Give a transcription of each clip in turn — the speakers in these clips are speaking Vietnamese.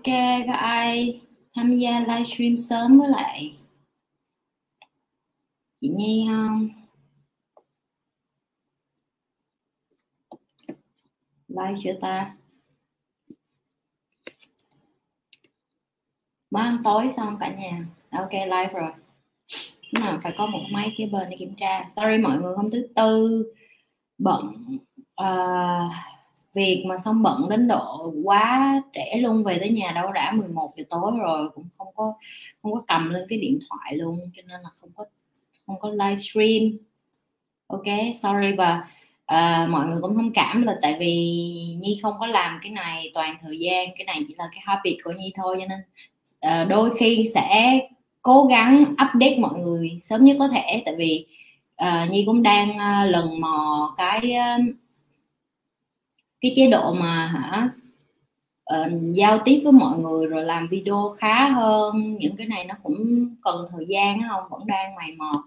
ok có ai tham gia livestream sớm với lại chị Nhi không? Live chưa ta? Mới ăn tối xong cả nhà. Ok live rồi. Nào phải có một máy kế bên để kiểm tra. Sorry mọi người hôm thứ tư bận uh, việc mà xong bận đến độ quá trễ luôn về tới nhà đâu đã 11 giờ tối rồi cũng không có không có cầm lên cái điện thoại luôn cho nên là không có không có livestream. Ok sorry và uh, ờ, mọi người cũng thông cảm là tại vì nhi không có làm cái này toàn thời gian cái này chỉ là cái habit của nhi thôi cho nên uh, đôi khi sẽ cố gắng update mọi người sớm nhất có thể tại vì uh, nhi cũng đang uh, lần mò cái uh, cái chế độ mà hả uh, giao tiếp với mọi người rồi làm video khá hơn những cái này nó cũng cần thời gian không vẫn đang mày mò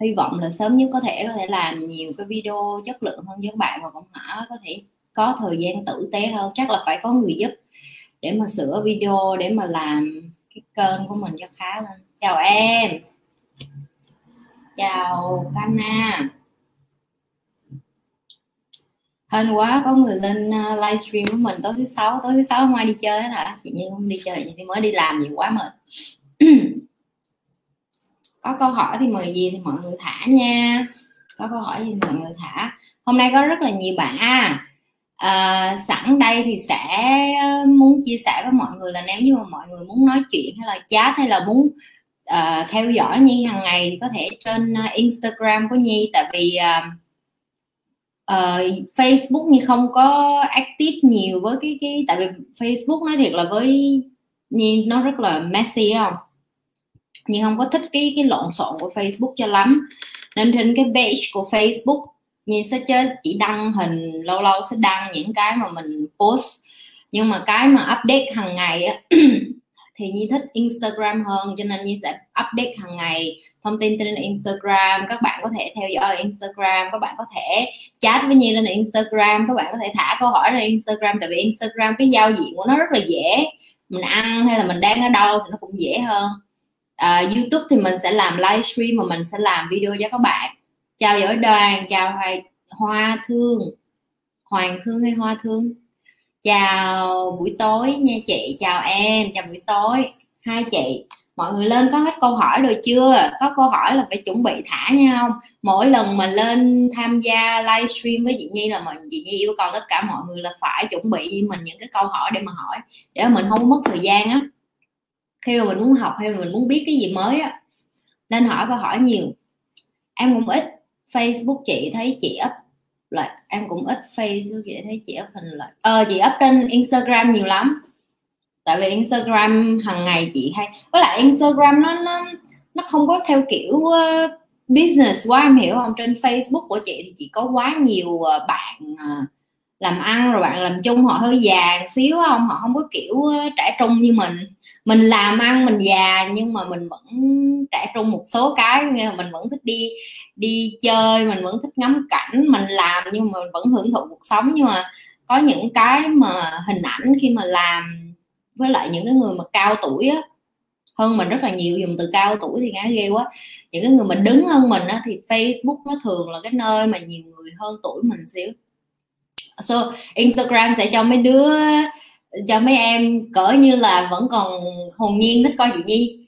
hy vọng là sớm nhất có thể có thể làm nhiều cái video chất lượng hơn với các bạn và cũng hả có thể có thời gian tử tế hơn. Chắc là phải có người giúp để mà sửa video để mà làm cái kênh của mình cho khá lên. Chào em. Chào Cana hên quá có người lên uh, livestream của mình tối thứ sáu tối thứ sáu không ai đi chơi hết hả? Chị Nhi không đi chơi thì mới đi làm nhiều quá mệt. Có câu hỏi thì mời gì thì mọi người thả nha. Có câu hỏi thì mọi người thả. Hôm nay có rất là nhiều bạn à, à sẵn đây thì sẽ à, muốn chia sẻ với mọi người là nếu như mà mọi người muốn nói chuyện hay là chat hay là muốn uh, theo dõi nhi hàng ngày thì có thể trên uh, instagram của nhi. Tại vì uh, uh, facebook như không có active nhiều với cái cái tại vì facebook nói thiệt là với nhìn nó rất là messy không nhưng không có thích cái cái lộn xộn của Facebook cho lắm. Nên trên cái page của Facebook như sẽ chơi chỉ đăng hình lâu lâu sẽ đăng những cái mà mình post. Nhưng mà cái mà update hàng ngày á thì Nhi thích Instagram hơn cho nên Nhi sẽ update hàng ngày thông tin trên Instagram. Các bạn có thể theo dõi Instagram các bạn có thể chat với Nhi lên Instagram các bạn có thể thả câu hỏi lên Instagram tại vì Instagram cái giao diện của nó rất là dễ. Mình ăn hay là mình đang ở đâu thì nó cũng dễ hơn. À, YouTube thì mình sẽ làm livestream mà mình sẽ làm video cho các bạn. Chào giỏi đoàn chào hoài hoa thương. Hoàng thương hay hoa thương? Chào buổi tối nha chị, chào em, chào buổi tối. Hai chị, mọi người lên có hết câu hỏi rồi chưa? Có câu hỏi là phải chuẩn bị thả nha không? Mỗi lần mà lên tham gia livestream với chị nhi là mình, chị nhi yêu cầu tất cả mọi người là phải chuẩn bị cho mình những cái câu hỏi để mà hỏi, để mình không mất thời gian á. Khi mà mình muốn học hay mà mình muốn biết cái gì mới á, nên hỏi câu hỏi nhiều. Em cũng ít facebook chị, thấy chị up lại em cũng ít facebook vậy thấy chị up hình lại ờ chị up trên instagram nhiều lắm. Tại vì instagram hàng ngày chị hay với lại instagram nó nó nó không có theo kiểu uh, business quá em hiểu không? Trên facebook của chị thì chị có quá nhiều uh, bạn uh, làm ăn rồi bạn làm chung họ hơi già xíu không? Họ không có kiểu trẻ trung như mình mình làm ăn, mình già nhưng mà mình vẫn trẻ trung một số cái mình vẫn thích đi đi chơi, mình vẫn thích ngắm cảnh, mình làm nhưng mà mình vẫn hưởng thụ cuộc sống. Nhưng mà có những cái mà hình ảnh khi mà làm với lại những cái người mà cao tuổi á, hơn mình rất là nhiều, dùng từ cao tuổi thì ngã ghê quá. Những cái người mà đứng hơn mình á thì Facebook nó thường là cái nơi mà nhiều người hơn tuổi mình xíu. So, Instagram sẽ cho mấy đứa cho mấy em cỡ như là vẫn còn hồn nhiên thích coi chị Nhi.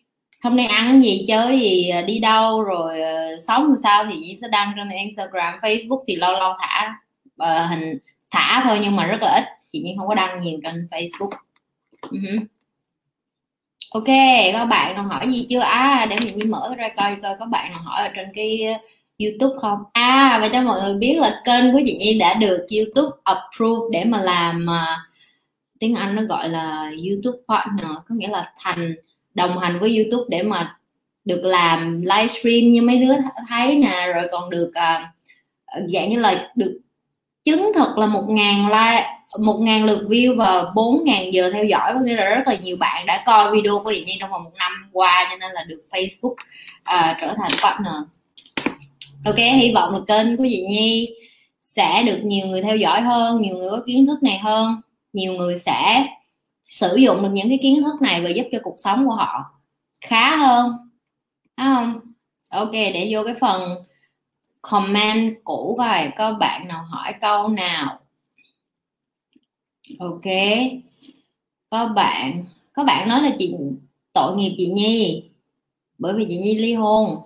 Hôm nay ăn gì chơi gì à, đi đâu rồi à, sống làm sao thì Nhi sẽ đăng trên Instagram Facebook thì lâu lâu thả uh, hình thả thôi nhưng mà rất là ít. Chị Nhi không có đăng nhiều trên Facebook. Uh-huh. ok có bạn nào hỏi gì chưa? À để mình Nhi mở ra coi coi có bạn nào hỏi ở trên cái YouTube không? À và cho mọi người biết là kênh của chị Nhi đã được YouTube approve để mà làm uh, tiếng Anh nó gọi là YouTube partner có nghĩa là thành đồng hành với YouTube để mà được làm livestream như mấy đứa thấy nè rồi còn được uh, dạng như là được chứng thực là một ngàn like một ngàn lượt view và bốn ngàn giờ theo dõi có nghĩa là rất là nhiều bạn đã coi video của chị Nhi trong vòng một năm qua cho nên là được Facebook uh, trở thành partner. Ok hy vọng là kênh của chị Nhi sẽ được nhiều người theo dõi hơn nhiều người có kiến thức này hơn nhiều người sẽ sử dụng được những cái kiến thức này và giúp cho cuộc sống của họ khá hơn. Đúng không? Ok, để vô cái phần comment cũ coi, có bạn nào hỏi câu nào? Ok, có bạn có bạn nói là chị, tội nghiệp chị nhi, bởi vì chị nhi ly hôn.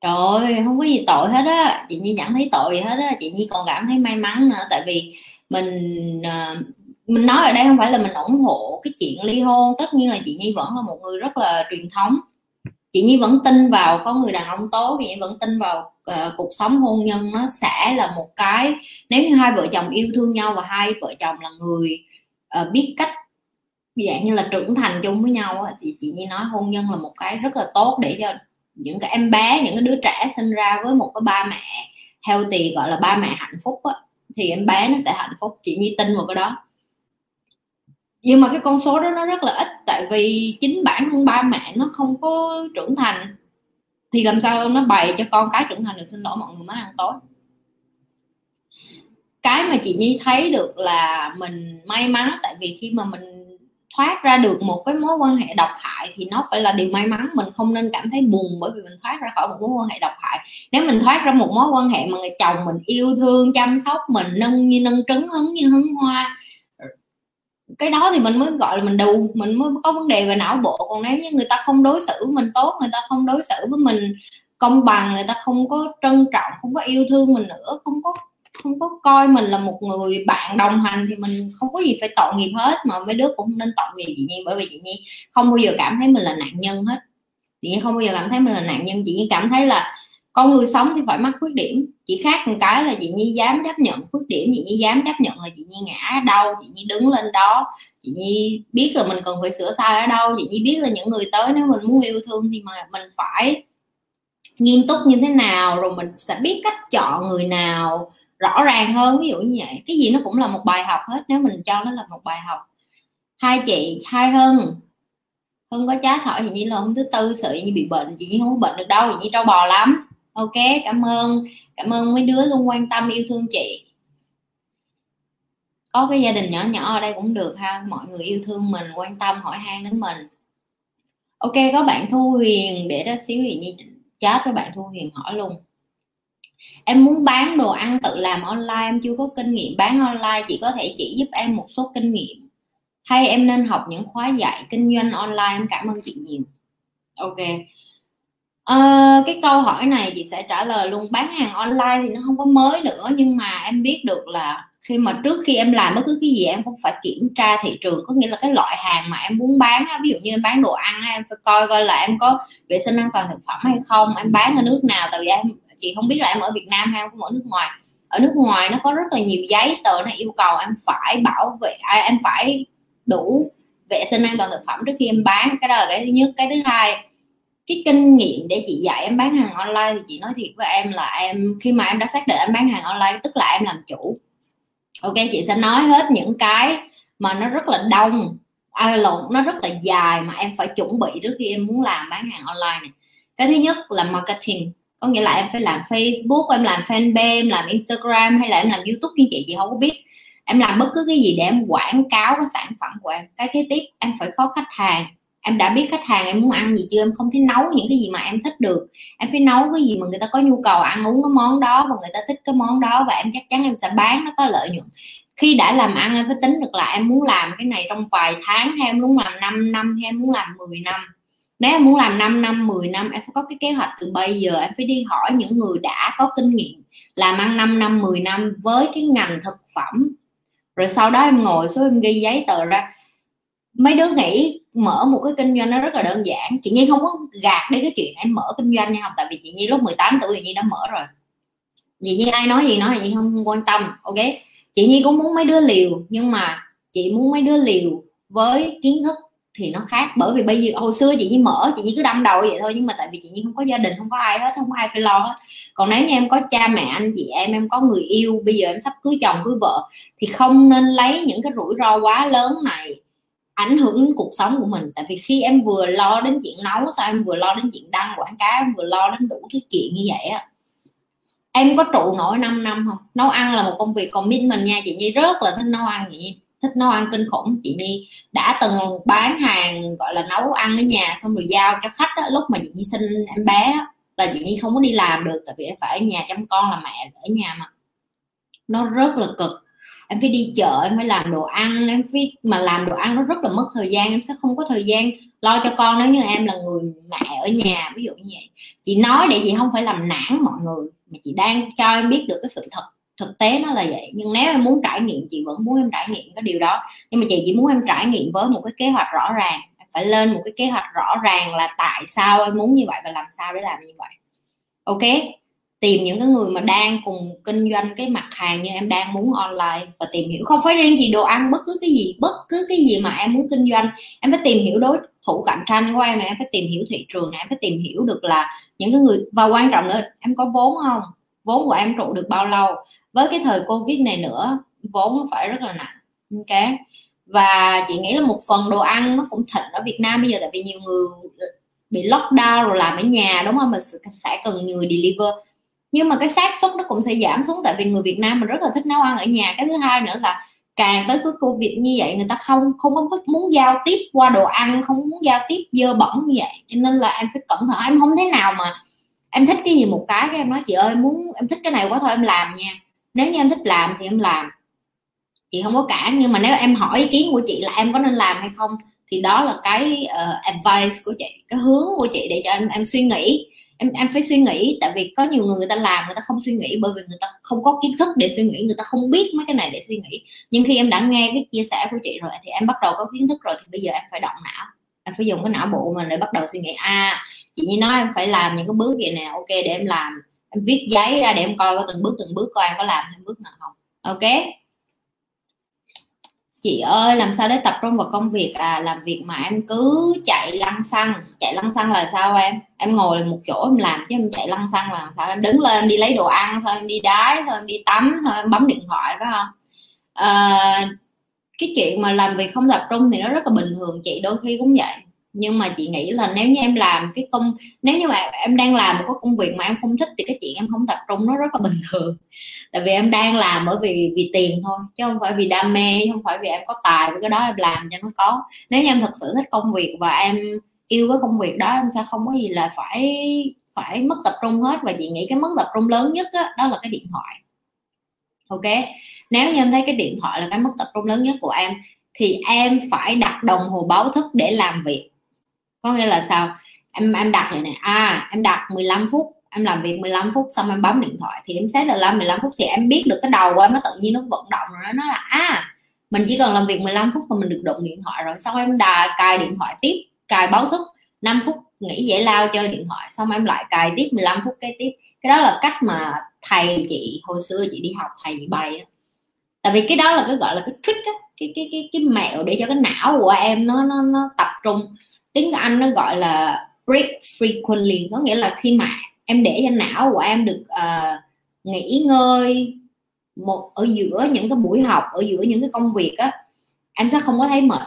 Trời không có gì tội hết á. Chị nhi chẳng thấy tội gì hết á. Chị nhi còn cảm thấy may mắn nữa, tại vì mình ờ, mình nói ở đây không phải là mình ủng hộ cái chuyện ly hôn tất nhiên là chị nhi vẫn là một người rất là truyền thống. Chị nhi vẫn tin vào có người đàn ông tốt chị nhi vẫn tin vào uh, cuộc sống hôn nhân nó sẽ là một cái nếu như hai vợ chồng yêu thương nhau và hai vợ chồng là người uh, biết cách dạng như là trưởng thành chung với nhau thì chị nhi nói hôn nhân là một cái rất là tốt để cho những cái em bé những cái đứa trẻ sinh ra với một cái ba mẹ healthy gọi là ba mẹ hạnh phúc á, thì em bé nó sẽ hạnh phúc. Chị nhi tin vào cái đó nhưng mà cái con số đó nó rất là ít, tại vì chính bản thân ba mẹ nó không có trưởng thành. Thì làm sao nó bày cho con cái trưởng thành được? Xin lỗi mọi người, mới ăn tối. Cái mà chị nhi thấy được là mình may mắn, tại vì khi mà mình thoát ra được một cái mối quan hệ độc hại thì nó phải là điều may mắn. Mình không nên cảm thấy buồn bởi vì mình thoát ra khỏi một mối quan hệ độc hại. Nếu mình thoát ra một mối quan hệ mà người chồng mình yêu thương, chăm sóc mình, nâng như nâng trứng, hứng như hứng hoa cái đó thì mình mới gọi là mình đù, mình mới có vấn đề về não bộ. Còn nếu như người ta không đối xử với mình tốt, người ta không đối xử với mình công bằng, người ta không có trân trọng, không có yêu thương mình nữa, không có không có coi mình là một người bạn đồng hành thì mình không có gì phải tội nghiệp hết, mà mấy đứa cũng nên tội nghiệp chị nhi. Bởi vì chị nhi không bao giờ cảm thấy mình là nạn nhân hết. Chị nhi không bao giờ cảm thấy mình là nạn nhân. Chị nhi cảm thấy là con người sống thì phải mắc khuyết điểm. Chỉ khác một cái là chị nhi dám chấp nhận khuyết điểm, chị nhi dám chấp nhận là chị nhi ngã ở đâu, chị nhi đứng lên đó. Chị nhi biết là mình cần phải sửa sai ở đâu, chị nhi biết là những người tới nếu mình muốn yêu thương thì mà mình phải nghiêm túc như thế nào, rồi mình sẽ biết cách chọn người nào rõ ràng hơn, ví dụ như vậy. Cái gì nó cũng là một bài học hết, nếu mình cho nó là một bài học. Hai chị, hai hơn hơn có chát hỏi chị nhi là hôm thứ tư sợ như bị bệnh, chị nhi không có bệnh được đâu, chị nhi trâu bò lắm ok, cảm ơn. Cảm ơn mấy đứa luôn quan tâm, yêu thương chị. Có cái gia đình nhỏ nhỏ ở đây cũng được ha. Mọi người yêu thương mình, quan tâm, hỏi han đến mình. Ok, có bạn thu huyền để đó xíu thì nhi chat với bạn thu huyền hỏi luôn. Em muốn bán đồ ăn tự làm online. Em chưa có kinh nghiệm bán online. Chị có thể chỉ giúp em một số kinh nghiệm. Hay em nên học những khóa dạy kinh doanh online? Em cảm ơn chị nhiều. Ok à, cái câu hỏi này chị sẽ trả lời luôn. Bán hàng online thì nó không có mới nữa nhưng mà em biết được là khi mà trước khi em làm bất cứ cái gì em cũng phải kiểm tra thị trường. Có nghĩa là cái loại hàng mà em muốn bán ví dụ như em bán đồ ăn em phải coi coi là em có vệ sinh an toàn thực phẩm hay không em bán ở nước nào. Tại vì em chị không biết là em ở Việt Nam hay không ở nước ngoài. Ở nước ngoài nó có rất là nhiều giấy tờ nó yêu cầu em phải bảo vệ à, em phải đủ vệ sinh an toàn thực phẩm trước khi em bán. Cái đó là cái thứ nhất. Cái thứ hai cái kinh nghiệm để chị dạy em bán hàng online thì chị nói thiệt với em là em, khi mà em đã xác định em bán hàng online, tức là em làm chủ. Ok, chị sẽ nói hết những cái mà nó rất là đông, ai lộn, nó rất là dài mà em phải chuẩn bị trước khi em muốn làm bán hàng online này. Cái thứ nhất là marketing, có nghĩa là em phải làm facebook, em làm fanpage, em làm instagram hay là em làm youtube như chị chị không có biết. Em làm bất cứ cái gì để em quảng cáo cái sản phẩm của em. Cái kế tiếp, em phải có khách hàng em đã biết khách hàng em muốn ăn gì chưa? Em không thể nấu những cái gì mà em thích được. Em phải nấu cái gì mà người ta có nhu cầu ăn, uống cái món đó và người ta thích cái món đó và em chắc chắn em sẽ bán, nó có lợi nhuận. Khi đã làm ăn, em phải tính được là em muốn làm cái này trong vài tháng hay em muốn làm 5 năm hay em muốn làm 10 năm. Nếu em muốn làm 5 năm 10 năm, em phải có cái kế hoạch từ bây giờ. Em phải đi hỏi những người đã có kinh nghiệm làm ăn 5 năm 10 năm với cái ngành thực phẩm. Rồi sau đó em ngồi xuống em ghi giấy tờ ra. Mấy đứa nghĩ mở một cái kinh doanh nó rất là đơn giản. Chị nhi không có gạt đi cái chuyện em mở kinh doanh nha không tại vì chị nhi lúc 18 tuổi chị nhi đã mở rồi. Chị nhi ai nói gì nói, chị không quan tâm, ok? Chị nhi cũng muốn mấy đứa liều, nhưng mà chị muốn mấy đứa liều với kiến thức thì nó khác. Bởi vì bây giờ, hồi xưa chị nhi mở, chị nhi cứ đâm đầu vậy thôi, nhưng mà tại vì chị nhi không có gia đình, không có ai hết, không có ai phải lo hết. Còn nếu như em có cha mẹ, anh chị em em có người yêu, bây giờ em sắp cưới chồng, cưới vợ, thì không nên lấy những cái rủi ro quá lớn này ảnh hưởng đến cuộc sống của mình. Tại vì khi em vừa lo đến chuyện nấu sao em vừa lo đến chuyện đăng quảng cáo em vừa lo đến đủ thứ chuyện như vậy á em có trụ nổi 5 năm không? Nấu ăn là một công việc còn mình nha chị nhi rất là thích nấu ăn vậy thích nấu ăn kinh khủng. Chị nhi đã từng bán hàng gọi là nấu ăn ở nhà xong rồi giao cho khách đó, lúc mà chị nhi sinh em bé đó, là chị nhi không có đi làm được tại vì phải ở nhà chăm con là mẹ ở nhà mà. Nó rất là cực em phải đi chợ, em phải làm đồ ăn, em phải mà làm đồ ăn nó rất là mất thời gian, em sẽ không có thời gian lo cho con. Nếu như em là người mẹ ở nhà, ví dụ như vậy, chị nói để chị không phải làm nản mọi người, mà chị đang cho em biết được cái sự thật, thực tế nó là vậy. Nhưng nếu em muốn trải nghiệm, chị vẫn muốn em trải nghiệm cái điều đó. Nhưng mà chị chỉ muốn em trải nghiệm với một cái kế hoạch rõ ràng, em phải lên một cái kế hoạch rõ ràng là tại sao em muốn như vậy và làm sao để làm như vậy. Ok? Tìm những cái người mà đang cùng kinh doanh cái mặt hàng như em đang muốn online và tìm hiểu. Không phải riêng gì đồ ăn, bất cứ cái gì, bất cứ cái gì mà em muốn kinh doanh, em phải tìm hiểu đối thủ cạnh tranh của em này em phải tìm hiểu thị trường này em phải tìm hiểu được là những cái người, và quan trọng nữa, em có vốn không? Vốn của em trụ được bao lâu? Với cái thời covid này nữa, vốn phải rất là nặng. Ok? Và chị nghĩ là một phần đồ ăn nó cũng thịnh ở Việt Nam bây giờ, tại vì nhiều người bị lockdown rồi làm ở nhà, đúng không? Mà sẽ cần người deliver nhưng mà cái xác suất nó cũng sẽ giảm xuống tại vì người Việt Nam mình rất là thích nấu ăn ở nhà. Cái thứ hai nữa là càng tới cái covid như vậy người ta không không có muốn giao tiếp qua đồ ăn không muốn giao tiếp dơ bẩn như vậy. Cho nên là em phải cẩn thận em không thế nào mà em thích cái gì một cái cái em nói chị ơi muốn em thích cái này quá thôi em làm nha. Nếu như em thích làm thì em làm. Chị không có cản nhưng mà nếu em hỏi ý kiến của chị là em có nên làm hay không thì đó là cái uh, advice của chị cái hướng của chị để cho em em suy nghĩ em em phải suy nghĩ, tại vì có nhiều người người ta làm, người ta không suy nghĩ, bởi vì người ta không có kiến thức để suy nghĩ, người ta không biết mấy cái này để suy nghĩ. Nhưng khi em đã nghe cái chia sẻ của chị rồi thì em bắt đầu có kiến thức rồi thì bây giờ em phải động não. Em phải dùng cái não bộ mình để bắt đầu suy nghĩ. À chị như nói em phải làm những cái bước vậy nè, ok, để em làm. Em viết giấy ra để em coi có từng bước từng bước coi em có làm thêm bước nào không. Ok? Chị ơi làm sao để tập trung vào công việc à? Làm việc mà em cứ chạy lăn xăng. Chạy lăn xăng là sao em? Em ngồi một chỗ em làm chứ em chạy lăn xăng là làm sao? Em đứng lên em đi lấy đồ ăn thôi em đi đái thôi em đi tắm thôi em bấm điện thoại phải không? À, cái chuyện mà làm việc không tập trung thì nó rất là bình thường chị đôi khi cũng vậy nhưng mà chị nghĩ là nếu như em làm cái công nếu như mà em đang làm một cái công việc mà em không thích thì cái chuyện em không tập trung nó rất là bình thường. Tại vì em đang làm bởi vì vì tiền thôi chứ không phải vì đam mê không phải vì em có tài với cái đó em làm cho nó có. Nếu như em thật sự thích công việc và em yêu cái công việc đó em sẽ không có gì là phải phải mất tập trung hết. Và chị nghĩ cái mất tập trung lớn nhất đó, đó là cái điện thoại. Ok? Nếu như em thấy cái điện thoại là cái mất tập trung lớn nhất của em thì em phải đặt đồng hồ báo thức để làm việc có nghĩa là sao? Em em đặt vậy này à em đặt 15 phút, em làm việc 15 phút xong em bấm điện thoại. Thì em xét là làm 15 phút thì em biết được cái đầu của em nó tự nhiên nó vận động rồi nó là à mình chỉ cần làm việc 15 phút mà mình được động điện thoại rồi. Xong em đà, cài điện thoại tiếp, cài báo thức 5 phút, nghỉ giải lao, chơi điện thoại. Xong em lại cài tiếp 15 phút kế tiếp. Cái đó là cách mà thầy chị, hồi xưa chị đi học, thầy chị bày tại vì cái đó là cái gọi là cái trick á, cái cái cái cái mẹo để cho cái não của em nó nó nó tập trung tiếng anh nó gọi là break frequently có nghĩa là khi mà em để cho não của em được uh, nghỉ ngơi một ở giữa những cái buổi học ở giữa những cái công việc á em sẽ không có thấy mệt.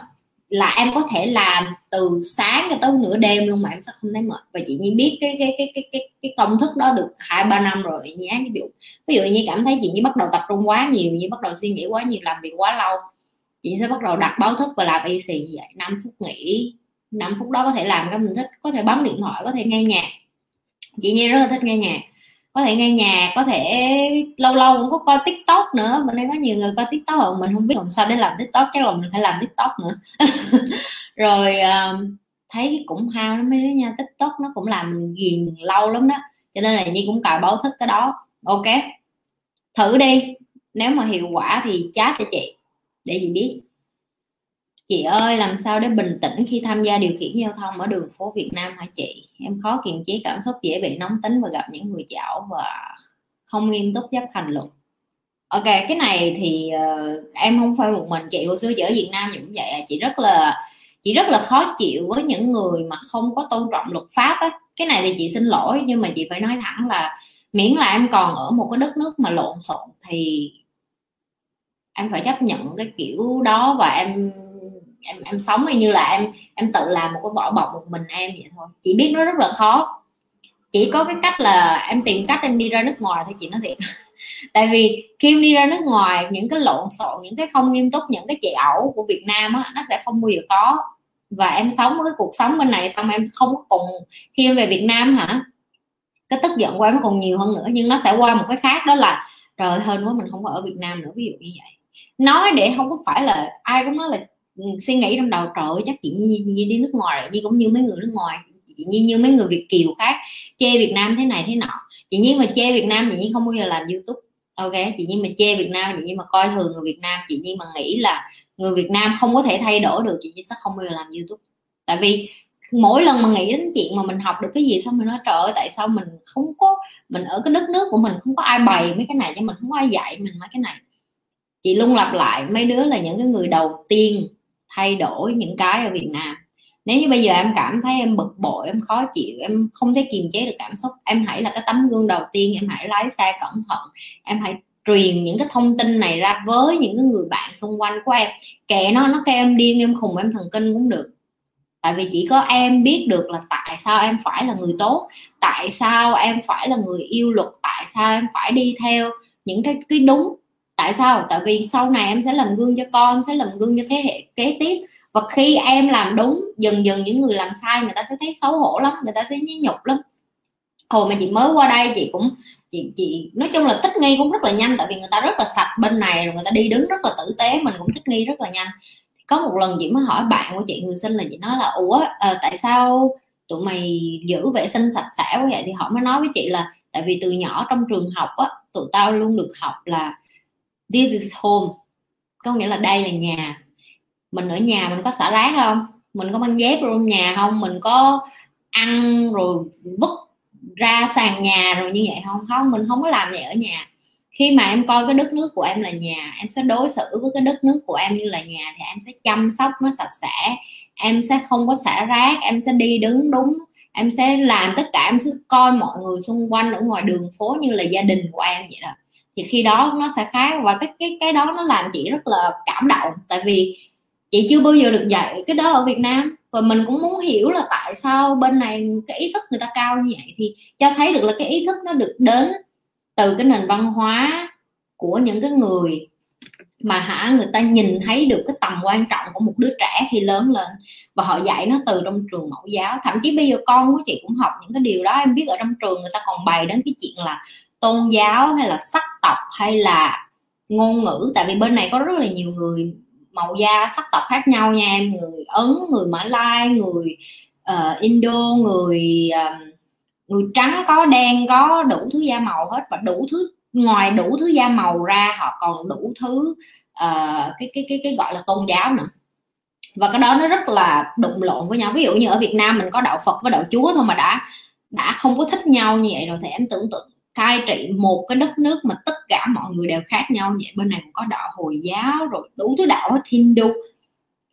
Là em có thể làm từ sáng cho tới nửa đêm luôn mà em sẽ không thấy mệt. Và chị nhi biết cái cái cái cái cái cái công thức đó được hai ba năm rồi nhé ví dụ ví dụ như cảm thấy chị nhi bắt đầu tập trung quá nhiều như bắt đầu suy nghĩ quá nhiều làm việc quá lâu chị sẽ bắt đầu đặt báo thức và làm y xì vậy 5 phút nghỉ 5 phút đó có thể làm cái mình thích có thể bấm điện thoại có thể nghe nhạc. Chị nhi rất là thích nghe nhạc. Có thể nghe nhạc có thể lâu lâu cũng có coi tiktok nữa. Mình đang có nhiều người coi tiktok rồi mình không biết làm sao để làm tiktok chắc là mình phải làm tiktok nữa. Rồi um, thấy cũng hao lắm mấy đứa nha. Tiktok nó cũng làm mình ghiền lâu lắm đó. Cho nên là nhi cũng cài báo thức cái đó. Ok thử đi. Nếu mà hiệu quả thì chat cho chị để chị biết chị ơi làm sao để bình tĩnh khi tham gia điều khiển giao thông ở đường phố Việt Nam hả chị? Em khó kiềm chế cảm xúc dễ bị nóng tính và gặp những người chảo và không nghiêm túc chấp hành luật. Ok cái này thì uh, em không phải một mình chị. Hồi xưa chị ở Việt Nam cũng vậy à. chị rất là chị rất là khó chịu với những người mà không có tôn trọng luật pháp á. Cái này thì chị xin lỗi nhưng mà chị phải nói thẳng là miễn là em còn ở một cái đất nước mà lộn xộn thì em phải chấp nhận cái kiểu đó và em em em sống như là em em tự làm một cái vỏ bọc một mình em vậy thôi. Chị biết nó rất là khó. Chỉ có cái cách là em tìm cách em đi ra nước ngoài thôi chị nói thiệt. Tại vì khi em đi ra nước ngoài, những cái lộn xộn, những cái không nghiêm túc, những cái chị ẩu của Việt Nam á, nó sẽ không bao giờ có. Và em sống cái cuộc sống bên này xong em không có cùng, khi em về Việt Nam hả, cái tức giận của em nó còn nhiều hơn nữa. Nhưng nó sẽ qua một cái khác, đó là trời hơn quá, mình không có ở Việt Nam nữa, ví dụ như vậy. Nói để không có phải là ai cũng nói là Ừ, suy nghĩ trong đầu trời chắc chị Nhi, Nhi đi nước ngoài rồi Nhi cũng như mấy người nước ngoài chị Nhi như mấy người Việt kiều khác chê Việt Nam thế này thế nọ. Chị Nhi mà chê Việt Nam chị Nhi không bao giờ làm YouTube. Ok chị Nhi mà chê Việt Nam chị Nhi mà coi thường người Việt Nam chị Nhi mà nghĩ là người Việt Nam không có thể thay đổi được chị Nhi sẽ không bao giờ làm YouTube. Tại vì mỗi lần mà nghĩ đến chuyện mà mình học được cái gì xong mình nói trời ơi tại sao mình không có mình ở cái đất nước của mình không có ai bày mấy cái này cho mình không có ai dạy mình mấy cái này? Chị luôn lặp lại mấy đứa là những cái người đầu tiên thay đổi những cái ở Việt Nam. Nếu như bây giờ em cảm thấy em bực bội, em khó chịu, em không thể kiềm chế được cảm xúc, em hãy là cái tấm gương đầu tiên, em hãy lái xe cẩn thận, em hãy truyền những cái thông tin này ra với những cái người bạn xung quanh của em. Kệ nó nó kêu em điên, em khùng, em thần kinh cũng được. Tại vì chỉ có em biết được là tại sao em phải là người tốt, tại sao em phải là người yêu luật, tại sao em phải đi theo những cái cái đúng tại sao? Tại vì sau này em sẽ làm gương cho con em sẽ làm gương cho thế hệ kế tiếp. Và khi em làm đúng dần dần những người làm sai người ta sẽ thấy xấu hổ lắm người ta sẽ nhí nhục lắm. Hồi mà chị mới qua đây chị cũng chị chị nói chung là thích nghi cũng rất là nhanh tại vì người ta rất là sạch bên này rồi người ta đi đứng rất là tử tế mình cũng thích nghi rất là nhanh. Có một lần chị mới hỏi bạn của chị người sinh là chị nói là ủa à, tại sao tụi mày giữ vệ sinh sạch sẽ như vậy? Thì họ mới nói với chị là tại vì từ nhỏ trong trường học á tụi tao luôn được học là this is home. Có nghĩa là đây là nhà. Mình ở nhà mình có xả rác không? Mình có mang dép trong nhà không? Mình có ăn rồi vứt ra sàn nhà rồi như vậy không? Không, mình không có làm vậy ở nhà. Khi mà em coi cái đất nước của em là nhà, em sẽ đối xử với cái đất nước của em như là nhà thì em sẽ chăm sóc nó sạch sẽ. Em sẽ không có xả rác, em sẽ đi đứng đúng. Em sẽ làm tất cả, em sẽ coi mọi người xung quanh ở ngoài đường phố như là gia đình của em vậy đó thì khi đó nó sẽ khác và cái cái cái đó nó làm chị rất là cảm động. Tại vì chị chưa bao giờ được dạy cái đó ở Việt Nam. Và mình cũng muốn hiểu là tại sao bên này cái ý thức người ta cao như vậy. Thì cho thấy được là cái ý thức nó được đến từ cái nền văn hóa của những cái người mà hả, người ta nhìn thấy được cái tầm quan trọng của một đứa trẻ khi lớn lên. Và họ dạy nó từ trong trường mẫu giáo. Thậm chí bây giờ con của chị cũng học những cái điều đó. Em biết ở trong trường người ta còn bày đến cái chuyện là tôn giáo hay là sắc tộc hay là ngôn ngữ? Tại vì bên này có rất là nhiều người màu da sắc tộc khác nhau nha em. Người ấn người mã lai người uh, indo người uh, người trắng có đen có đủ thứ da màu hết. Và đủ thứ ngoài đủ thứ da màu ra họ còn đủ thứ uh, cái cái cái cái gọi là tôn giáo nữa. Và cái đó nó rất là đụng lộn với nhau. Ví dụ như ở Việt Nam mình có đạo Phật với đạo Chúa thôi mà đã đã không có thích nhau như vậy rồi thì em tưởng tượng cai trị một cái đất nước mà tất cả mọi người đều khác nhau vậy. Bên này cũng có đạo hồi giáo rồi đủ thứ đạo hết Hindu.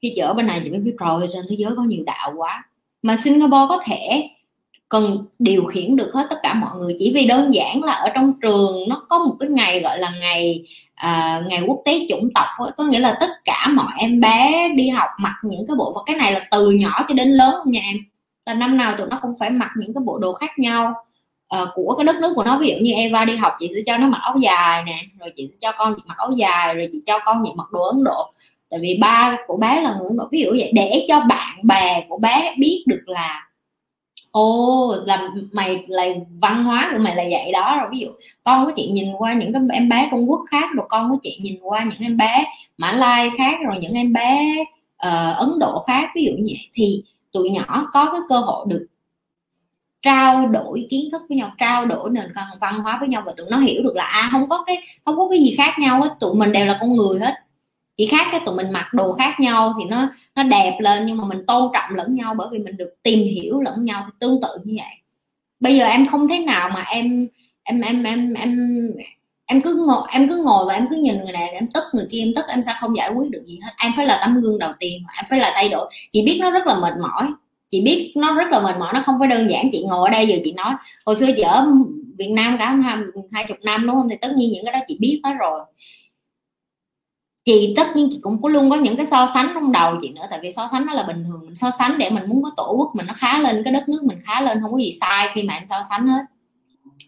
Khi chở bên này thì mới biết rồi trên thế giới có nhiều đạo quá. Mà Singapore có thể cần điều khiển được hết tất cả mọi người chỉ vì đơn giản là ở trong trường nó có một cái ngày gọi là ngày à, ngày quốc tế chủng tộc có nghĩa là tất cả mọi em bé đi học mặc những cái bộ và cái này là từ nhỏ cho đến lớn nha em. Là năm nào tụi nó cũng phải mặc những cái bộ đồ khác nhau uh, của cái đất nước của nó ví dụ như Eva đi học chị sẽ cho nó mặc áo dài nè rồi chị sẽ cho con chị mặc áo dài rồi chị cho con chị mặc đồ Ấn Độ. Tại vì ba của bé là người Ấn Độ ví dụ vậy để cho bạn bè của bé biết được là ô là mày là văn hóa của mày là vậy đó. Rồi ví dụ con của chị nhìn qua những cái em bé Trung Quốc khác rồi con của chị nhìn qua những em bé Mã Lai khác rồi những em bé uh, Ấn Độ khác ví dụ như vậy thì tụi nhỏ có cái cơ hội được trao đổi kiến thức với nhau, trao đổi nền văn hóa với nhau và tụi nó hiểu được là à không có cái, không có cái gì khác nhau hết tụi mình đều là con người hết. Chỉ khác cái tụi mình mặc đồ khác nhau thì nó nó đẹp lên nhưng mà mình tôn trọng lẫn nhau bởi vì mình được tìm hiểu lẫn nhau thì tương tự như vậy. Bây giờ em không thế nào mà em em em em em em cứ ngồi, em cứ ngồi và em cứ nhìn người này, em tức người kia, em tức em sẽ không giải quyết được gì hết. Em phải là tấm gương đầu tiên, em phải là thay đổi. Chị biết nó rất là mệt mỏi chị biết nó rất là mệt mỏi nó không phải đơn giản chị ngồi ở đây giờ chị nói. Hồi xưa chị ở Việt Nam cả hai, hai chục năm đúng không? Thì tất nhiên những cái đó chị biết hết rồi. Chị tất nhiên chị cũng có luôn có những cái so sánh trong đầu chị nữa tại vì so sánh nó là bình thường. Mình so sánh để mình muốn có tổ quốc mình nó khá lên cái đất nước mình khá lên không có gì sai khi mà em so sánh hết.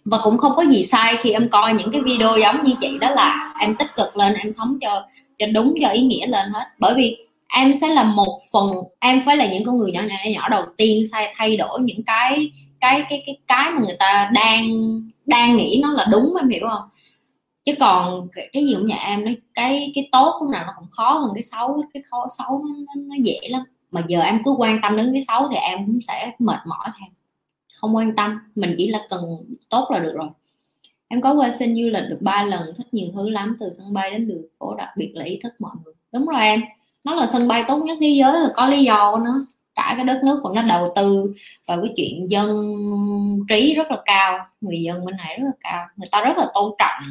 Và cũng không có gì sai khi em coi những cái video giống như chị đó là em tích cực lên em sống cho cho đúng cho ý nghĩa lên hết. Bởi vì em sẽ là một phần em phải là những con người nhỏ nhỏ nhỏ đầu tiên sai thay đổi những cái cái cái cái cái mà người ta đang đang nghĩ nó là đúng em hiểu không? Chứ còn cái, cái gì cũng vậy em nói cái cái tốt lúc nào nó cũng khó hơn cái xấu cái khó xấu nó, nó, nó dễ lắm. Mà giờ em cứ quan tâm đến cái xấu thì em cũng sẽ mệt mỏi thêm. Không quan tâm mình chỉ là cần tốt là được rồi. Em có qua xin du lịch được ba lần thích nhiều thứ lắm từ sân bay đến đường phố đặc biệt là ý thức mọi người. Đúng rồi em nó là sân bay tốt nhất thế giới là có lý do nó. Cả cái đất nước của nó đầu tư vào cái chuyện dân trí rất là cao người dân bên này rất là cao. Người ta rất là tôn trọng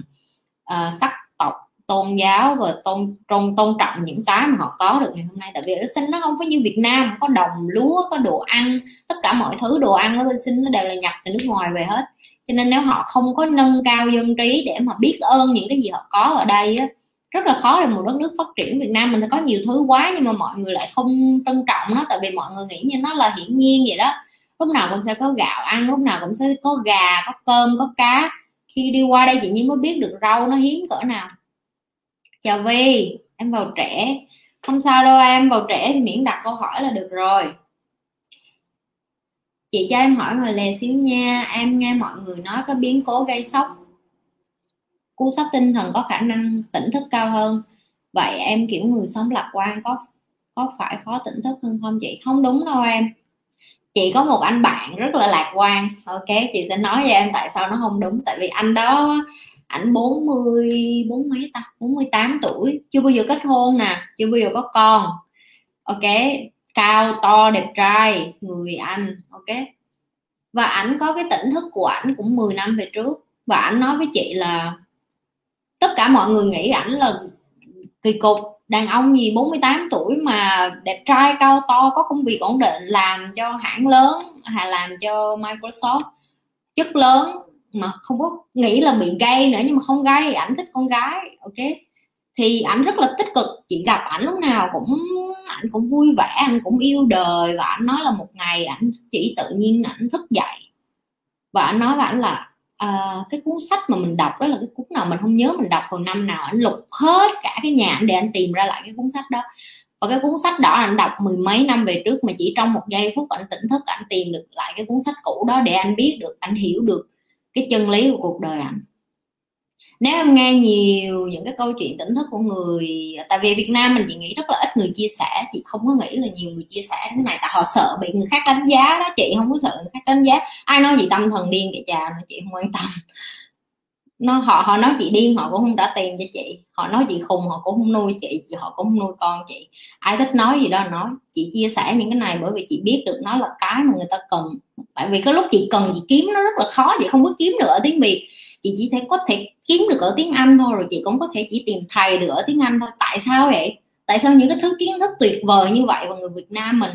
uh, sắc tộc tôn giáo và tôn tôn tôn trọng những cái mà họ có được ngày hôm nay. Tại vì ở sinh nó không có như Việt Nam có đồng lúa có đồ ăn tất cả mọi thứ đồ ăn ở bên sinh nó đều là nhập từ nước ngoài về hết. Cho nên nếu họ không có nâng cao dân trí để mà biết ơn những cái gì họ có ở đây á rất là khó để một đất nước phát triển. Việt Nam mình có nhiều thứ quá nhưng mà mọi người lại không trân trọng nó, tại vì mọi người nghĩ như nó là hiển nhiên vậy đó. Lúc nào cũng sẽ có gạo ăn, lúc nào cũng sẽ có gà, có cơm, có cá. Khi đi qua đây chị nhiên mới biết được rau nó hiếm cỡ nào. Chào vi em vào trẻ không sao đâu em, vào trẻ thì miễn đặt câu hỏi là được rồi. Chị cho em hỏi ngoài lề xíu nha. Em nghe mọi người nói có biến cố gây sốc cú sốc tinh thần có khả năng tỉnh thức cao hơn. Vậy em, kiểu, người sống lạc quan có có phải khó tỉnh thức hơn không chị? Không đúng đâu em. Chị có một anh bạn rất là lạc quan. Ok, chị sẽ nói với em tại sao nó không đúng. Tại vì anh đó, ảnh 40 bốn mấy ta? 48 tuổi, chưa bao giờ kết hôn nè, chưa bao giờ có con. Ok, cao, to, đẹp trai, người anh, ok? Và ảnh có cái tỉnh thức của ảnh cũng 10 năm về trước. Và ảnh nói với chị là tất cả mọi người nghĩ ảnh là kỳ cục. Đàn ông gì 48 tuổi mà đẹp trai, cao to, có công việc ổn định, làm cho hãng lớn hay làm cho Microsoft chất lớn, mà không có nghĩ là bị gay nữa nhưng mà không gay, ảnh thích con gái, ok? Thì ảnh rất là tích cực. Chị gặp ảnh lúc nào cũng, ảnh cũng vui vẻ anh cũng yêu đời và ảnh nói là một ngày ảnh chỉ tự nhiên ảnh thức dậy. Và ảnh nói với ảnh là à, cái cuốn sách mà mình đọc đó là cái cuốn nào mình không nhớ mình đọc hồi năm nào anh lục hết cả cái nhà anh để anh tìm ra lại cái cuốn sách đó. Và cái cuốn sách đó anh đọc mười mấy năm về trước mà chỉ trong một giây phút anh tỉnh thức anh tìm được lại cái cuốn sách cũ đó để anh biết được anh hiểu được cái chân lý của cuộc đời anh nếu em nghe nhiều những cái câu chuyện tỉnh thức của người, tại vì Việt Nam mình chị nghĩ rất là ít người chia sẻ, chị không có nghĩ là nhiều người chia sẻ cái này. Tại họ sợ bị người khác đánh giá đó, chị không có sợ người khác đánh giá. Ai nói gì tâm thần điên kệ trà mà chị không quan tâm. Nó, họ họ nói chị điên họ cũng không trả tiền cho chị. Họ nói chị khùng họ cũng không nuôi chị họ cũng không nuôi con chị. Ai thích nói gì đó nói. Chị chia sẻ những cái này bởi vì chị biết được nó là cái mà người ta cần. Tại vì cái lúc chị cần chị kiếm nó rất là khó, chị không có kiếm được ở tiếng việt chị chỉ thể có thể kiếm được ở tiếng anh thôi rồi chị cũng có thể chỉ tìm thầy được ở tiếng anh thôi. Tại sao vậy? Tại sao những cái thứ kiến thức tuyệt vời như vậy mà người việt nam mình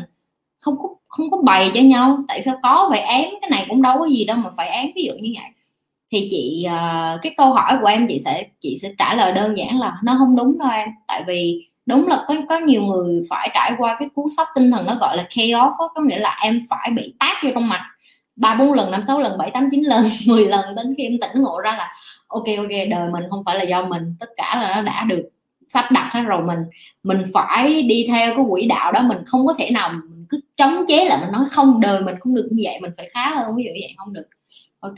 không có không có bày cho nhau? Tại sao có phải ém cái này cũng đâu có gì đâu mà phải ém ví dụ như vậy? Thì chị ờ, cái câu hỏi của em chị sẽ chị sẽ trả lời đơn giản là nó không đúng đâu em. Tại vì đúng là có có nhiều người phải trải qua cái cú sốc tinh thần nó gọi là chaos đó, có nghĩa là em phải bị tác vô trong mặt ba bốn lần, năm sáu lần, bảy tám chín lần 10 lần đến khi em tỉnh ngộ ra là, ok ok, đời mình không phải là do mình, tất cả là nó đã được sắp đặt hết rồi, mình mình phải đi theo cái quỹ đạo đó, mình không có thể nào mình cứ chống chế là mình nói không, đời mình không được như vậy, mình phải khá hơn, ví dụ như vậy không được. Ok?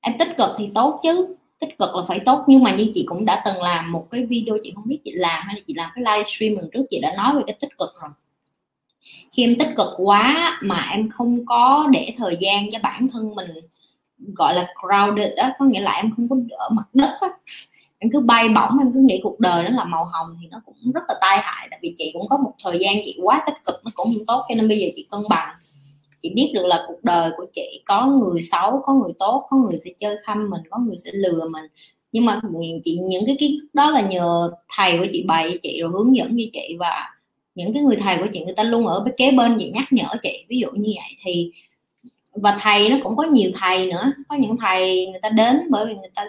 Em tích cực thì tốt chứ, tích cực là phải tốt, nhưng mà như chị cũng đã từng làm một cái video, chị không biết chị làm hay là chị làm cái livestream lần trước, chị đã nói về cái tích cực rồi khi em tích cực quá mà em không có để thời gian cho bản thân mình, gọi là, crowded đó có nghĩa là em không có ở mặt đất á. Em cứ bay bổng, em cứ nghĩ cuộc đời nó là màu hồng thì nó cũng rất là tai hại, tại vì chị cũng có một thời gian chị quá tích cực, nó cũng không tốt, cho nên bây giờ chị cân bằng. Chị biết được là cuộc đời của chị có người xấu, có người tốt, có người sẽ chơi khăm mình, có người sẽ lừa mình. Nhưng mà chị, những cái kiến thức đó là nhờ thầy của chị bày cho chị rồi hướng dẫn cho chị và những cái người thầy của chị người ta luôn ở kế bên chị, nhắc nhở chị. Ví dụ như vậy thì, và thầy nó cũng có nhiều thầy nữa. Có những thầy người ta đến bởi vì người ta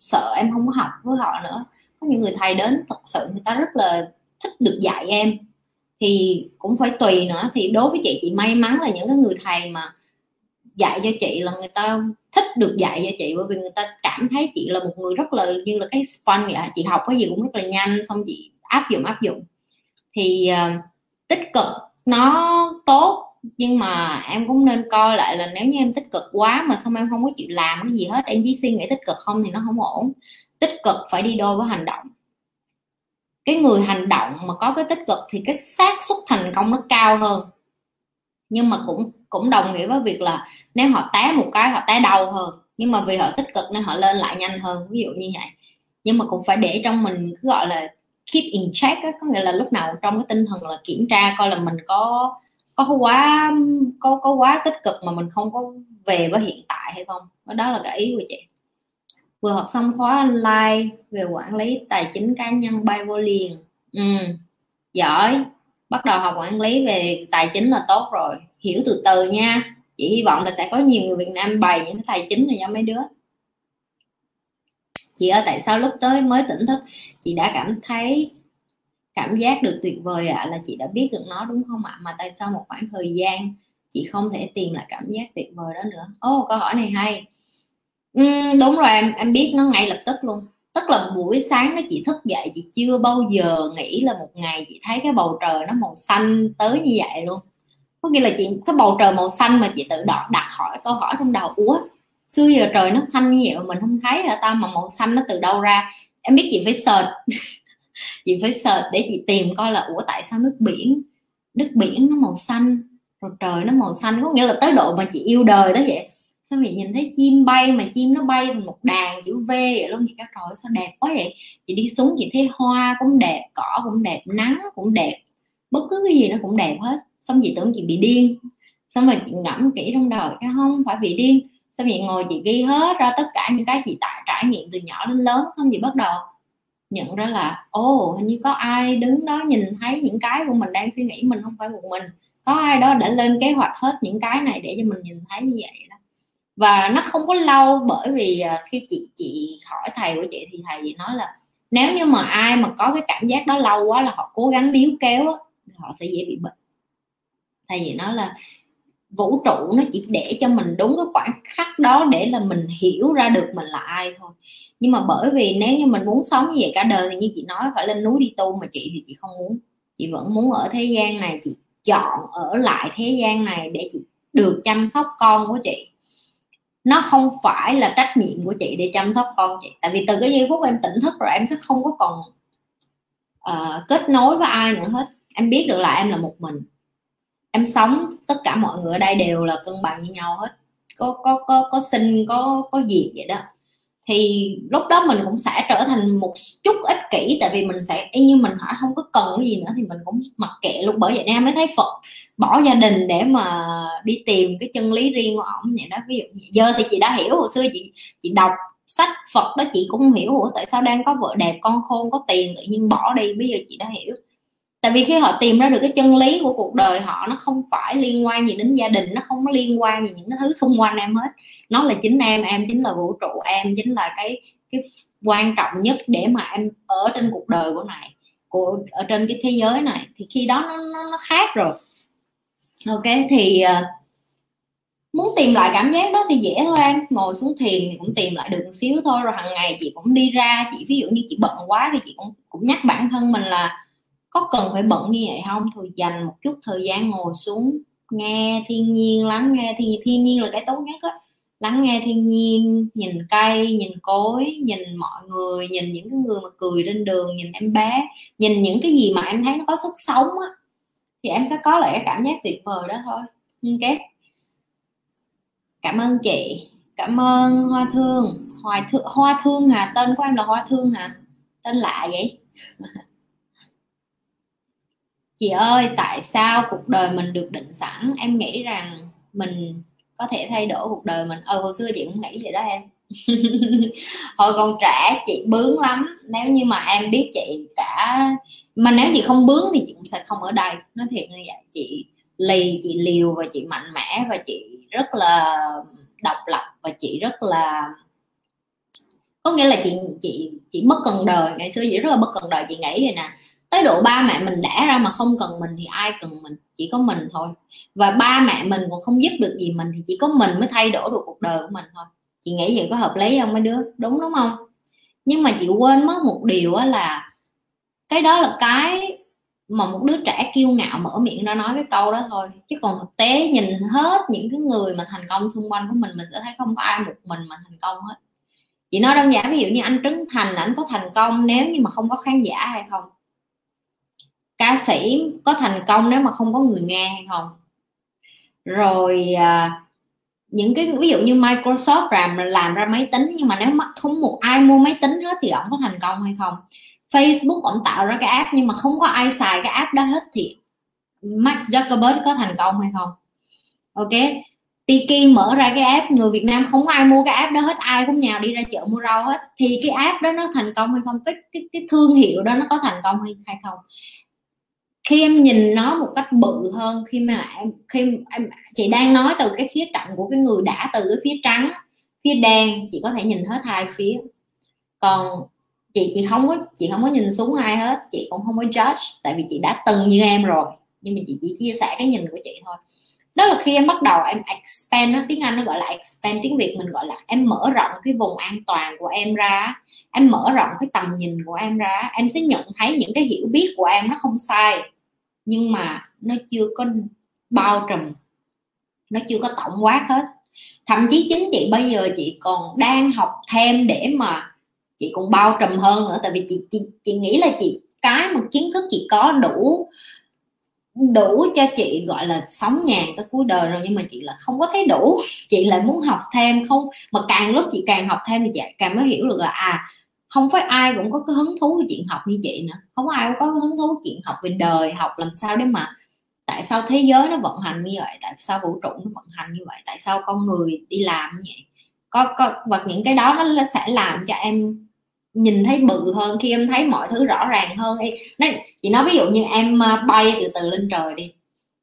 sợ em không có học với họ nữa. Có những người thầy đến thật sự người ta rất là thích được dạy em. Thì cũng phải tùy nữa. Thì đối với chị chị may mắn là những cái người thầy mà dạy cho chị là người ta thích được dạy cho chị. Bởi vì người ta cảm thấy chị là một người rất là, như là cái sponge vậy. Chị học cái gì cũng rất là nhanh, xong chị áp dụng áp dụng thì uh, tích cực nó tốt nhưng mà em cũng nên coi lại là nếu như em tích cực quá mà xong em không có chịu làm cái gì hết em chỉ suy nghĩ tích cực không thì nó không ổn. Tích cực phải đi đôi với hành động. Cái người hành động mà có cái tích cực thì cái xác suất thành công nó cao hơn. Nhưng mà cũng cũng đồng nghĩa với việc là nếu họ té một cái họ té đau hơn nhưng mà vì họ tích cực nên họ lên lại nhanh hơn ví dụ như vậy. Nhưng mà cũng phải để trong mình cứ gọi là keep in check á, có nghĩa là lúc nào trong cái tinh thần là kiểm tra coi là mình có có quá có có quá tích cực mà mình không có về với hiện tại hay không. Đó là cái ý của chị. Vừa học xong khóa online về quản lý tài chính cá nhân bay vô liền. Ừ giỏi. Bắt đầu học quản lý về tài chính là tốt rồi. Hiểu từ từ nha. Chị hy vọng là sẽ có nhiều người Việt Nam bày những cái tài chính này cho mấy đứa chị ơi tại sao lúc tới mới tỉnh thức? Chị đã cảm thấy cảm giác được tuyệt vời ạ à, là chị đã biết được nó đúng không ạ? À? mà tại sao một khoảng thời gian chị không thể tìm lại cảm giác tuyệt vời đó nữa? Ô oh, câu hỏi này hay. Uhm, đúng rồi em em biết nó ngay lập tức luôn. Tức là buổi sáng nó chị thức dậy chị chưa bao giờ nghĩ là một ngày chị thấy cái bầu trời nó màu xanh tới như vậy luôn. Có nghĩa là chị cái bầu trời màu xanh mà chị tự đặt đặt hỏi câu hỏi trong đầu ủa xưa giờ trời nó xanh như vậy mà mình không thấy hả ta? Mà màu xanh nó từ đâu ra? Em biết chị phải search. Chị phải search để chị tìm coi là, ủa, tại sao nước biển nước biển nó màu xanh, rồi trời nó màu xanh? Có nghĩa là tới độ mà chị yêu đời đó vậy. Sao vậy? Nhìn thấy chim bay mà chim nó bay thành một đàn chữ V vậy luôn. Chị các trời sao đẹp quá vậy? Chị đi xuống chị thấy hoa cũng đẹp, cỏ cũng đẹp, nắng cũng đẹp. Bất cứ cái gì nó cũng đẹp hết. Xong chị tưởng chị bị điên. Xong rồi chị ngẫm kỹ trong đời cái không phải bị điên xong chị ngồi chị ghi hết ra tất cả những cái chị trải trải nghiệm từ nhỏ đến lớn xong chị bắt đầu nhận ra là ồ oh, hình như có ai đứng đó nhìn thấy những cái của mình đang suy nghĩ mình không phải một mình. Có ai đó đã lên kế hoạch hết những cái này để cho mình nhìn thấy như vậy đó. Và nó không có lâu bởi vì à, khi chị chị hỏi thầy của chị thì thầy nói là nếu như mà ai mà có cái cảm giác đó lâu quá là họ cố gắng níu kéo họ sẽ dễ bị bệnh. Thầy vậy nói là vũ trụ nó chỉ để cho mình đúng cái khoảng khắc đó để là mình hiểu ra được mình là ai thôi. Nhưng mà bởi vì nếu như mình muốn sống như vậy cả đời thì như chị nói phải lên núi đi tu mà chị thì chị không muốn. Chị vẫn muốn ở thế gian này chị chọn ở lại thế gian này để chị được chăm sóc con của chị. Nó không phải là trách nhiệm của chị để chăm sóc con chị. Tại vì từ cái giây phút em tỉnh thức rồi em sẽ không có còn uh, kết nối với ai nữa hết. Em biết được là em là một mình em sống, tất cả mọi người ở đây đều là cân bằng như nhau hết. Có có có có sinh, có có diệt vậy đó. Thì lúc đó mình cũng sẽ trở thành một chút ích kỷ, tại vì mình sẽ, y như mình hỏi không có cần cái gì nữa thì mình cũng mặc kệ luôn. Bởi vậy nên mới thấy phật bỏ gia đình để mà đi tìm cái chân lý riêng của ổng vậy đó. Ví dụ như giờ thì chị đã hiểu, hồi xưa chị chị đọc sách phật đó, chị cũng không hiểu, ủa, tại sao đang có vợ đẹp, con khôn, có tiền tự nhiên bỏ đi? Bây giờ chị đã hiểu tại vì khi họ tìm ra được cái chân lý của cuộc đời họ nó không phải liên quan gì đến gia đình nó không có liên quan gì những cái thứ xung quanh em hết. Nó là chính em em chính là vũ trụ em chính là cái cái quan trọng nhất để mà em ở trên cuộc đời của này của ở trên cái thế giới này. Thì khi đó nó nó, nó khác rồi. Ok thì uh, muốn tìm lại cảm giác đó thì dễ thôi em. Ngồi xuống thiền thì cũng tìm lại được một xíu thôi rồi hàng ngày chị cũng đi ra. Chị ví dụ như chị bận quá thì chị cũng cũng nhắc bản thân mình là có cần phải bận như vậy không? Thôi dành một chút thời gian ngồi xuống nghe thiên nhiên, lắng nghe thiên nhiên. Thiên nhiên là cái tốt nhất á. Lắng nghe thiên nhiên, nhìn cây, nhìn cối, nhìn mọi người, nhìn những cái người mà cười trên đường, nhìn em bé, nhìn những cái gì mà em thấy nó có sức sống á, thì em sẽ có lại cái cảm giác tuyệt vời đó thôi. Ok. Cảm ơn chị. Cảm ơn hoa thương. Hoa thương hoa thương hả? Tên của em là hoa thương hả? Tên lạ vậy? chị ơi, tại sao cuộc đời mình được định sẵn? Em nghĩ rằng mình có thể thay đổi cuộc đời mình. Ờ hồi xưa chị cũng nghĩ vậy đó em. Hồi còn trẻ chị bướng lắm. Nếu như mà em biết chị cả, mà nếu chị không bướng thì chị cũng sẽ không ở đây. Nói thiệt như vậy, chị lì, chị liều và chị mạnh mẽ và chị rất là độc lập và chị rất là, có nghĩa là chị chị chị mất cần đời. Ngày xưa chị rất là bất cần đời, chị nghĩ vậy nè tới độ ba mẹ mình đẻ ra mà không cần mình thì ai cần mình? Chỉ có mình thôi. Và ba mẹ mình còn không giúp được gì mình thì chỉ có mình mới thay đổi được cuộc đời của mình thôi. Chị nghĩ vậy có hợp lý không mấy đứa? Đúng đúng không? Nhưng mà chị quên mất một điều là cái đó là cái mà một đứa trẻ kiêu ngạo mở miệng ra nói cái câu đó thôi. Chứ còn thực tế nhìn hết những cái người mà thành công xung quanh của mình mình sẽ thấy không có ai một mình mà thành công hết. Chị nói đơn giản, ví dụ như anh Trấn Thành anh có thành công nếu như mà không có khán giả hay không? Ca sĩ có thành công nếu mà không có người nghe hay không? Rồi à, những cái ví dụ như Microsoft làm làm ra máy tính nhưng mà nếu mà không một ai mua máy tính hết thì ông có thành công hay không? Facebook ông tạo ra cái app nhưng mà không có ai xài cái app đó hết thì Mark Zuckerberg có thành công hay không? Ok Tiki mở ra cái app người Việt Nam không ai mua cái app đó hết ai cũng nhào đi ra chợ mua rau hết. Thì cái app đó nó thành công hay không? Cái cái, cái thương hiệu đó nó có thành công hay, hay không? Khi em nhìn nó một cách bự hơn, khi mà em, khi em, chị đang nói từ cái khía cạnh của cái người đã từ cái phía trắng, phía đen, chị có thể nhìn hết hai phía. Còn chị chị không có, chị không có nhìn xuống ai hết, chị cũng không có judge, tại vì chị đã từng như em rồi, nhưng mà chị chỉ chia sẻ cái nhìn của chị thôi. Đó là khi em bắt đầu em expand tiếng anh nó gọi là expand, tiếng việt mình gọi là em mở rộng cái vùng an toàn của em ra em mở rộng cái tầm nhìn của em ra em sẽ nhận thấy những cái hiểu biết của em nó không sai nhưng mà nó chưa có bao trùm, nó chưa có tổng quát hết. Thậm chí chính chị bây giờ chị còn đang học thêm để mà chị còn bao trùm hơn nữa. Tại vì chị chị chị nghĩ là chị, cái mà kiến thức chị có đủ đủ cho chị gọi là sống nhàn tới cuối đời rồi, nhưng mà chị là không có thấy đủ. Chị lại muốn học thêm không? Mà càng lúc chị càng học thêm thì chị càng mới hiểu được là à không phải ai cũng có cái hứng thú với chuyện học như chị nữa. Không ai cũng có cái hứng thú chuyện học về đời học làm sao để mà tại sao thế giới nó vận hành như vậy tại sao vũ trụ nó vận hành như vậy tại sao con người đi làm như vậy. Có có và những cái đó nó sẽ làm cho em nhìn thấy bự hơn khi em thấy mọi thứ rõ ràng hơn. Đấy, chị nói ví dụ như em à, bay từ từ lên trời đi.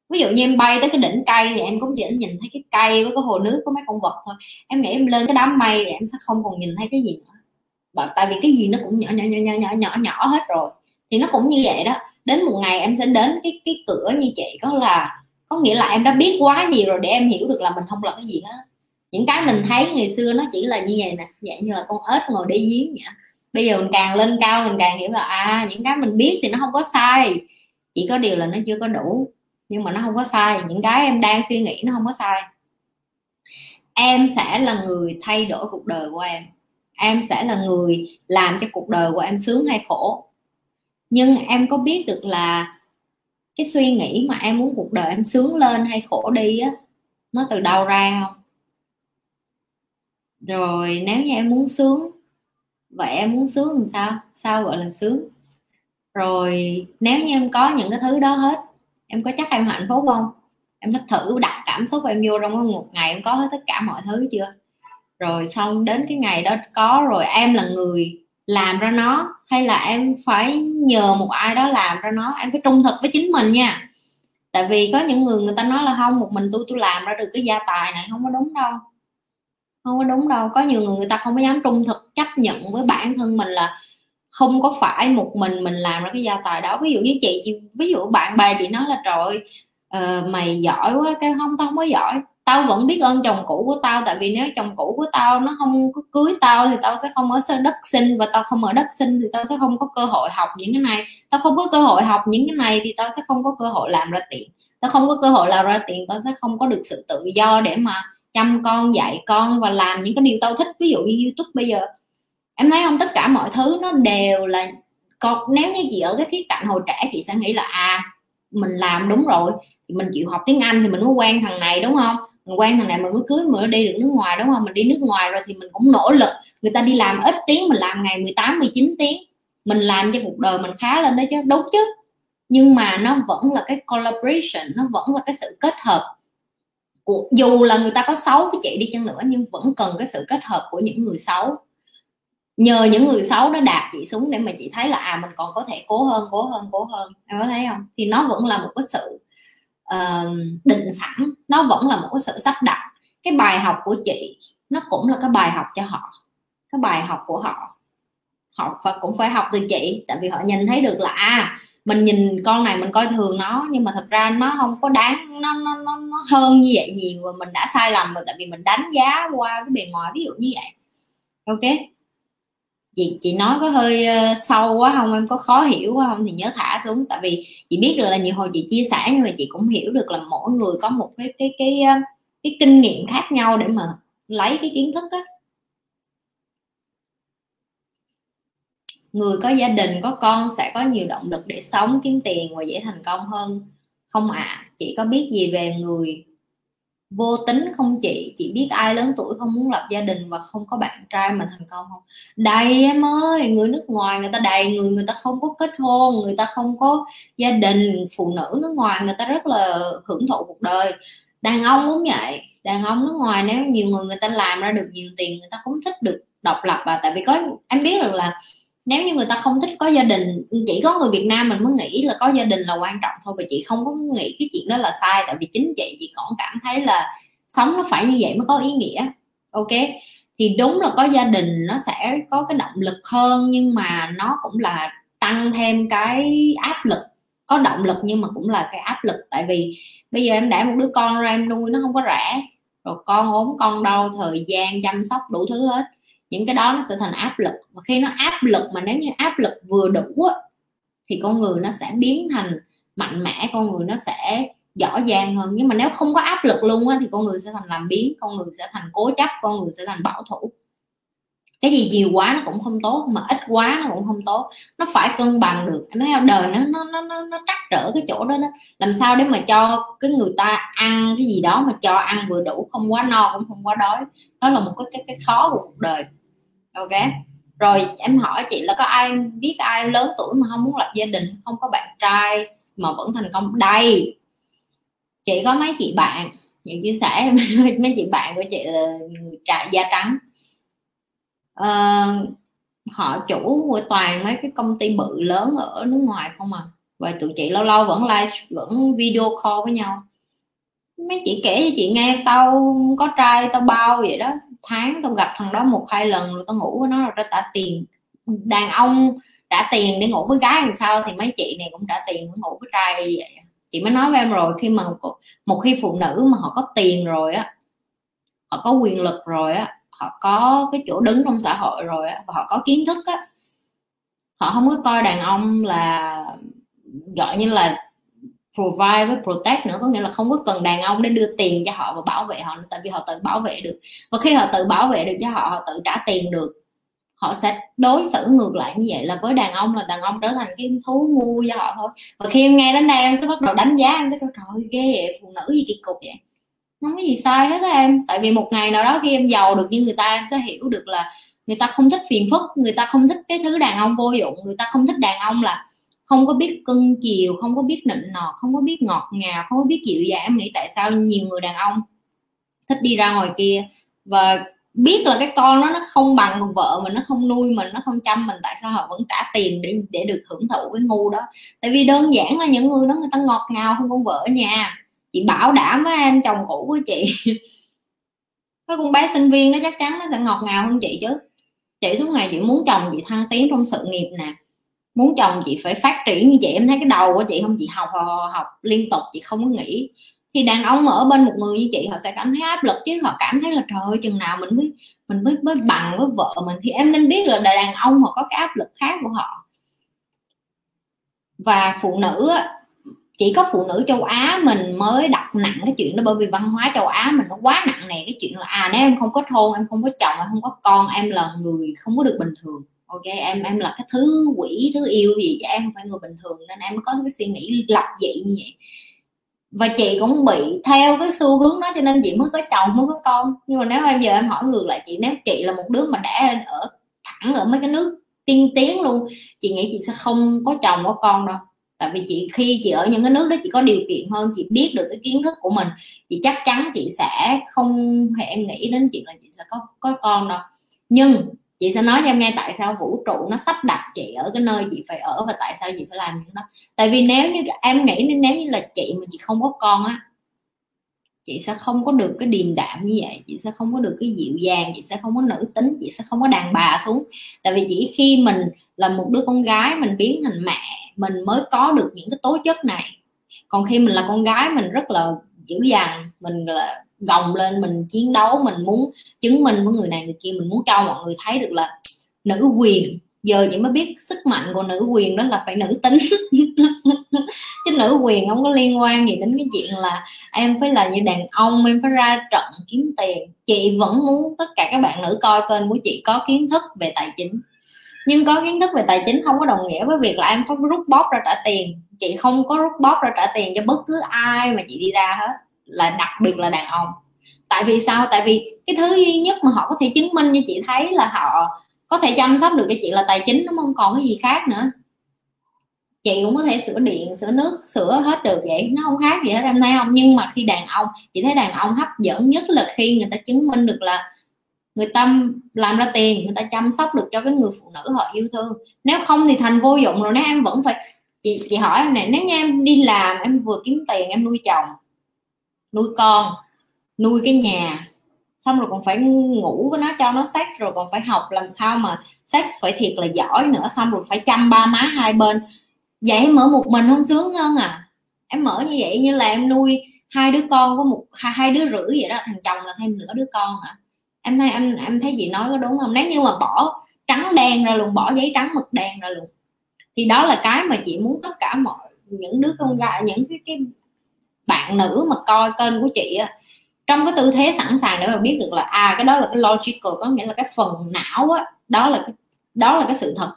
Ví dụ như em bay tới cái đỉnh cây thì em cũng chỉ nhìn thấy cái cây với cái hồ nước của mấy con vật thôi. Em nghĩ em lên cái đám mây thì em sẽ không còn nhìn thấy cái gì nữa và tại vì cái gì nó cũng nhỏ nhỏ nhỏ nhỏ nhỏ nhỏ nhỏ hết rồi. Thì nó cũng như vậy đó. Đến một ngày em sẽ đến cái cái cửa như chị có là, có nghĩa là em đã biết quá nhiều rồi để em hiểu được là mình không là cái gì hết. Những cái mình thấy ngày xưa nó chỉ là như vậy nè, vậy như là con ếch ngồi đi giếng vậy bây giờ mình càng lên cao, mình càng hiểu là à những cái mình biết thì nó không có sai. Chỉ có điều là nó chưa có đủ, nhưng mà nó không có sai. Những cái em đang suy nghĩ nó không có sai. Em sẽ là người thay đổi cuộc đời của em em sẽ là người làm cho cuộc đời của em sướng hay khổ. Nhưng em có biết được là cái suy nghĩ mà em muốn cuộc đời em sướng lên hay khổ đi á, nó từ đâu ra không? Rồi, nếu như em muốn sướng, vậy em muốn sướng làm sao? Sao gọi là sướng? Rồi, nếu như em có những cái thứ đó hết, em có chắc em hạnh phúc không? Em đã thử đặt cảm xúc em vô trong một ngày em có hết tất cả mọi thứ chưa? Rồi xong đến cái ngày đó có rồi em là người làm ra nó hay là em phải nhờ một ai đó làm ra nó? Em phải trung thực với chính mình nha. Tại vì có những người người ta nói là không một mình tôi tôi làm ra được cái gia tài này không có đúng đâu. Không có đúng đâu. Có nhiều người người ta không có dám trung thực chấp nhận với bản thân mình là không có phải một mình mình làm ra cái gia tài đó. Ví dụ như chị, chị ví dụ bạn bè chị nói là trời uh, mày giỏi quá cái không tao không có giỏi tao vẫn biết ơn chồng cũ của tao, tại vì nếu chồng cũ của tao nó không có cưới tao thì tao sẽ không ở đất sinh, và tao không ở đất sinh thì tao sẽ không có cơ hội học những cái này. Tao không có cơ hội học những cái này thì tao sẽ không có cơ hội làm ra tiền. Tao không có cơ hội làm ra tiền, tao sẽ không có được sự tự do để mà chăm con, dạy con và làm những cái điều tao thích. Ví dụ như youtube bây giờ, em thấy không? Tất cả mọi thứ nó đều là còn nếu như chị ở cái khía cạnh hồi trẻ, chị sẽ nghĩ là à mình làm đúng rồi mình chịu học tiếng anh thì mình mới quen thằng này, đúng không? Mình quen thằng này mình mới cưới mình mới đi được nước ngoài, đúng không? Mình đi nước ngoài rồi thì mình cũng nỗ lực. Người ta đi làm ít tiếng, mình làm ngày 18 19 tiếng. Mình làm cho cuộc đời mình khá lên đó chứ, đúng chứ? Nhưng mà nó vẫn là cái collaboration, nó vẫn là cái sự kết hợp của, dù là người ta có xấu với chị đi chăng nữa, nhưng vẫn cần cái sự kết hợp của những người xấu. Nhờ những người xấu nó đạp chị xuống để mà chị thấy là à mình còn có thể cố hơn cố hơn cố hơn. Em có thấy không? Thì nó vẫn là một cái sự uh, định sẵn. Nó vẫn là một cái sự sắp đặt. Cái bài học của chị nó cũng là cái bài học cho họ. Cái bài học của họ. Họ và cũng phải học từ chị tại vì họ nhìn thấy được là à mình nhìn con này mình coi thường nó nhưng mà thật ra nó không có đáng nó nó nó, nó hơn như vậy nhiều và mình đã sai lầm rồi tại vì mình đánh giá qua cái bề ngoài ví dụ như vậy. Ok? Chị chị nói có hơi uh, sâu quá không em có khó hiểu quá không thì nhớ thả xuống. Tại vì chị biết được là nhiều hồi chị chia sẻ nhưng mà chị cũng hiểu được là mỗi người có một cái cái cái cái, cái kinh nghiệm khác nhau để mà lấy cái kiến thức á. Người có gia đình có con sẽ có nhiều động lực để sống kiếm tiền và dễ thành công hơn. Không ạ à, chị có biết gì về người vô tính không chị? Chị biết ai lớn tuổi không muốn lập gia đình và không có bạn trai mà thành công không? Đầy em ơi, người nước ngoài người ta đầy người người ta không có kết hôn, người ta không có gia đình, phụ nữ nước ngoài người ta rất là hưởng thụ cuộc đời. Đàn ông cũng vậy, đàn ông nước ngoài nếu nhiều người người ta làm ra được nhiều tiền, người ta cũng thích được độc lập và tại vì có, em biết được là nếu như người ta không thích có gia đình, chỉ có người Việt Nam mình mới nghĩ là có gia đình là quan trọng thôi, và chị không có nghĩ cái chuyện đó là sai, tại vì chính chị chị còn cảm thấy là sống nó phải như vậy mới có ý nghĩa. Ok? Thì đúng là có gia đình nó sẽ có cái động lực hơn, nhưng mà nó cũng là tăng thêm cái áp lực, có động lực nhưng mà cũng là cái áp lực. Tại vì bây giờ em đã một đứa con ra em nuôi nó không có rẻ, rồi con ốm, con đau, thời gian chăm sóc đủ thứ hết những cái đó nó sẽ thành áp lực. Và khi nó áp lực mà nếu như áp lực vừa đủ á, thì con người nó sẽ biến thành mạnh mẽ con người nó sẽ rõ ràng hơn. Nhưng mà nếu không có áp lực luôn á, thì con người sẽ thành làm biến con người sẽ thành cố chấp con người sẽ thành bảo thủ. Cái gì nhiều quá nó cũng không tốt mà ít quá nó cũng không tốt. Nó phải cân bằng được. Em thấy đời nó nó nó nó, nó trắc trở cái chỗ đó đó. Làm sao để mà cho cái người ta ăn cái gì đó mà cho ăn vừa đủ không quá no cũng không quá đói. Đó là một cái cái, cái khó của cuộc đời ok. Rồi em hỏi chị là có ai biết ai lớn tuổi mà không muốn lập gia đình không có bạn trai mà vẫn thành công? Đây. Chị có mấy chị bạn? Chị chia sẻ mấy chị bạn của chị là người trại da trắng. À, họ chủ của toàn mấy cái công ty bự lớn ở nước ngoài không à? Và tụi chị lâu lâu vẫn live vẫn video call với nhau. Mấy chị kể cho chị nghe tao có trai tao bao vậy đó tháng tao gặp thằng đó một hai lần rồi tao ngủ với nó rồi tao trả tiền. Đàn ông trả tiền để ngủ với gái làm sao thì mấy chị này cũng trả tiền để ngủ với trai đi vậy à. chị mới nói với em rồi, khi mà một khi phụ nữ mà họ có tiền rồi á, họ có quyền lực rồi á, họ có cái chỗ đứng trong xã hội rồi á, và họ có kiến thức á, họ không có coi đàn ông là, gọi như là provide với protect nữa, có nghĩa là không có cần đàn ông để đưa tiền cho họ và bảo vệ họ tại vì họ tự bảo vệ được. Và khi họ tự bảo vệ được cho họ họ tự trả tiền được. Họ sẽ đối xử ngược lại như vậy là với đàn ông là đàn ông trở thành cái thú ngu cho họ thôi. Và khi em nghe đến đây, em sẽ bắt đầu đánh giá, em sẽ kêu, trời ghê vậy, phụ nữ gì kỳ cục vậy? Không có gì sai hết á em. Tại vì một ngày nào đó khi em giàu được như người ta, em sẽ hiểu được là người ta không thích phiền phức, người ta không thích cái thứ đàn ông vô dụng, người ta không thích đàn ông là không có biết cưng chiều, không có biết nịnh nọt, không có biết ngọt ngào, không có biết dịu dàng. Em nghĩ tại sao nhiều người đàn ông thích đi ra ngoài kia và biết là cái con nó nó không bằng một vợ mình, nó không nuôi mình, nó không chăm mình, tại sao họ vẫn trả tiền để để được hưởng thụ cái ngu đó? Tại vì đơn giản là những người đó người ta ngọt ngào hơn con vợ ở nhà. Chị bảo đảm với em chồng cũ của chị. Với con bé sinh viên nó chắc chắn nó sẽ ngọt ngào hơn chị chứ. Chị suốt ngày chị muốn chồng chị thăng tiến trong sự nghiệp nè muốn chồng chị phải phát triển như chị em thấy cái đầu của chị không chị học học, học liên tục chị không có nghĩ. Thì đàn ông ở bên một người như chị họ sẽ cảm thấy áp lực chứ họ cảm thấy là trời ơi chừng nào mình mới mình mới mới bằng với vợ mình thì em nên biết là đàn ông họ có cái áp lực khác của họ. Và phụ nữ chỉ có phụ nữ châu Á mình mới đặt nặng cái chuyện đó bởi vì văn hóa châu Á mình nó quá nặng nề cái chuyện là à nếu em không có thôn em không có chồng em không có con em là người không có được bình thường ok, em em là cái thứ quỷ, thứ yêu gì chứ em không phải người bình thường nên em mới có cái suy nghĩ lập dị như vậy. Và chị cũng bị theo cái xu hướng đó cho nên chị mới có chồng, mới có con. Nhưng mà nếu em giờ em hỏi ngược lại chị, nếu chị là một đứa mà đã ở thẳng ở mấy cái nước tiên tiến luôn, chị nghĩ chị sẽ không có chồng, có con đâu. Tại vì chị, khi chị ở những cái nước đó chị có điều kiện hơn, chị biết được cái kiến thức của mình chị chắc chắn chị sẽ không hề nghĩ đến chuyện là chị sẽ có có con đâu. Nhưng chị sẽ nói cho em nghe tại sao vũ trụ nó sắp đặt chị ở cái nơi chị phải ở và tại sao chị phải làm nó tại vì nếu như em nghĩ nếu như là chị mà chị không có con á, chị sẽ không có được cái điềm đạm như vậy, chị sẽ không có được cái dịu dàng, chị sẽ không có nữ tính, chị sẽ không có đàn bà xuống. Tại vì chỉ khi mình là một đứa con gái mình biến thành mẹ, mình mới có được những cái tố chất này. Còn khi mình là con gái mình rất là dữ dằn, mình là gồng lên mình chiến đấu, mình muốn chứng minh với người này người kia, mình muốn cho mọi người thấy được là nữ quyền. Giờ chị mới biết sức mạnh của nữ quyền đó là phải nữ tính. Chứ nữ quyền không có liên quan gì đến cái chuyện là em phải là như đàn ông, em phải ra trận kiếm tiền. Chị vẫn muốn tất cả các bạn nữ coi kênh của chị có kiến thức về tài chính. Nhưng có kiến thức về tài chính không có đồng nghĩa với việc là em phải rút bóp ra trả tiền. Chị không có rút bóp ra trả tiền cho bất cứ ai mà chị đi ra hết là đặc biệt là đàn ông. Tại vì sao? Tại vì cái thứ duy nhất mà họ có thể chứng minh như chị thấy là họ có thể chăm sóc được cho chị là tài chính nó không? Còn cái gì khác nữa? Chị cũng có thể sửa điện, sửa nước, sửa hết được vậy. Nó không khác gì hết, em thấy không? Nhưng mà khi đàn ông, chị thấy đàn ông hấp dẫn nhất là khi người ta chứng minh được là người ta làm ra tiền, người ta chăm sóc được cho cái người phụ nữ họ yêu thương. Nếu không thì thành vô dụng rồi, nếu em vẫn phải, chị chị hỏi em này nếu như em đi làm, em vừa kiếm tiền, em nuôi chồng nuôi con nuôi cái nhà. Xong rồi còn phải ngủ với nó cho nó sex rồi còn phải học làm sao mà sex phải thiệt là giỏi nữa. Xong rồi phải chăm ba má hai bên. Vậy em mở một mình không sướng hơn à? Em mở như vậy như là em nuôi hai đứa con có một hai, hai đứa rưỡi vậy đó thằng chồng là thêm nửa đứa con à em thấy em em thấy chị nói có đúng không? Nếu như mà bỏ trắng đen ra luôn bỏ giấy trắng mực đen ra luôn thì đó là cái mà chị muốn tất cả mọi những đứa con gái những cái cái bạn nữ mà coi kênh của chị á, trong cái tư thế sẵn sàng để mà biết được là à cái đó là cái logical, có nghĩa là cái phần não á, đó là cái, đó là cái sự thật.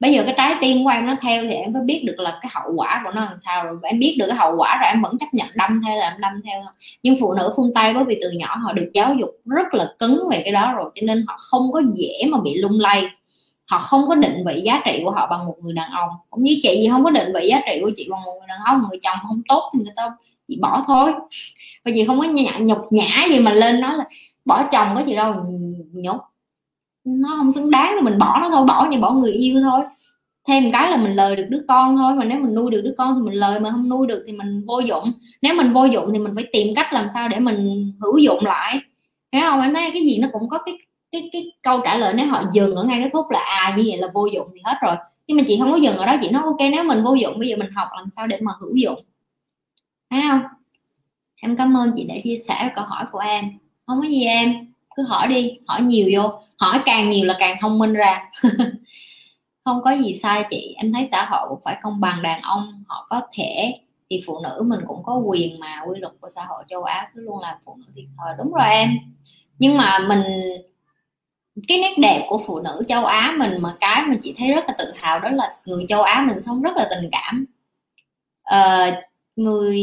Bây giờ cái trái tim của em nó theo thì em phải biết được là cái hậu quả của nó làm sao rồi. Em biết được cái hậu quả rồi, em vẫn chấp nhận đâm theo là em đâm theo. Nhưng phụ nữ phương tây bởi vì từ nhỏ họ được giáo dục rất là cứng về cái đó rồi, cho nên họ không có dễ mà bị lung lay. Họ không có định vị giá trị của họ bằng một người đàn ông. Cũng như chị gì không có định vị giá trị của chị bằng một người đàn ông, người chồng không tốt thì người ta chị bỏ thôi. Và chị không có nhả, nhục nhã gì mà lên nói là bỏ chồng có gì đâu nhục. Nó không xứng đáng thì mình bỏ nó thôi bỏ như bỏ người yêu thôi. Thêm cái là mình lời được đứa con thôi mà nếu mình nuôi được đứa con thì mình lời mà không nuôi được thì mình vô dụng. Nếu mình vô dụng thì mình phải tìm cách làm sao để mình hữu dụng lại. Thấy không? Em thấy cái gì nó cũng có cái cái cái câu trả lời nếu họ dừng ở ngay cái khúc là à như vậy là vô dụng thì hết rồi. Nhưng mà chị không có dừng ở đó chị nói ok nếu mình vô dụng bây giờ mình học làm sao để mà hữu dụng thấy không? Em cảm ơn chị đã chia sẻ câu hỏi của em. Không có gì em. Cứ hỏi đi. Hỏi nhiều vô. Hỏi càng nhiều là càng thông minh ra. Không có gì sai chị. Em thấy xã hội cũng phải công bằng đàn ông họ có thể. Thì phụ nữ mình cũng có quyền mà quy luật của xã hội châu Á cứ luôn làm phụ nữ thiệt thòi. Đúng rồi em. Nhưng mà mình cái nét đẹp của phụ nữ châu Á mình mà cái mà chị thấy rất là tự hào đó là người châu Á mình sống rất là tình cảm. Uh, người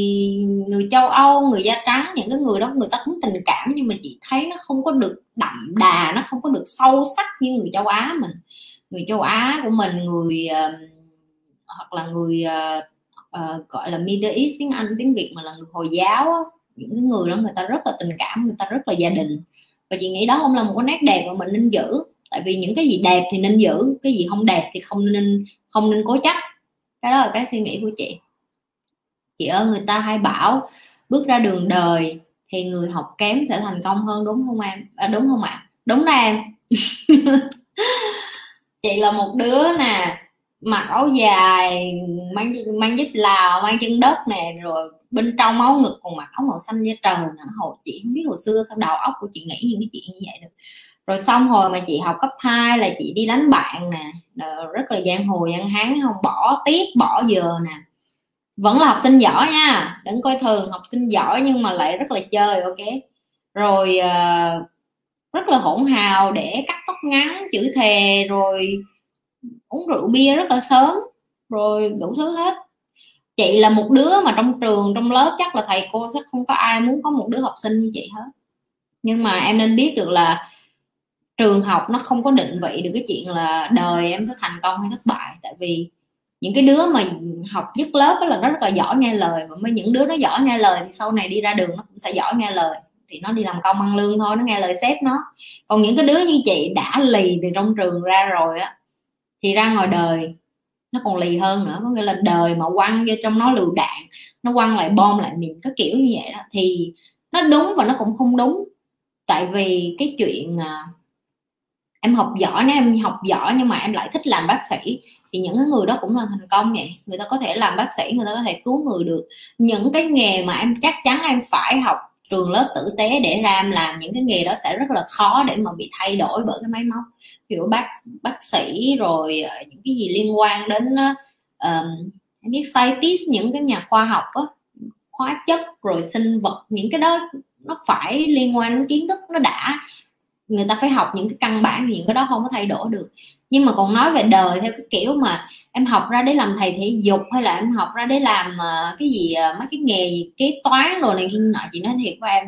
người châu Âu người da trắng những cái người đó người ta cũng tình cảm nhưng mà chị thấy nó không có được đậm đà nó không có được sâu sắc như người châu Á mình. Người châu Á của mình người uh, hoặc là người uh, uh, gọi là Middle East tiếng Anh tiếng Việt mà là người Hồi giáo á, những cái người đó người ta rất là tình cảm người ta rất là gia đình. Và chị nghĩ đó không là một cái nét đẹp mà mình nên giữ. Tại vì những cái gì đẹp thì nên giữ cái gì không đẹp thì không nên không nên cố chấp. Cái đó là cái suy nghĩ của chị chị ơi người ta hay bảo bước ra đường đời thì người học kém sẽ thành công hơn. Đúng không em? À, đúng không ạ? À? đúng đó em. Chị là một đứa nè mặc áo dài mang mang giúp lào mang chân đất nè rồi bên trong áo ngực còn mặc áo màu xanh da trời nữa. Hồi chị không biết hồi xưa sao đầu óc của chị nghĩ những cái chuyện như vậy được. Rồi xong hồi mà chị học cấp 2 là chị đi đánh bạn nè. Rất là giang hồ giang hán không bỏ tiết bỏ giờ nè vẫn là học sinh giỏi nha đừng coi thường học sinh giỏi nhưng mà lại rất là chơi ok? Rồi uh, rất là hỗn hào để cắt tóc ngắn chữ thề rồi uống rượu bia rất là sớm rồi đủ thứ hết. Chị là một đứa mà trong trường trong lớp chắc là thầy cô sẽ không có ai muốn có một đứa học sinh như chị hết. Nhưng mà em nên biết được là trường học nó không có định vị được cái chuyện là đời em sẽ thành công hay thất bại tại vì những cái đứa mà học dứt lớp đó là nó rất là giỏi nghe lời và mấy những đứa nó giỏi nghe lời thì sau này đi ra đường nó cũng sẽ giỏi nghe lời. Thì nó đi làm công ăn lương thôi, nó nghe lời sếp nó. Còn những cái đứa như chị đã lì từ trong trường ra rồi á, thì ra ngoài đời nó còn lì hơn nữa. Có nghĩa là đời mà quăng vô trong nó lựu đạn, nó quăng lại bom lại mình có kiểu như vậy đó, thì nó đúng và nó cũng không đúng. Tại vì cái chuyện à, em học giỏi, nếu em học giỏi nhưng mà em lại thích làm bác sĩ thì những cái người đó cũng là thành công vậy người ta có thể làm bác sĩ người ta có thể cứu người được. Những cái nghề mà em chắc chắn em phải học trường lớp tử tế để ra em làm những cái nghề đó sẽ rất là khó để mà bị thay đổi bởi cái máy móc. Kiểu bác bác sĩ rồi ờ, những cái gì liên quan đến um, em biết scientist những cái nhà khoa học á hóa chất rồi sinh vật những cái đó nó phải liên quan đến kiến thức nó đã. Người ta phải học những cái căn bản thì những cái đó không có thay đổi được nhưng mà còn nói về đời theo cái kiểu mà em học ra để làm thầy thể dục hay là em học ra để làm uh, cái gì uh, mấy cái nghề gì kế toán rồi này kia nọ chị nói thiệt với em.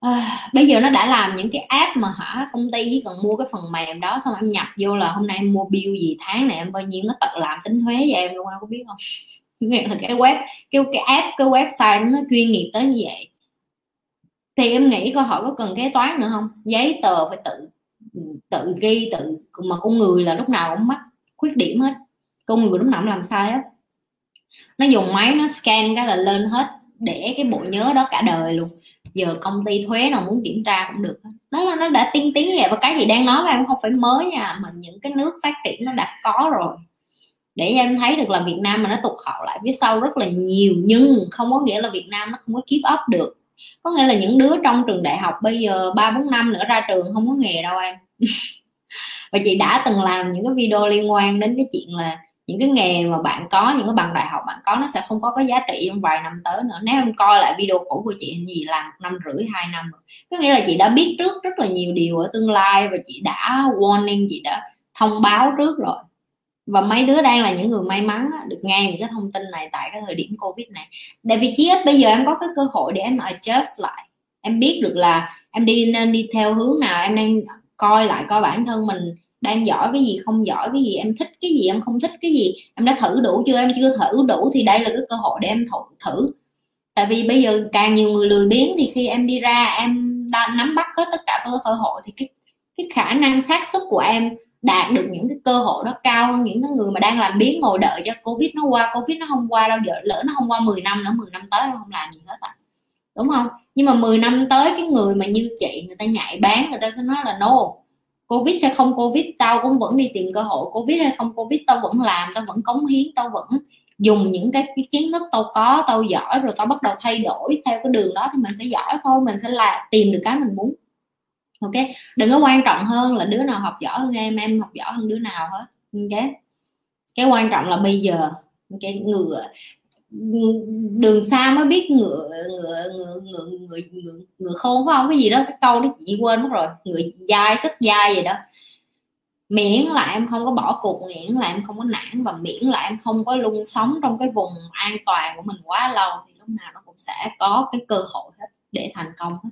À, bây giờ nó đã làm những cái app mà hả công ty chỉ cần mua cái phần mềm đó xong em nhập vô là hôm nay em mua bill gì tháng này em bao nhiêu nó tự làm tính thuế cho em luôn em có biết không? Nghĩa là cái web cái cái app cái website nó chuyên nghiệp tới như vậy. Thì em nghĩ câu hỏi có cần kế toán nữa không? Giấy tờ phải tự tự ghi tự, mà con người là lúc nào cũng mắc khuyết điểm hết. Con người lúc nào cũng làm sai hết. Nó dùng máy nó scan cái là lên hết, để cái bộ nhớ đó cả đời luôn. Giờ công ty thuế nào muốn kiểm tra cũng được đó là nó đã tiên tiến như vậy và cái gì đang nói với em không phải mới nha, mà những cái nước phát triển nó đã có rồi. Để em thấy được là Việt Nam mà nó tụt hậu lại phía sau rất là nhiều, nhưng không có nghĩa là Việt Nam nó không có keep up được có nghĩa là những đứa trong trường đại học bây giờ ba, bốn năm nữa ra trường không có nghề đâu em. Và chị đã từng làm những cái video liên quan đến cái chuyện là những cái nghề mà bạn có, những cái bằng đại học bạn có nó sẽ không có cái giá trị trong vài năm tới nữa. Nếu em coi lại video cũ của chị gì làm một năm rưỡi, hai năm rồi. Có nghĩa là chị đã biết trước rất là nhiều điều ở tương lai và chị đã warning, chị đã thông báo trước rồi và mấy đứa đang là những người may mắn được nghe những cái thông tin này tại cái thời điểm covid này. Tại vì chí ít bây giờ em có cái cơ hội để em adjust lại. Em biết được là em đi nên đi theo hướng nào, em đang coi lại coi bản thân mình đang giỏi cái gì, không giỏi cái gì, em thích cái gì, em không thích cái gì. Em đã thử đủ chưa? Em chưa thử đủ thì đây là cái cơ hội để em thử thử. Tại vì bây giờ càng nhiều người lười biếng thì khi em đi ra, em đã nắm bắt hết tất cả các cơ hội thì cái cái khả năng xác suất của em đạt được những cái cơ hội đó cao hơn những cái người mà đang làm biến ngồi đợi cho covid nó qua. Covid nó không qua đâu giờ lỡ nó không qua 10 năm nữa 10 năm tới nó không làm gì hết à. Đúng không? Nhưng mà 10 năm tới cái người mà như chị người ta nhạy bán người ta sẽ nói là no covid hay không covid tao cũng vẫn đi tìm cơ hội. Covid hay không covid tao vẫn làm tao vẫn cống hiến tao vẫn dùng những cái, cái kiến thức tao có tao giỏi rồi tao bắt đầu thay đổi theo cái đường đó thì mình sẽ giỏi thôi mình sẽ là tìm được cái mình muốn ok? Đừng có quan trọng hơn là đứa nào học giỏi hơn em em học giỏi hơn đứa nào hết. Ok? Cái quan trọng là bây giờ. Cái ngựa. Đường xa mới biết ngựa ngựa ngựa ngựa ngựa ngựa, ngựa khôn phải không? Cái gì đó cái câu đó chị quên mất rồi. Ngựa dai sức dai gì đó. Miễn là em không có bỏ cuộc miễn là em không có nản và miễn là em không có luôn sống trong cái vùng an toàn của mình quá lâu thì lúc nào nó cũng sẽ có cái cơ hội hết để thành công hết.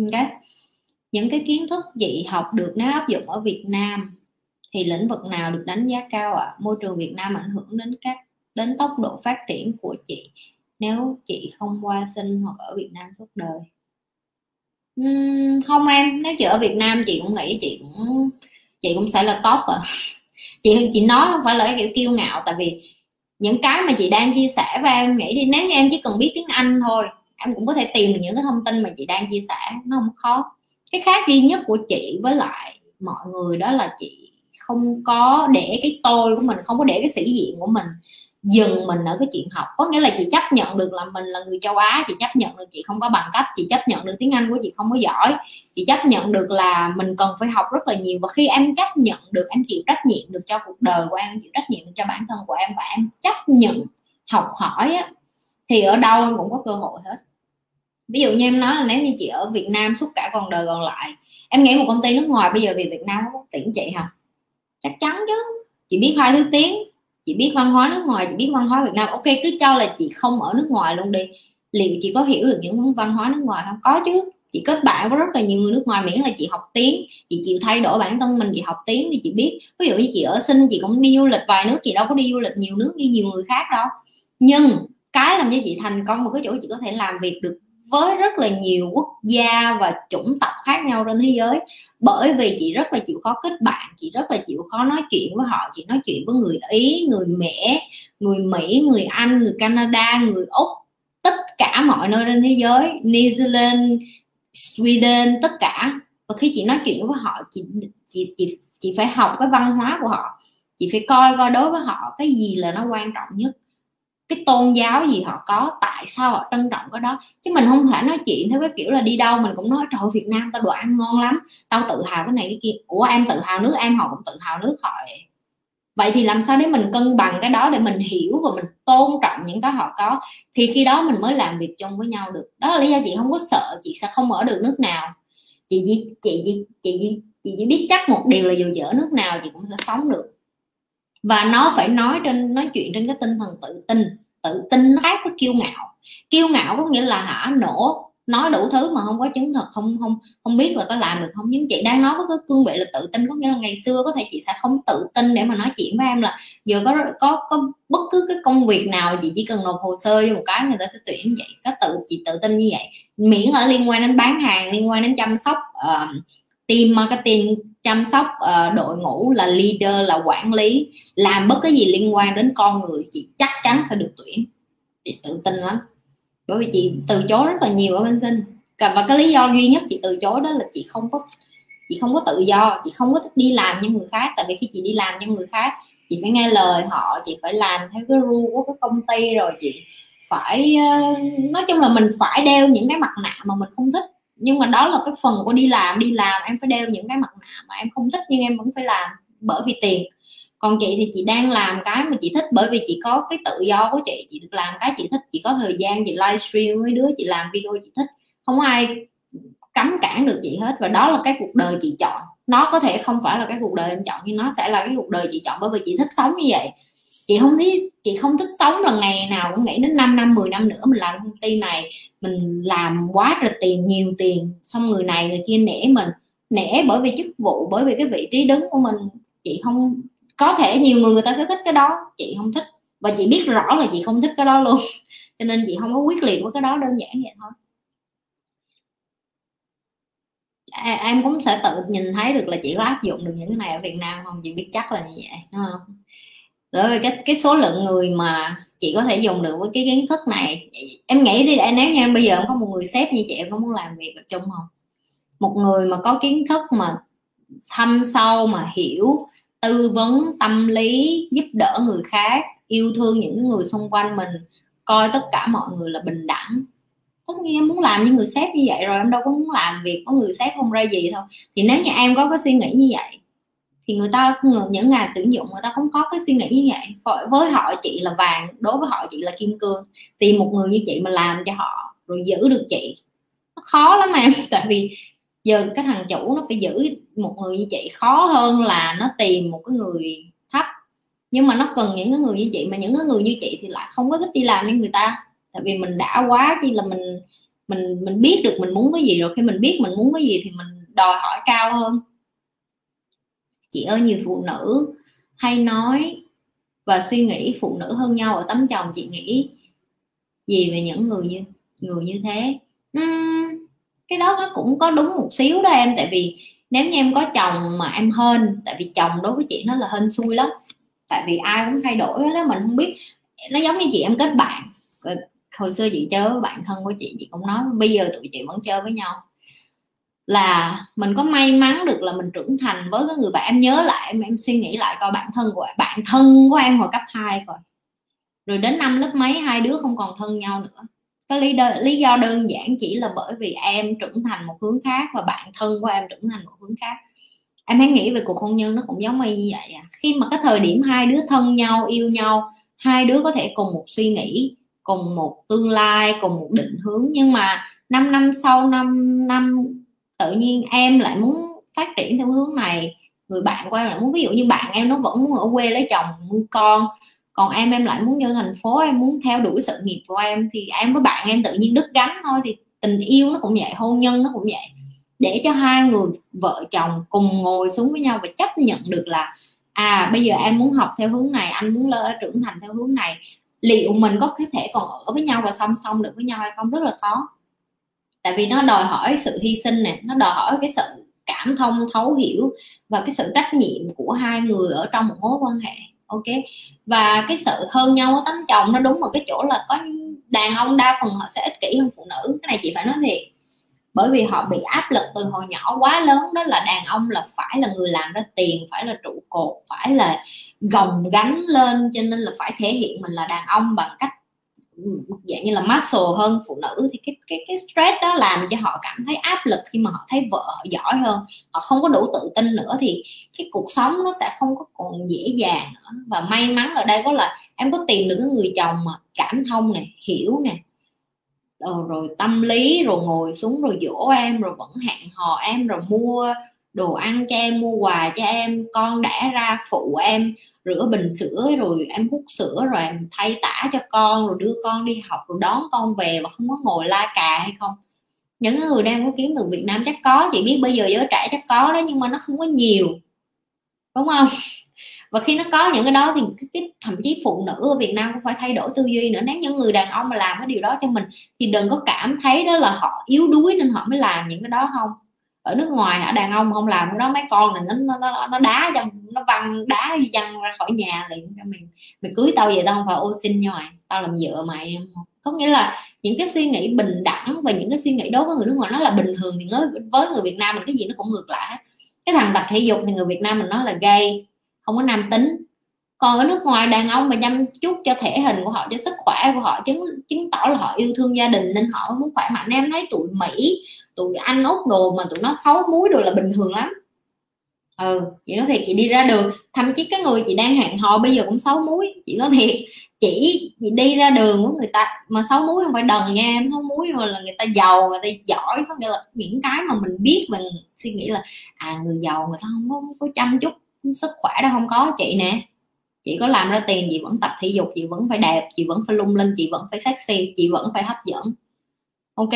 Ok? Những cái kiến thức chị học được nếu áp dụng ở Việt Nam thì lĩnh vực nào được đánh giá cao ạ? À? môi trường Việt Nam ảnh hưởng đến các đến tốc độ phát triển của chị nếu chị không qua sinh hoặc ở Việt Nam suốt đời? Uhm, không em. Nếu chị ở Việt Nam chị cũng nghĩ chị cũng chị cũng sẽ là top à chị chị nói không phải là cái kiểu kiêu ngạo tại vì những cái mà chị đang chia sẻ với em nghĩ đi nếu như em chỉ cần biết tiếng Anh thôi em cũng có thể tìm được những cái thông tin mà chị đang chia sẻ nó không khó cái khác duy nhất của chị với lại mọi người đó là chị không có để cái tôi của mình không có để cái sĩ diện của mình dừng mình ở cái chuyện học. Có nghĩa là chị chấp nhận được là mình là người châu Á chị chấp nhận được chị không có bằng cấp chị chấp nhận được tiếng Anh của chị không có giỏi chị chấp nhận được là mình cần phải học rất là nhiều. Và khi em chấp nhận được em chịu trách nhiệm được cho cuộc đời của em chịu trách nhiệm được cho bản thân của em và em chấp nhận học hỏi á, thì ở đâu em cũng có cơ hội hết ví dụ như em nói là nếu như chị ở Việt Nam suốt cả con đời còn lại, em nghĩ một công ty nước ngoài bây giờ vì Việt Nam có tuyển chị hả? Chắc chắn chứ. Chị biết hai thứ tiếng, chị biết văn hóa nước ngoài, chị biết văn hóa Việt Nam. Ok, cứ cho là chị không ở nước ngoài luôn đi. Liệu chị có hiểu được những văn hóa nước ngoài không? Có chứ. Chị kết bạn với rất là nhiều người nước ngoài, miễn là chị học tiếng. Chị chịu thay đổi bản thân mình, chị học tiếng thì chị biết. Ví dụ như chị ở sinh, chị cũng đi du lịch vài nước, chị đâu có đi du lịch nhiều nước như nhiều người khác đâu. Nhưng cái làm cho chị thành công một cái chỗ chị có thể làm việc được với rất là nhiều quốc gia và chủng tộc khác nhau trên thế giới. Bởi vì chị rất là chịu khó kết bạn, chị rất là chịu khó nói chuyện với họ, chị nói chuyện với người ý, người mẹ, người mỹ, người anh, người canada, người úc, tất cả mọi nơi trên thế giới, New Zealand, Sweden, tất cả. Và khi chị nói chuyện với họ, chị chị chị chị phải học cái văn hóa của họ. Chị phải coi coi đối với họ cái gì là nó quan trọng nhất cái tôn giáo gì họ có tại sao họ trân trọng cái đó? Chứ mình không thể nói chuyện theo cái kiểu là đi đâu mình cũng nói trời Việt Nam tao đồ ăn ngon lắm tao tự hào cái này cái kia. Ủa em tự hào nước em họ cũng tự hào nước họ vậy thì làm sao để mình cân bằng cái đó để mình hiểu và mình tôn trọng những cái họ có? Thì khi đó mình mới làm việc chung với nhau được. Đó là lý do chị không có sợ chị sẽ không ở được nước nào. Chị chỉ chị chị chị chị, chị chỉ biết chắc một điều là dù ở nước nào chị cũng sẽ sống được và nó phải nói trên nói chuyện trên cái tinh thần tự tin. Tự tin nó khác với kiêu ngạo. Kiêu ngạo có nghĩa là hả nổ nói đủ thứ mà không có chứng thực không không không biết là có làm được không. Nhưng chị đang nói với cái cương vị là tự tin có nghĩa là ngày xưa có thể chị sẽ không tự tin để mà nói chuyện với em là giờ có có có bất cứ cái công việc nào chị chỉ cần nộp hồ sơ cho một cái người ta sẽ tuyển vậy. Có tự chị tự tin như vậy. Miễn ở liên quan đến bán hàng liên quan đến chăm sóc uh, team marketing chăm sóc uh, đội ngũ là leader là quản lý làm bất cứ gì liên quan đến con người chị chắc chắn sẽ được tuyển. Chị tự tin lắm. Bởi vì chị từ chối rất là nhiều ở bên sinh và cái lý do duy nhất chị từ chối đó là chị không có chị không có tự do chị không có thích đi làm như người khác. Tại vì khi chị đi làm cho người khác chị phải nghe lời họ chị phải làm theo cái rule của cái công ty rồi chị phải ờ, nói chung là mình phải đeo những cái mặt nạ mà mình không thích nhưng mà đó là cái phần của đi làm đi làm em phải đeo những cái mặt nạ mà em không thích nhưng em vẫn phải làm bởi vì tiền. Còn chị thì chị đang làm cái mà chị thích bởi vì chị có cái tự do của chị chị được làm cái chị thích, chị có thời gian, chị livestream với đứa chị làm video chị thích. Không ai cấm cản được chị hết và đó là cái cuộc đời chị chọn. Nó có thể không phải là cái cuộc đời em chọn nhưng nó sẽ là cái cuộc đời chị chọn bởi vì chị thích sống như vậy chị không thích chị không thích sống là ngày nào cũng nghĩ đến 5 năm 10 năm nữa mình làm công ty này. Mình làm quá rồi tiền, nhiều tiền. Xong người này người kia nể mình, nể bởi vì chức vụ, bởi vì cái vị trí đứng của mình. Chị không, có thể nhiều người người ta sẽ thích cái đó. Chị không thích. Và chị biết rõ là chị không thích cái đó luôn. Cho nên chị không có quyết liệt với cái đó, đơn giản vậy thôi. À, em cũng sẽ tự nhìn thấy được là chị có áp dụng được những cái này ở Việt Nam không? Chị biết chắc là như vậy, đúng không? Đối với cái cái số lượng người mà chị có thể dùng được với cái kiến thức này, em nghĩ đi nếu như em bây giờ em có một người sếp như chị, em có muốn làm việc ở chung không? Một người mà có kiến thức mà thâm sâu, mà hiểu tư vấn, tâm lý, giúp đỡ người khác, yêu thương những cái người xung quanh mình, coi tất cả mọi người là bình đẳng. Tất nhiên em muốn làm với người sếp như vậy rồi, em đâu có muốn làm việc có người sếp không ra gì thôi thì nếu như em có cái suy nghĩ như vậy thì người ta những ngày tuyển dụng người ta không có cái suy nghĩ như vậy. Với họ chị là vàng, đối với họ chị là kim cương. Tìm một người như chị mà làm cho họ rồi giữ được chị. Nó khó lắm em, tại vì giờ cái thằng chủ nó phải giữ một người như chị. Khó hơn là nó tìm một cái người thấp. Nhưng mà nó cần những cái người như chị, mà những cái người như chị thì lại không có thích đi làm với người ta. Tại vì mình đã quá chi là mình mình mình biết được mình muốn cái gì rồi. Khi mình biết mình muốn cái gì thì mình đòi hỏi cao hơn chị ơi nhiều phụ nữ hay nói và suy nghĩ phụ nữ hơn nhau ở tấm chồng chị nghĩ gì về những người như người như thế? Uhm, cái đó nó cũng có đúng một xíu đó em tại vì nếu như em có chồng mà em hên tại vì chồng đối với chị nó là hên xui lắm tại vì ai cũng thay đổi đó mình không biết. Nó giống như chị em kết bạn. Hồi xưa chị chơi với bạn thân của chị chị cũng nói bây giờ tụi chị vẫn chơi với nhau là mình có may mắn được là mình trưởng thành với cái người bạn. Em nhớ lại em, em suy nghĩ lại coi bản thân của bạn thân của em hồi cấp 2 rồi rồi đến năm lớp mấy hai đứa không còn thân nhau nữa. Cái lý, do, lý do đơn giản chỉ là bởi vì em trưởng thành một hướng khác và bạn thân của em trưởng thành một hướng khác. Em hãy nghĩ về cuộc hôn nhân nó cũng giống như vậy à. Khi mà cái thời điểm hai đứa thân nhau yêu nhau hai đứa có thể cùng một suy nghĩ cùng một tương lai cùng một định hướng. Nhưng mà 5 năm sau 5 năm tự nhiên em lại muốn phát triển theo hướng này. Người bạn của em lại muốn, ví dụ như bạn em nó vẫn muốn ở quê lấy chồng, nuôi con, còn em em lại muốn vô thành phố, em muốn theo đuổi sự nghiệp của em, thì em với bạn em tự nhiên đứt gánh thôi, thì tình yêu nó cũng vậy, hôn nhân nó cũng vậy. Để cho hai người vợ chồng cùng ngồi xuống với nhau và chấp nhận được là à bây giờ em muốn học theo hướng này, anh muốn lỡ trưởng thành theo hướng này, liệu mình có thể còn ở với nhau và song song được với nhau hay không? Rất là khó tại vì nó đòi hỏi sự hy sinh nè, nó đòi hỏi cái sự cảm thông, thấu hiểu và cái sự trách nhiệm của hai người ở trong một mối quan hệ, ok? Và cái sự hơn nhau ở tấm chồng nó đúng ở cái chỗ là có đàn ông đa phần họ sẽ ích kỷ hơn phụ nữ. Cái này chị phải nói thiệt, bởi vì họ bị áp lực từ hồi nhỏ quá lớn, đó là đàn ông là phải là người làm ra tiền, phải là trụ cột, phải là gồng gánh lên, cho nên là phải thể hiện mình là đàn ông bằng cách dạng như là muscle hơn phụ nữ thì cái cái cái stress đó làm cho họ cảm thấy áp lực khi mà họ thấy vợ họ giỏi hơn. Họ không có đủ tự tin nữa thì cái cuộc sống nó sẽ không có còn dễ dàng nữa. Và may mắn ở đây có là em có tìm được cái người chồng mà cảm thông này hiểu nè. Rồi, rồi tâm lý rồi ngồi xuống rồi dỗ em rồi vẫn hẹn hò em rồi mua đồ ăn cho em mua quà cho em con đã ra phụ em rửa bình sữa rồi em hút sữa rồi em thay tả cho con rồi đưa con đi học rồi đón con về và không có ngồi la cà hay không. Những người đang có kiếm được Việt Nam chắc có chị biết bây giờ giới trẻ chắc có đó nhưng mà nó không có nhiều đúng không? Và khi nó có những cái đó thì cái, cái thậm chí phụ nữ ở Việt Nam cũng phải thay đổi tư duy nữa. Nếu những người đàn ông mà làm cái điều đó cho mình thì đừng có cảm thấy đó là họ yếu đuối nên họ mới làm những cái đó không ở nước ngoài ở đàn ông không làm nó mấy con này nó nó nó đá cho, nó văng đá văng ra khỏi nhà liền cho mình. Mày cưới tao vậy tao không phải ô xin như mày. Tao làm vợ mày. Em có nghĩa là những cái suy nghĩ bình đẳng và những cái suy nghĩ đối với người nước ngoài nó là bình thường thì với người Việt Nam mình cái gì nó cũng ngược lại hết. Cái thằng tập thể dục thì người Việt Nam mình nói là gay, không có nam tính. Còn ở nước ngoài đàn ông mà chăm chút cho thể hình của họ, cho sức khỏe của họ, chứng chứng tỏ là họ yêu thương gia đình nên họ muốn khỏe mạnh. Em thấy tụi mỹ tụi anh úc đồ mà tụi nó xấu muối đồ là bình thường lắm. Ừ chị nói thiệt chị đi ra đường thậm chí cái người chị đang hẹn hò bây giờ cũng xấu muối. Chị nói thiệt chỉ chị đi ra đường với người ta mà xấu muối không phải đần nha em xấu muối mà là người ta giàu người ta giỏi có nghĩa là những cái mà mình biết mình suy nghĩ là à người giàu người ta không có, có chăm chút sức khỏe đâu không có chị nè. Chị có làm ra tiền chị vẫn tập thể dục chị vẫn phải đẹp chị vẫn phải lung linh chị vẫn phải sexy chị vẫn phải hấp dẫn ok,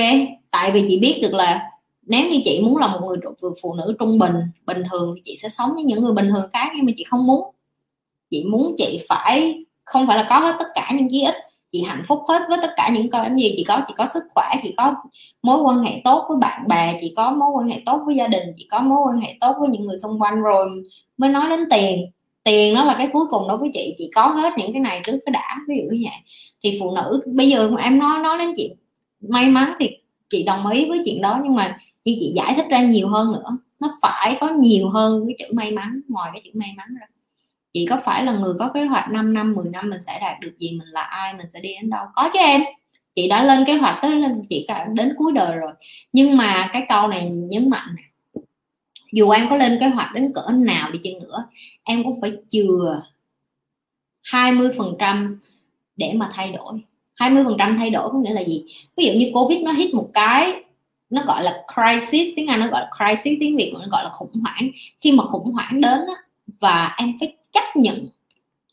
tại vì chị biết được là nếu như chị muốn là một người phụ nữ trung bình bình thường thì chị sẽ sống với những người bình thường khác nhưng mà chị không muốn. Chị muốn chị phải, không phải là có hết tất cả những chí ít chị hạnh phúc hết với tất cả những cái gì, chị có chị có sức khỏe, chị có mối quan hệ tốt với bạn bè, chị có mối quan hệ tốt với gia đình, chị có mối quan hệ tốt với những người xung quanh rồi mới nói đến tiền. Tiền nó là cái cuối cùng đối với chị chị có hết những cái này trước cái đã, ví dụ như vậy. Thì phụ nữ, bây giờ em nói nói đến chuyện may mắn thì chị đồng ý với chuyện đó, nhưng mà nhưng chị giải thích ra nhiều hơn nữa. Nó phải có nhiều hơn cái chữ may mắn, ngoài cái chữ may mắn ra. Chị có phải là người có kế hoạch 5 năm 10 năm mình sẽ đạt được gì, mình là ai, mình sẽ đi đến đâu? Có chứ em. Chị đã lên kế hoạch tới lên, chị cả đến cuối đời rồi. Nhưng mà cái câu này nhấn mạnh dù em có lên kế hoạch đến cỡ nào đi chăng nữa, em cũng phải chừa 20 phần trăm để mà thay đổi. 20 phần trăm thay đổi có nghĩa là gì? Ví dụ như covid nó hit một cái nó gọi là crisis tiếng anh nó gọi là crisis tiếng việt nó gọi là khủng hoảng. Khi mà khủng hoảng đến á, và em phải chấp nhận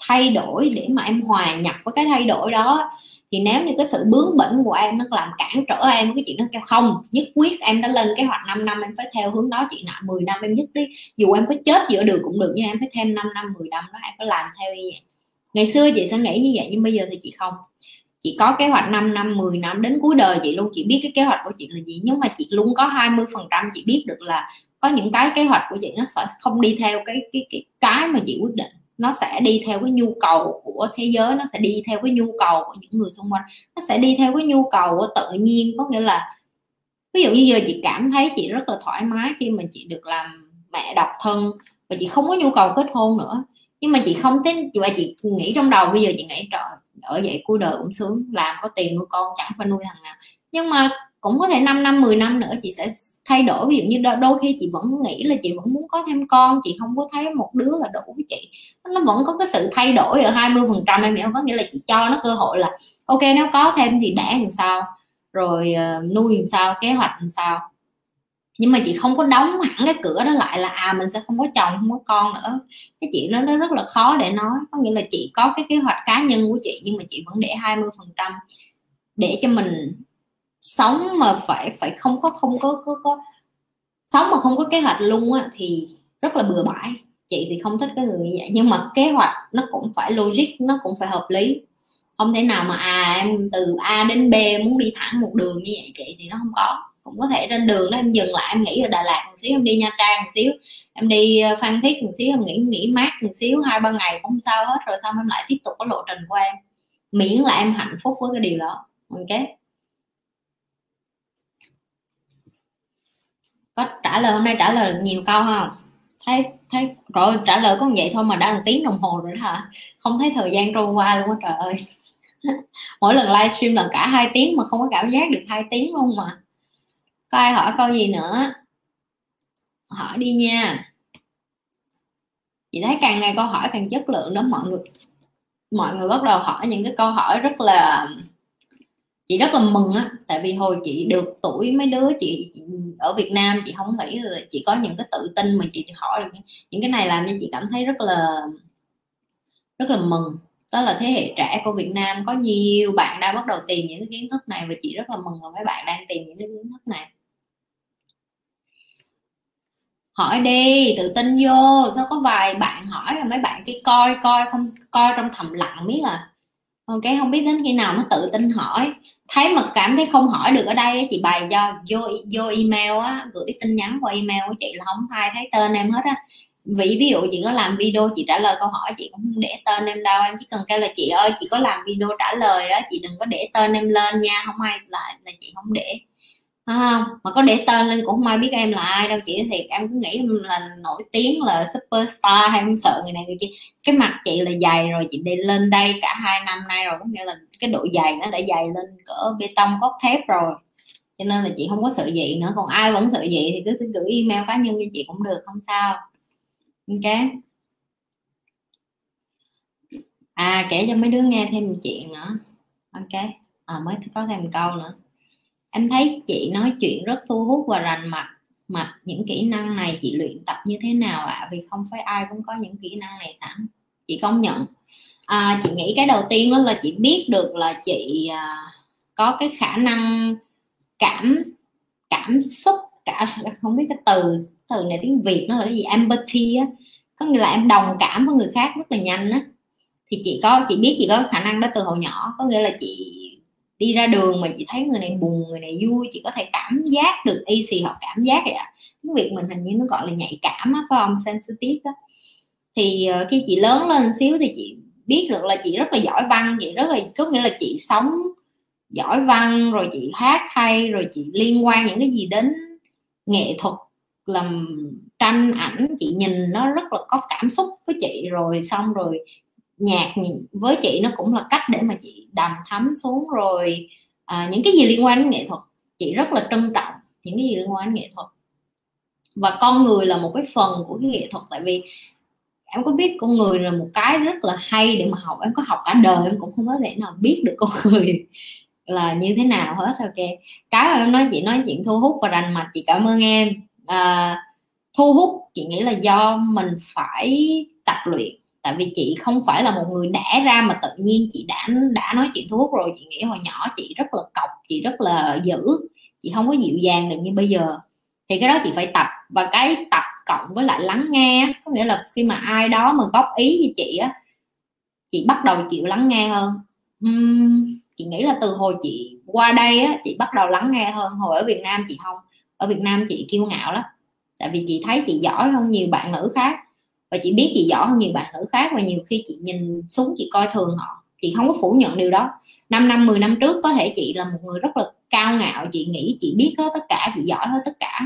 thay đổi để mà em hòa nhập với cái thay đổi đó thì nếu như cái sự bướng bỉnh của em nó làm cản trở em cái chuyện nó kêu không nhất quyết em đã lên kế hoạch 5 năm em phải theo hướng đó chị nọ 10 năm em nhất đi. Dù em có chết giữa đường cũng được nhưng em phải thêm 5 năm 10 năm đó em phải làm theo như vậy. Ngày xưa chị sẽ nghĩ như vậy nhưng bây giờ thì chị không chị có kế hoạch 5 năm 10 năm đến cuối đời chị luôn. Chị biết cái kế hoạch của chị là gì. Nhưng mà chị luôn có 20 phần trăm chị biết được là có những cái kế hoạch của chị nó sẽ không đi theo cái cái cái cái mà chị quyết định. Nó sẽ đi theo cái nhu cầu của thế giới, nó sẽ đi theo cái nhu cầu của những người xung quanh. Nó sẽ đi theo cái nhu cầu của tự nhiên. Có nghĩa là, ví dụ như giờ chị cảm thấy chị rất là thoải mái khi mà chị được làm mẹ độc thân và chị không có nhu cầu kết hôn nữa. Nhưng mà chị không tính chị và chị nghĩ trong đầu bây giờ chị nghĩ trời ở vậy cuối đời cũng sướng. Làm có tiền nuôi con chẳng phải nuôi thằng nào. Nhưng mà cũng có thể 5 năm 10 năm nữa chị sẽ thay đổi. Ví dụ như đôi khi chị vẫn nghĩ là chị vẫn muốn có thêm con. Chị không có thấy một đứa là đủ với chị. Nó vẫn có cái sự thay đổi ở 20 phần trăm em. Hiểu có nghĩa là chị cho nó cơ hội là ok nếu có thêm thì đẻ làm sao? Rồi uh, nuôi làm sao? Kế hoạch làm sao? Nhưng mà chị không có đóng hẳn cái cửa đó lại là à mình sẽ không có chồng không có con nữa. Cái chuyện đó nó rất là khó để nói. Có nghĩa là chị có cái kế hoạch cá nhân của chị nhưng mà chị vẫn để 20 phần trăm để cho mình sống mà phải phải không có không có có, có sống mà không có kế hoạch luôn á thì rất là bừa bãi. Chị thì không thích cái người như vậy. Nhưng mà kế hoạch nó cũng phải logic nó cũng phải hợp lý. Không thể nào mà à em từ A đến B muốn đi thẳng một đường như vậy chị thì nó không có cũng có thể trên đường đó, em dừng lại, em nghỉ ở Đà Lạt một xíu, em đi Nha Trang một xíu. Em đi ờ, Phan Thiết một xíu, em nghỉ nghỉ mát một xíu, hai ba ngày không sao hết, rồi xong em lại tiếp tục cái lộ trình của em. Miễn là em hạnh phúc với cái điều đó. Ok? Có trả lời, hôm nay trả lời được nhiều câu không? Thấy thấy, rồi trả lời có vậy thôi mà đã một tiếng đồng hồ rồi đó hả? Không thấy thời gian trôi qua luôn á, trời ơi. Mỗi lần livestream là cả hai tiếng mà không có cảm giác được hai tiếng luôn mà coi ai hỏi câu gì nữa? Hỏi đi nha. Chị thấy càng ngày câu hỏi càng chất lượng đó. Mọi người mọi người bắt đầu hỏi những cái câu hỏi rất là chị rất là mừng á. Tại vì hồi chị được tuổi mấy đứa chị, chị ở Việt Nam chị không nghĩ là chị có những cái tự tin mà chị hỏi được những cái này làm cho chị cảm thấy rất là rất là mừng. Đó là thế hệ trẻ của Việt Nam. Có nhiều bạn đang bắt đầu tìm những cái kiến thức này và chị rất là mừng là mấy bạn đang tìm những cái kiến thức này hỏi đi, tự tin vô. Sao có vài bạn hỏi mấy bạn cái coi coi không, coi trong thầm lặng biết à. Ok, không biết đến khi nào nó tự tin hỏi. Thấy mà cảm thấy không hỏi được ở đây chị bày cho vô vô email á, gửi tin nhắn qua email của chị là không ai thấy tên em hết á. Vì ví dụ chị có làm video, chị trả lời câu hỏi, chị cũng không để tên em đâu. Em chỉ cần kêu là, chị ơi, chị có làm video trả lời á, chị đừng có để tên em lên nha, không ai lại là chị không để không? Mà có để tên lên cũng không ai biết em là ai đâu chị thiệt em cứ nghĩ là nổi tiếng là superstar hay em sợ người này người kia. Cái mặt chị là dày rồi chị đi lên đây cả hai năm nay rồi có nghĩa là cái độ dày nó đã dày lên cỡ bê tông cốt thép rồi. Cho nên là chị không có sợ gì nữa còn ai vẫn sợ gì thì cứ cứ gửi email cá nhân cho chị cũng được không sao. Ok. À kể cho mấy đứa nghe thêm một chuyện nữa. Ok. À, mới có thêm câu nữa em thấy chị nói chuyện rất thu hút và rành mạch. Mạch những kỹ năng này chị luyện tập như thế nào ạ? À? vì không phải ai cũng có những kỹ năng này sẵn. Chị công nhận. À, chị nghĩ cái đầu tiên đó là chị biết được là chị à, có cái khả năng cảm cảm xúc cả không biết cái từ từ này tiếng việt nó là cái gì? Empathy á. Có nghĩa là em đồng cảm với người khác rất là nhanh á. Thì chị có chị biết chị có khả năng đó từ hồi nhỏ. Có nghĩa là chị đi ra đường mà chị thấy người này buồn, người này vui, chị có thể cảm giác được, y xì họ cảm giác vậy ạ. Cái việc mình hình như nó gọi là nhạy cảm á, phải không? Sensitive đó thì ờ, khi chị lớn lên xíu thì chị biết được là chị rất là giỏi văn, chị rất là, có nghĩa là chị sống giỏi văn, rồi chị hát hay, rồi chị liên quan những cái gì đến nghệ thuật, làm tranh ảnh, chị nhìn nó rất là có cảm xúc với chị. Rồi xong rồi nhạc với chị nó cũng là cách để mà chị đầm thấm xuống rồi à, những cái gì liên quan đến nghệ thuật. Chị rất là trân trọng những cái gì liên quan đến nghệ thuật. Và con người là một cái phần của cái nghệ thuật tại vì em có biết con người là một cái rất là hay để mà học em có học cả đời em cũng không có thể nào biết được con người là như thế nào hết ok. Cái mà em nói chị nói chuyện thu hút và rành mạch chị cảm ơn em. À, thu hút chị nghĩ là do mình phải tập luyện tại vì chị không phải là một người đẻ ra mà tự nhiên chị đã đã nói chuyện thu hút rồi. Chị nghĩ hồi nhỏ chị rất là cọc chị rất là dữ. Chị không có dịu dàng được như bây giờ. Thì cái đó chị phải tập. Và cái tập cộng với lại lắng nghe có nghĩa là khi mà ai đó mà góp ý với chị á chị bắt đầu chịu lắng nghe hơn. Uhm, chị nghĩ là từ hồi chị qua đây á chị bắt đầu lắng nghe hơn. Hồi ở Việt Nam chị không. Ở Việt Nam chị kiêu ngạo lắm. Tại vì chị thấy chị giỏi hơn nhiều bạn nữ khác và chị biết chị giỏi hơn nhiều bạn nữ khác và nhiều khi chị nhìn xuống chị coi thường họ. Chị không có phủ nhận điều đó. 5 năm 10 năm trước có thể chị là một người rất là cao ngạo. Chị nghĩ chị biết hết tất cả, chị giỏi hết tất cả.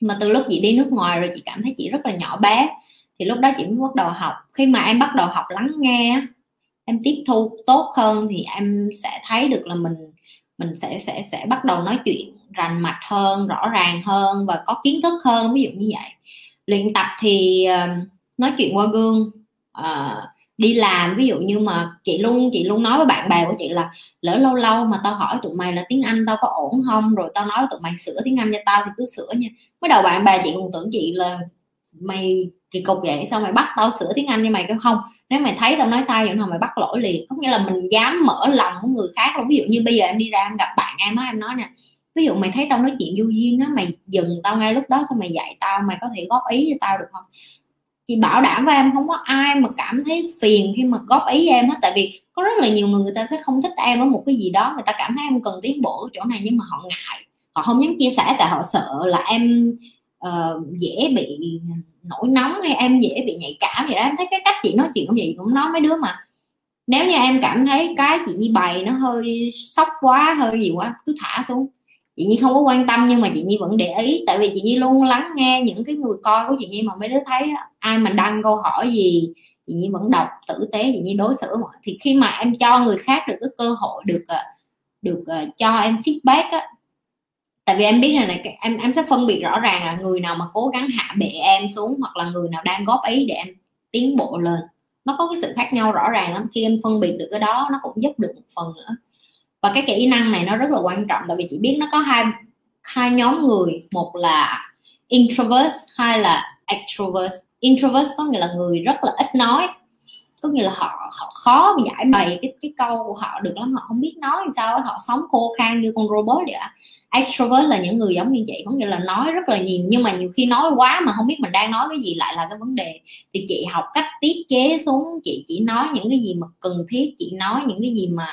Mà từ lúc chị đi nước ngoài rồi chị cảm thấy chị rất là nhỏ bé. Thì lúc đó chị mới bắt đầu học. Khi mà em bắt đầu học lắng nghe em tiếp thu tốt hơn thì em sẽ thấy được là mình mình sẽ sẽ sẽ bắt đầu nói chuyện rành mạch hơn, rõ ràng hơn và có kiến thức hơn, ví dụ như vậy luyện tập thì uh, nói chuyện qua gương uh, đi làm ví dụ như mà chị luôn chị luôn nói với bạn bè của chị là lỡ lâu lâu mà tao hỏi tụi mày là tiếng anh tao có ổn không? Rồi tao nói tụi mày sửa tiếng anh cho tao thì cứ sửa nha. Mới đầu bạn bè chị còn tưởng chị là mày kỳ cục vậy sao mày bắt tao sửa tiếng anh như mày? Cái không nếu mày thấy tao nói sai vậy nào mày bắt lỗi liền. Có nghĩa là mình dám mở lòng với người khác luôn. Ví dụ như bây giờ em đi ra em gặp bạn em á em nói nè ví dụ mày thấy tao nói chuyện vô duyên á mày dừng tao ngay lúc đó xong mày dạy tao mày có thể góp ý cho tao được không? Chị bảo đảm với em không có ai mà cảm thấy phiền khi mà góp ý em hết tại vì có rất là nhiều người người ta sẽ không thích em ở một cái gì đó người ta cảm thấy em cần tiến bộ ở chỗ này nhưng mà họ ngại họ không dám chia sẻ tại họ sợ là em uh, dễ bị nổi nóng hay em dễ bị nhạy cảm vậy đó. Em thấy cái cách chị nói chuyện cũng vậy cũng nói mấy đứa mà nếu như em cảm thấy cái chị như bày nó hơi sốc quá hơi gì quá cứ thả xuống chị nhi không có quan tâm nhưng mà chị nhi vẫn để ý. Tại vì chị nhi luôn lắng nghe những cái người coi của chị nhi mà mấy đứa thấy ai mà đăng câu hỏi gì, chị nhi vẫn đọc tử tế, chị nhi đối xử mọi thì khi mà em cho người khác được cái cơ hội được ờ, được ờ, cho em feedback á, tại vì em biết là này em em sẽ phân biệt rõ ràng là người nào mà cố gắng hạ bệ em xuống hoặc là người nào đang góp ý để em tiến bộ lên. Nó có cái sự khác nhau rõ ràng lắm. Khi em phân biệt được cái đó, nó cũng giúp được một phần nữa và cái kỹ năng này nó rất là quan trọng tại vì chị biết nó có hai hai nhóm người. Một là introvert hai là extrovert. Introvert có nghĩa là người rất là ít nói. Có nghĩa là họ, họ khó giải bày cái cái câu của họ được lắm họ không biết nói làm sao họ sống khô khan như con robot vậy extrovert là những người giống như chị có nghĩa là nói rất là nhiều nhưng mà nhiều khi nói quá mà không biết mình đang nói cái gì lại là cái vấn đề. Thì chị học cách tiết chế xuống chị chỉ nói những cái gì mà cần thiết chị nói những cái gì mà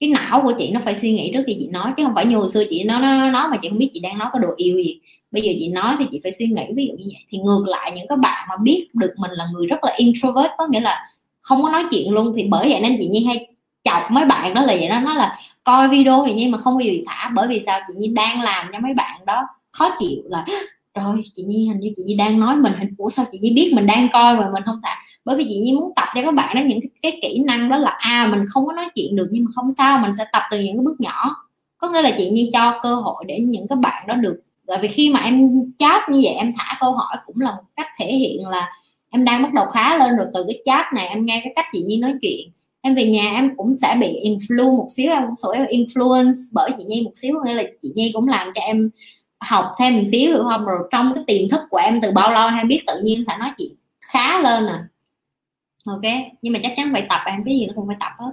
cái não của chị nó phải suy nghĩ trước khi chị nói, chứ không phải như hồi xưa chị nói nó nói mà chị không biết chị đang nói có đồ yêu gì. Bây giờ chị nói thì chị phải suy nghĩ, ví dụ như vậy. Thì ngược lại, những các bạn mà biết được mình là người rất là introvert, có nghĩa là không có nói chuyện luôn, thì bởi vậy nên chị nhi hay chọc mấy bạn đó là vậy đó. Nó là coi video thì nhi mà không bao giờ thả, bởi vì sao? Chị nhi đang làm cho mấy bạn đó khó chịu là rồi chị nhi, hình như chị nhi đang nói mình, hình, ủa sao chị nhi biết mình đang coi mà mình không thả? Bởi vì chị nhi muốn tập cho các bạn đó những cái, cái kỹ năng đó là à mình không có nói chuyện được nhưng mà không sao mình sẽ tập từ những cái bước nhỏ. Có nghĩa là chị nhi cho cơ hội để những các bạn đó được tại vì khi mà em chat như vậy em thả câu hỏi cũng là một cách thể hiện là em đang bắt đầu khá lên rồi. Từ cái chat này em nghe cái cách chị nhi nói chuyện em về nhà em cũng sẽ bị influence một xíu em cũng sẽ influence bởi chị nhi một xíu. Nghĩa là chị nhi cũng làm cho em học thêm một xíu hiểu không? Rồi trong cái tiềm thức của em từ bao lâu em biết tự nhiên sẽ nói chuyện khá lên à ok, nhưng mà chắc chắn phải tập, em cái gì nó không phải tập hết.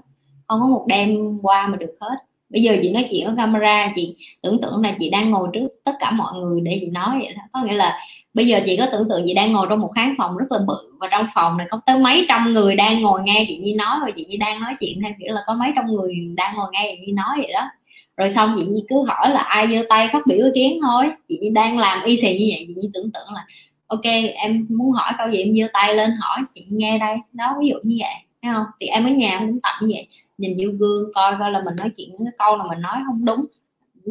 Không có một đêm qua mà được hết. Bây giờ chị nói chuyện ở camera, chị tưởng tượng là chị đang ngồi trước tất cả mọi người để chị nói vậy đó. Có nghĩa là bây giờ chị có tưởng tượng chị đang ngồi trong một khán phòng rất là bự và trong phòng này có tới mấy trăm người đang ngồi nghe chị Nhi nói và chị Nhi đang nói chuyện theo kiểu là có mấy trăm người đang ngồi nghe chị Nhi nói vậy đó. Rồi xong chị Nhi cứ hỏi là ai giơ tay phát biểu ý kiến thôi. Chị Nhi đang làm y thì như vậy, chị Nhi tưởng tượng là ok, em muốn hỏi câu gì em giơ tay lên hỏi, chị nghe đây, đó, ví dụ như vậy, thấy không? Thì em ở nhà em cũng tập như vậy, nhìn vô gương coi coi là mình nói chuyện những cái câu nào mình nói không đúng,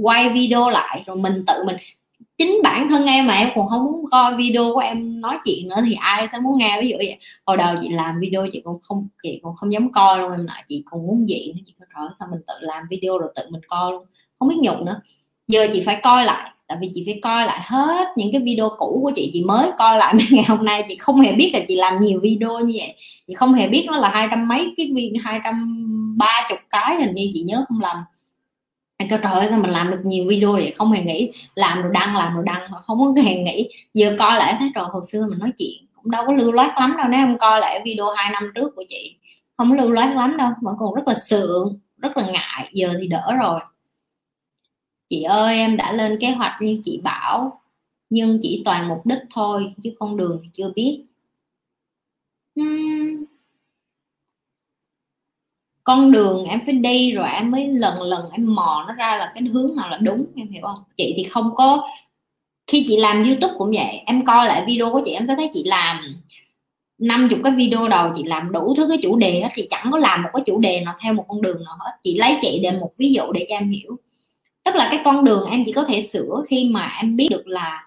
quay video lại, rồi mình tự mình, chính bản thân em mà em còn không muốn coi video của em nói chuyện nữa thì ai sẽ muốn nghe, ví dụ vậy. Hồi đầu chị làm video chị cũng không, chị còn không dám coi luôn, em nói chị còn muốn diện chị có trời sao mình tự làm video rồi tự mình coi luôn, không biết nhục nữa giờ chị phải coi lại, tại vì chị phải coi lại hết những cái video cũ của chị chị mới coi lại mấy ngày hôm nay, chị không hề biết là chị làm nhiều video như vậy. Chị không hề biết nó là hai trăm mấy, cái viên hai trăm ba chục cái, hình như chị nhớ không lầm. Anh kêu trời ơi, sao mình làm được nhiều video vậy? Không hề nghĩ. Làm rồi đăng, làm rồi đăng, mà không có hề nghĩ. Giờ coi lại thấy rồi hồi xưa mình nói chuyện cũng đâu có lưu loát lắm đâu, nếu em coi lại video hai năm trước của chị, không có lưu loát lắm đâu, vẫn còn rất là sượng, rất là ngại. Giờ thì đỡ rồi chị ơi em đã lên kế hoạch như chị bảo nhưng chỉ toàn mục đích thôi chứ con đường thì chưa biết. Uhm, con đường em phải đi rồi em mới lần lần em mò nó ra là cái hướng nào là đúng em hiểu không? Chị thì không có khi chị làm youtube cũng vậy em coi lại video của chị em sẽ thấy chị làm năm chục cái video đầu chị làm đủ thứ cái chủ đề hết thì chẳng có làm một cái chủ đề nào theo một con đường nào hết. Chị lấy chị để một ví dụ để cho em hiểu tức là cái con đường em chỉ có thể sửa khi mà em biết được là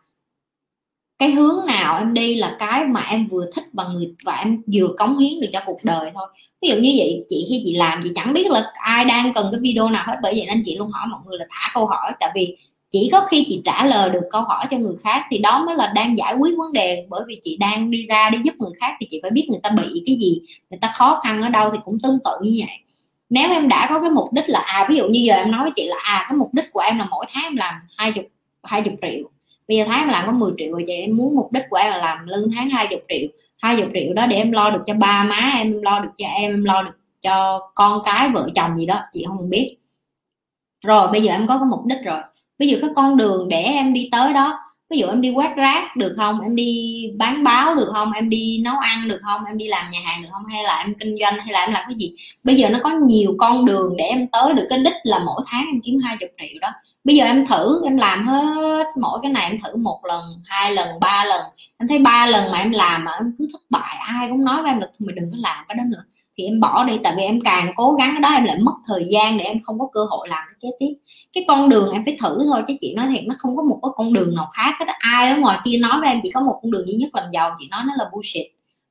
cái hướng nào em đi là cái mà em vừa thích và người, và em vừa cống hiến được cho cuộc đời thôi. Ví dụ như vậy, chị khi chị làm, chị chẳng biết là ai đang cần cái video nào hết. Bởi vậy nên chị luôn hỏi mọi người là thả câu hỏi. Tại vì chỉ có khi chị trả lời được câu hỏi cho người khác thì đó mới là đang giải quyết vấn đề. Bởi vì chị đang đi ra đi giúp người khác thì chị phải biết người ta bị cái gì, người ta khó khăn ở đâu thì cũng tương tự như vậy nếu em đã có cái mục đích là à ví dụ như giờ em nói với chị là à cái mục đích của em là mỗi tháng em làm hai chục hai chục triệu. Bây giờ tháng em làm có 10 triệu rồi chị, em muốn mục đích của em là làm lương tháng 20 triệu. 20 triệu đó để em lo được cho ba má em, lo được cho em em lo được cho con cái, vợ chồng gì đó, chị không biết. Rồi bây giờ em có cái mục đích rồi. Bây giờ cái con đường để em đi tới đó ví dụ em đi quét rác được không? Em đi bán báo được không? Em đi nấu ăn được không? Em đi làm nhà hàng được không? Hay là em kinh doanh? Hay là em làm cái gì? Bây giờ nó có nhiều con đường để em tới được. Cái đích là mỗi tháng em kiếm 20 triệu đó. Bây giờ em thử, em làm hết mỗi cái này, em thử một lần, hai lần, ba lần. Em thấy ba lần mà em làm mà em cứ thất bại, ai cũng nói với em là mình đừng có làm cái đó nữa thì em bỏ đi, tại vì em càng cố gắng cái đó, em lại mất thời gian để em không có cơ hội làm cái kế tiếp. Cái con đường em phải thử thôi, chứ chị nói thiệt, nó không có một cái con đường nào khác hết ai ở ngoài kia nói với em chỉ có một con đường duy nhất làm giàu, chị nói nó là bullshit.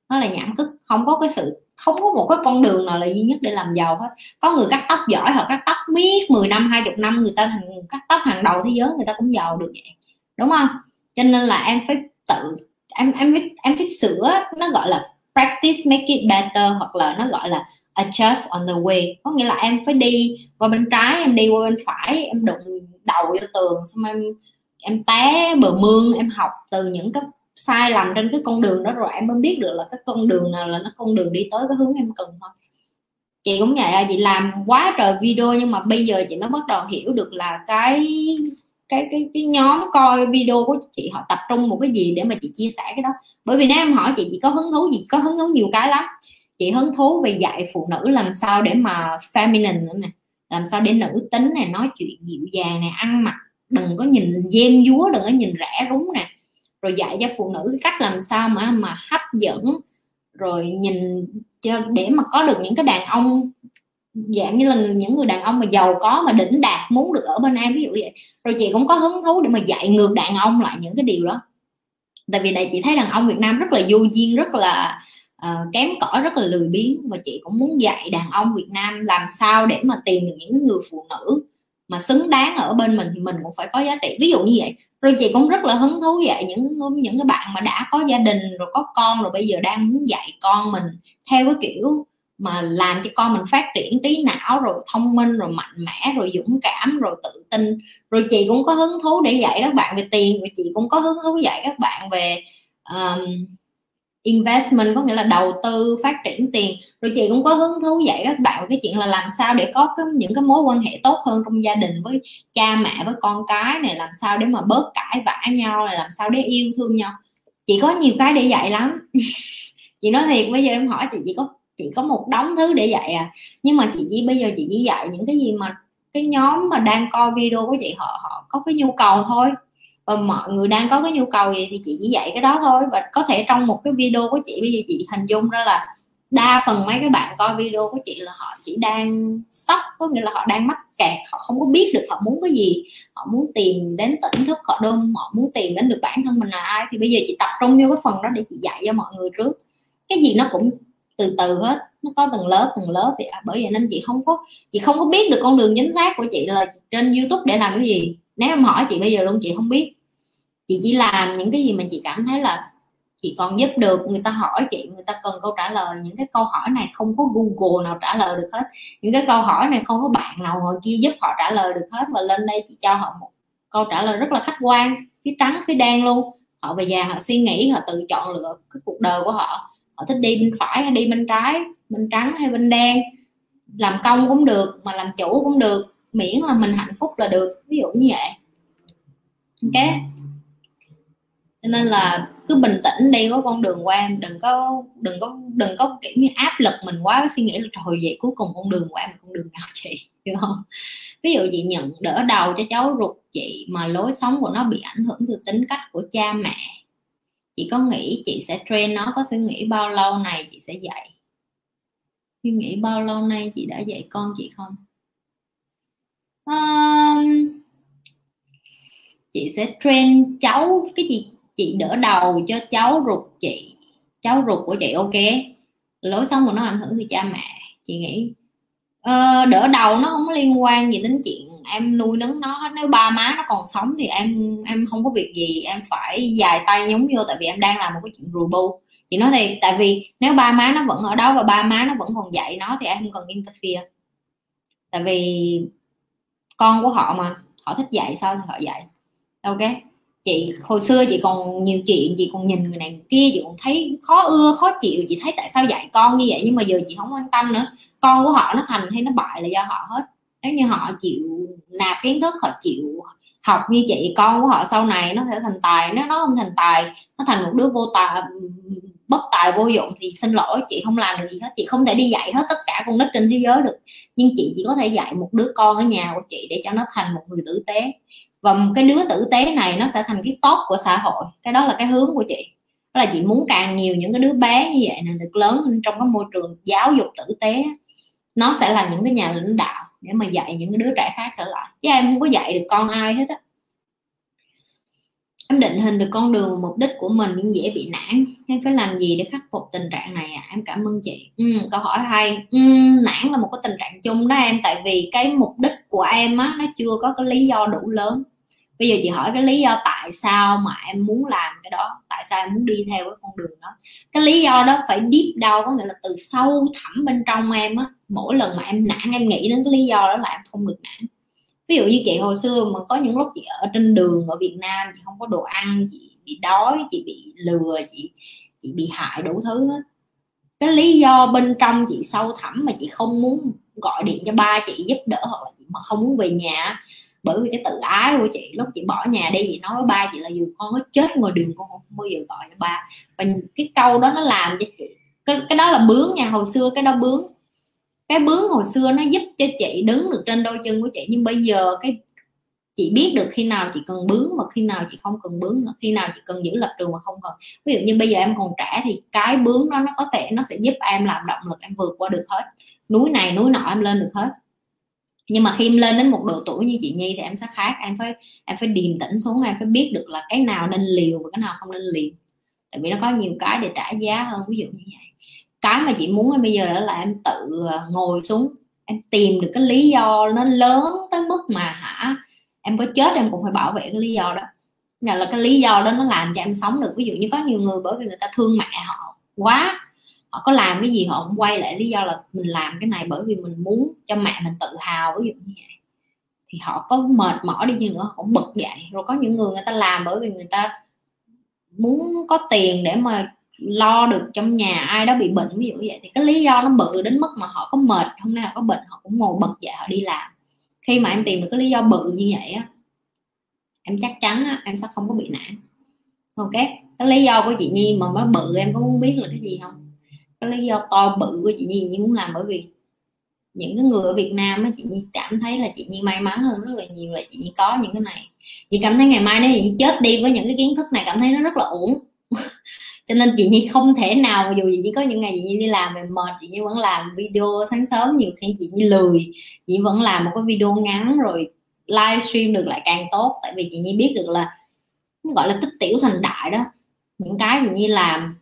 Nó là nhảm thức, không có cái sự, không có một cái con đường nào là duy nhất để làm giàu hết. Có người cắt tóc giỏi hoặc cắt tóc miết 10 năm 20 năm, người ta thành cắt tóc hàng đầu thế giới, người ta cũng giàu được vậy. Đúng không? Cho nên là em phải tự, em em phải em phải sửa, nó gọi là practice make it better hoặc là nó gọi là adjust on the way. Có nghĩa là em phải đi qua bên trái, em đi qua bên phải, em đụng đầu vô tường, xong em em té bờ mương, em học từ những cái sai lầm trên cái con đường đó rồi em mới biết được là cái con đường nào là nó con đường đi tới cái hướng em cần thôi. Chị cũng vậy à, chị làm quá trời video nhưng mà bây giờ chị mới bắt đầu hiểu được là cái cái cái cái nhóm coi video của chị họ tập trung một cái gì để mà chị chia sẻ cái đó bởi vì nếu em hỏi chị chị có hứng thú gì có hứng thú nhiều cái lắm. Chị hứng thú về dạy phụ nữ làm sao để mà feminine nữa nè. Làm sao để nữ tính này nói chuyện dịu dàng này ăn mặc đừng có nhìn gem dúa đừng có nhìn rẻ rúng nè. Rồi dạy cho phụ nữ cách làm sao mà mà hấp dẫn rồi nhìn cho để mà có được những cái đàn ông dạng như là người, những người đàn ông mà giàu có mà đỉnh đạt muốn được ở bên em ví dụ vậy. Rồi chị cũng có hứng thú để mà dạy ngược đàn ông lại những cái điều đó tại vì đây chị thấy đàn ông Việt Nam rất là vô duyên rất là uh, kém cỏi rất là lười biếng. Và chị cũng muốn dạy đàn ông Việt Nam làm sao để mà tìm được những người phụ nữ mà xứng đáng ở bên mình thì mình cũng phải có giá trị. Ví dụ như vậy rồi chị cũng rất là hứng thú dạy những những cái bạn mà đã có gia đình rồi có con rồi bây giờ đang muốn dạy con mình theo cái kiểu mà làm cho con mình phát triển trí não rồi thông minh rồi mạnh mẽ rồi dũng cảm rồi tự tin. Rồi chị cũng có hứng thú để dạy các bạn về tiền và chị cũng có hứng thú dạy các bạn về um, investment có nghĩa là đầu tư phát triển tiền. Rồi chị cũng có hứng thú dạy các bạn cái chuyện là làm sao để có cái, những cái mối quan hệ tốt hơn trong gia đình với cha mẹ với con cái này làm sao để mà bớt cãi vã nhau này làm sao để yêu thương nhau. Chị có nhiều cái để dạy lắm. Chị nói thiệt bây giờ em hỏi chị chị có chị có một đống thứ để dạy à. Nhưng mà chị chỉ, bây giờ chị chỉ dạy những cái gì mà cái nhóm mà đang coi video của chị, họ họ có cái nhu cầu thôi. Và mọi người đang có cái nhu cầu gì thì chị chỉ dạy cái đó thôi. Và có thể trong một cái video của chị, bây giờ chị hình dung ra là đa phần mấy cái bạn coi video của chị là họ chỉ đang sốc, có nghĩa là họ đang mắc kẹt, họ không có biết được họ muốn cái gì. Họ muốn tìm đến tỉnh thức họ đông họ muốn tìm đến được bản thân mình là ai. Thì bây giờ chị tập trung vô cái phần đó để chị dạy cho mọi người trước. Cái gì nó cũng từ từ hết. Nó có từng lớp từng lớp thì à, bởi vậy nên chị không có chị không có biết được con đường chính xác của chị là trên youtube để làm cái gì. Nếu em hỏi chị bây giờ luôn chị không biết. Chị chỉ làm những cái gì mà chị cảm thấy là chị còn giúp được người ta hỏi chị người ta cần câu trả lời. Những cái câu hỏi này không có google nào trả lời được hết. Những cái câu hỏi này không có bạn nào ngồi kia giúp họ trả lời được hết. Và lên đây chị cho họ một câu trả lời rất là khách quan phía trắng phía đen luôn. Họ về già họ suy nghĩ họ tự chọn lựa cái cuộc đời của họ họ thích đi bên phải hay đi bên trái, bên trắng hay bên đen. Làm công cũng được, mà làm chủ cũng được. Miễn là mình hạnh phúc là được, ví dụ như vậy. Ok? Cho nên là cứ bình tĩnh đi, có con đường qua em đừng có đừng có đừng có kiểu như áp lực mình quá, suy nghĩ là trời, vậy cuối cùng con đường của em con đường nào chị? Hiểu không? Ví dụ chị nhận đỡ đầu cho cháu ruột chị mà lối sống của nó bị ảnh hưởng từ tính cách của cha mẹ chị có nghĩ chị sẽ train nó có suy nghĩ bao lâu này chị sẽ dạy? Suy nghĩ bao lâu nay chị đã dạy con chị không? Um, chị sẽ train cháu cái gì chị đỡ đầu cho cháu ruột chị cháu ruột của chị ok? Lối sống của nó ảnh hưởng từ cha mẹ chị nghĩ. Uh, đỡ đầu nó không có liên quan gì đến chuyện em nuôi nấng nó hết. Nếu ba má nó còn sống thì em em không có việc gì, em phải dài tay nhúng vô tại vì em đang làm một cái chuyện rù bu chị nói thì tại vì nếu ba má nó vẫn ở đó và ba má nó vẫn còn dạy nó thì em không cần interfere. Tại vì con của họ mà, họ thích dạy sao thì họ dạy. Ok? Chị, hồi xưa chị còn nhiều chuyện, chị còn nhìn người này người kia, chị còn thấy khó ưa, khó chịu. Chị thấy tại sao dạy con như vậy nhưng mà giờ chị không quan tâm nữa. Con của họ nó thành hay nó bại là do họ hết nếu như họ chịu nạp kiến thức, họ chịu học như chị con của họ sau này nó sẽ thành tài. Nếu nó không thành tài, nó thành một đứa vô tài, bất tài vô dụng thì xin lỗi, chị không làm được gì hết. Chị không thể đi dạy hết tất cả con nít trên thế giới được. Nhưng chị chỉ có thể dạy một đứa con ở nhà của chị để cho nó thành một người tử tế. Và cái đứa tử tế này nó sẽ thành cái tốt của xã hội. Cái đó là cái hướng của chị. Đó là chị muốn càng nhiều những cái đứa bé như vậy là được lớn trong cái môi trường giáo dục tử tế. Nó sẽ là những cái nhà lãnh đạo để mà dạy những đứa trẻ khác trở lại. Chứ em không có dạy được con ai hết á. Em định hình được con đường mục đích của mình nhưng dễ bị nản. Em phải làm gì để khắc phục tình trạng này à? em cảm ơn chị. Ừ, câu hỏi hay. Ừ, nản là một cái tình trạng chung đó em. Tại vì cái mục đích của em á nó chưa có cái lý do đủ lớn. Bây giờ chị hỏi cái lý do tại sao mà em muốn làm cái đó? Tại sao em muốn đi theo cái con đường đó? Cái lý do đó phải deep down có nghĩa là từ sâu thẳm bên trong em á mỗi lần mà em nản em nghĩ đến cái lý do đó là em không được nản. Ví dụ như chị hồi xưa mà có những lúc chị ở trên đường ở Việt Nam chị không có đồ ăn chị bị đói chị bị lừa chị chị bị hại đủ thứ hết. Cái lý do bên trong chị sâu thẳm mà chị không muốn gọi điện cho ba chị giúp đỡ hoặc là chị mà không muốn về nhà bởi vì cái tự ái của chị lúc chị bỏ nhà đi chị nói với ba chị là dù con có chết ngoài đường con không bao giờ gọi cho ba. Và cái câu đó nó làm cho chị cái, cái đó là bướng nha hồi xưa cái đó bướng cái bướng hồi xưa nó giúp cho chị đứng được trên đôi chân của chị, nhưng bây giờ cái chị biết được khi nào chị cần bướng và khi nào chị không cần bướng, khi nào chị cần giữ lập trường mà không cần. Ví dụ như bây giờ em còn trẻ thì cái bướng đó nó có thể, nó sẽ giúp em làm động lực em vượt qua được hết. Núi này, núi nọ em lên được hết. Nhưng mà khi em lên đến một độ tuổi như chị Nhi thì em sẽ khác, em phải em phải điềm tĩnh xuống, em phải biết được là cái nào nên liều và cái nào không nên liều. Tại vì nó có nhiều cái để trả giá hơn, ví dụ như vậy cái mà chị muốn bây giờ là em tự ờ, ngồi xuống em tìm được cái lý do nó lớn tới mức mà hả em có chết em cũng phải bảo vệ cái lý do đó. Là, là cái lý do đó nó làm cho em sống được. Ví dụ như có nhiều người bởi vì người ta thương mẹ họ quá họ có làm cái gì họ cũng quay lại lý do là mình làm cái này bởi vì mình muốn cho mẹ mình tự hào ví dụ như vậy. Thì họ có mệt mỏi đi như nữa họ cũng bực dậy. Rồi có những người người ta làm bởi vì người ta muốn có tiền để mà lo được trong nhà ai đó bị bệnh ví dụ vậy thì cái lý do nó bự đến mức mà họ có mệt hôm nay họ có bệnh họ cũng ngồi bật dậy họ đi làm. Khi mà em tìm được cái lý do bự như vậy á em chắc chắn á, em sẽ không có bị nản. Ok cái lý do của chị nhi mà nó bự em có muốn biết là cái gì không? Cái lý do to bự của chị nhi như muốn làm bởi vì những cái người ở Việt Nam á chị Nhi cảm thấy là chị Nhi may mắn hơn rất là nhiều là chị Nhi có những cái này. Chị cảm thấy ngày mai nếu chị chết đi với những cái kiến thức này cảm thấy nó rất là ổn cho nên chị Nhi không thể nào dù chị Nhi có những ngày chị Nhi đi làm về mệt chị Nhi vẫn làm video sáng sớm nhiều khi chị Nhi lười chị vẫn làm một cái video ngắn rồi livestream được lại càng tốt. Tại vì chị Nhi biết được là gọi là tích tiểu thành đại đó. Những cái chị Nhi làm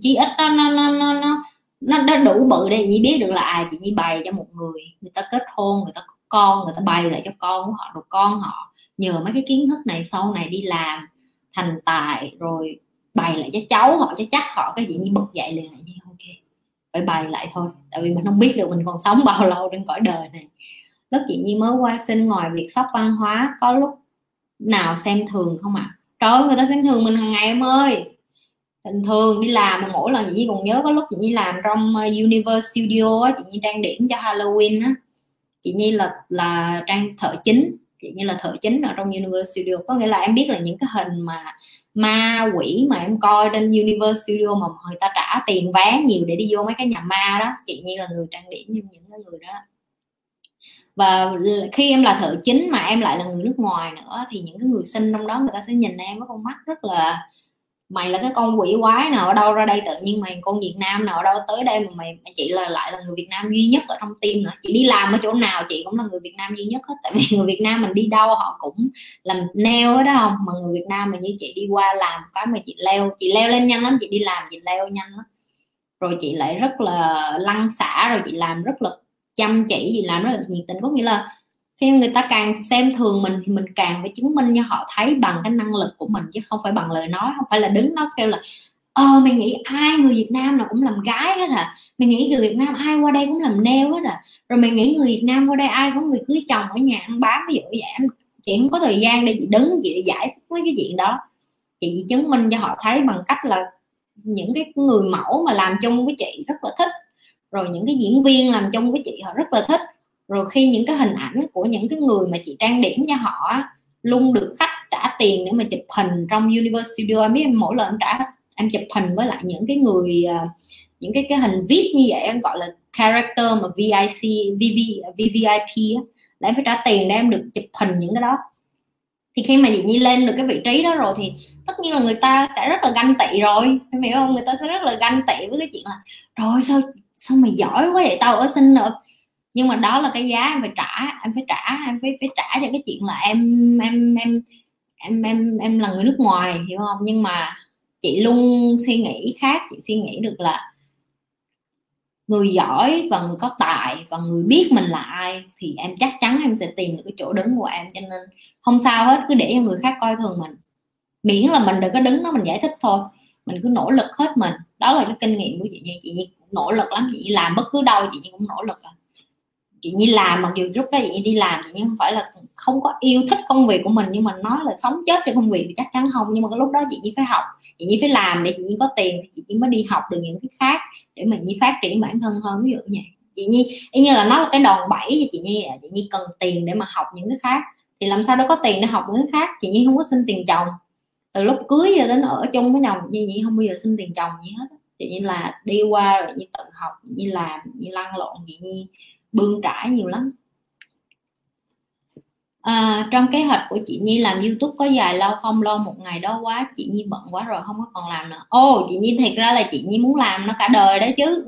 chí ít nó nó nó nó nó nó, nó đủ bự để chị biết được là à chị Nhi bày cho một người. Người ta kết hôn người ta có con người ta bày lại cho con của họ được con họ nhờ mấy cái kiến thức này sau này đi làm thành tài rồi bày lại cho cháu họ cho chắc họ cái gì, như bật dậy liền lại như, ok, phải bày lại thôi. Tại vì mình không biết được mình còn sống bao lâu trên cõi đời này. Lúc chị nhi mới qua sinh ngoài việc sóc văn hóa, có lúc nào xem thường không ạ? À? trời ơi, người ta xem thường mình hàng ngày em ơi. Bình thường đi làm mà mỗi lần chị nhi còn nhớ có lúc chị nhi làm trong ờ, Universe Studio á, chị nhi trang điểm cho Halloween á. Chị nhi là là trang thợ chính, chị như là thợ chính ở trong Universe Studio. Có nghĩa là em biết là những cái hình mà ma quỷ mà em coi trên Universe Studio mà người ta trả tiền vé nhiều để đi vô mấy cái nhà ma đó. Chị như là người trang điểm như những cái người đó. Và khi em là thợ chính mà em lại là người nước ngoài nữa, thì những cái người sinh trong đó người ta sẽ nhìn em với con mắt rất là mày là cái con quỷ quái nào ở đâu ra đây tự nhiên mày con Việt Nam nào ở đâu tới đây mà mày, chị là lại là người Việt Nam duy nhất ở trong team nữa. Chị đi làm ở chỗ nào chị cũng là người Việt Nam duy nhất hết. Tại vì người Việt Nam mình đi đâu họ cũng làm neo hết đó không? Mà người Việt Nam mà như chị đi qua làm cái mà chị leo chị leo lên nhanh lắm chị đi làm chị leo nhanh lắm. Rồi chị lại rất là lăn xả rồi chị làm rất là chăm chỉ gì làm rất là nhiệt tình. Có nghĩa là khi người ta càng xem thường mình thì mình càng phải chứng minh cho họ thấy bằng cái năng lực của mình, chứ không phải bằng lời nói, không phải là đứng nó kêu là ờ mày nghĩ ai, người Việt Nam nào cũng làm gái hết à? Mày nghĩ người Việt Nam ai qua đây cũng làm neo hết à? Rồi mày nghĩ người Việt Nam qua đây ai cũng người cưới chồng ở nhà ăn bám ví dụ vậy? Anh, chị không có thời gian để chị đứng, chị để giải thích mấy cái chuyện đó. Chị chứng minh cho họ thấy bằng cách là những cái người mẫu mà làm chung với chị rất là thích, rồi những cái diễn viên làm chung với chị họ rất là thích rồi khi những cái hình ảnh của những cái người mà chị trang điểm cho họ luôn được khách trả tiền để mà chụp hình trong Universe Studio em biết em mỗi lần em trả em chụp hình với lại những cái người à, những cái cái hình vip như vậy em gọi là character mà VIC VV, VVIP á là em phải trả tiền để em được chụp hình những cái đó. Thì khi mà chị Nhi lên được cái vị trí đó rồi thì tất nhiên là người ta sẽ rất là ganh tị rồi em hiểu không? Người ta sẽ rất là ganh tị với cái chuyện là rồi sao sao mày giỏi quá vậy tao ở sinh ở nhưng mà đó là cái giá em phải trả, em phải trả, em phải phải trả cho cái chuyện là em em em em em em là người nước ngoài, hiểu không? Nhưng mà chị luôn suy nghĩ khác, chị suy nghĩ được là người giỏi và người có tài và người biết mình là ai thì em chắc chắn em sẽ tìm được cái chỗ đứng của em. Cho nên không sao hết, cứ để cho người khác coi thường mình. Miễn là mình đừng có đứng đó mình giải thích thôi. Mình cứ nỗ lực hết mình. Đó là cái kinh nghiệm của chị như chị cũng nỗ lực lắm. Chị làm bất cứ đâu, chị cũng nỗ lực à chị Nhi làm mặc dù lúc đó chị Nhi đi làm chị Nhi không phải là không có yêu thích công việc của mình nhưng mà nói là sống chết cho công việc thì chắc chắn không nhưng mà cái lúc đó chị Nhi phải học chị Nhi phải làm để chị Nhi có tiền thì chị Nhi mới đi học được những cái khác để mình Nhi phát triển bản thân hơn ví dụ như vậy chị Nhi y như là nó là cái đòn bẩy cho chị Nhi chị Nhi cần tiền để mà học những cái khác thì làm sao đó có tiền để học những cái khác chị Nhi không có xin tiền chồng từ lúc cưới giờ đến ở chung với chồng như vậy không bao giờ xin tiền chồng gì hết chị Nhi là đi qua rồi như tự học như làm như lăn lộn vậy như bươn trải nhiều lắm. À, trong kế hoạch của chị Nhi làm YouTube có dài lâu không? Lo một ngày đó quá chị Nhi bận quá rồi không có còn làm nữa. Ô chị Nhi thiệt ra là chị Nhi muốn làm nó cả đời đó chứ.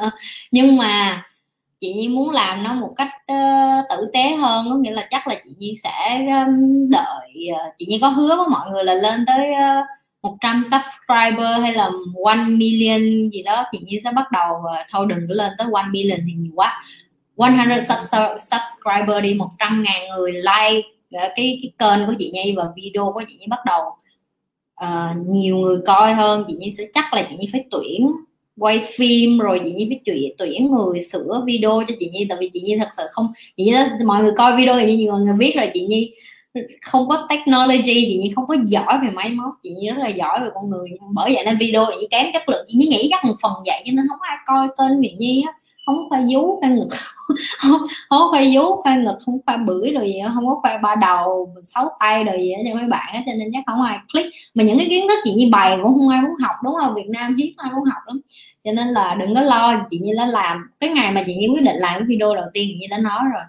Nhưng mà chị Nhi muốn làm nó một cách uh, tử tế hơn có nghĩa là chắc là chị Nhi sẽ um, đợi uh, chị Nhi có hứa với mọi người là lên tới ờ, uh, 100 subscriber hay là 1 million gì đó chị Nhi sẽ bắt đầu uh, thôi đừng có lên tới 1 million thì nhiều quá. 100 subscriber đi 100 ngàn người like cái, cái kênh của chị Nhi và video của chị Nhi bắt đầu uh, nhiều người coi hơn chị Nhi sẽ chắc là chị Nhi phải tuyển quay phim rồi chị Nhi phải tuyển tuyển người sửa video cho chị Nhi tại vì chị Nhi thật sự không chị Nhi đó, mọi người coi video thì nhiều người biết rồi chị Nhi không có technology chị Nhi không có giỏi về máy móc chị Nhi rất là giỏi về con người bởi vậy nên video chị Nhi kém chất lượng chị Nhi nghĩ chắc một phần vậy cho nên không có ai coi kênh chị Nhi á không khoa vú khoa ngực không, không khoa vú khoa ngực không khoa bưởi rồi gì không có khoa ba đầu sáu tay rồi gì cho mấy bạn á cho nên chắc không ai click. Mà những cái kiến thức chị như bày cũng không ai muốn học đúng không? Việt Nam hiếm ai muốn học lắm. Cho nên là đừng có lo chị như đã làm. Cái ngày mà chị như quyết định làm cái video đầu tiên chị như đã nói rồi.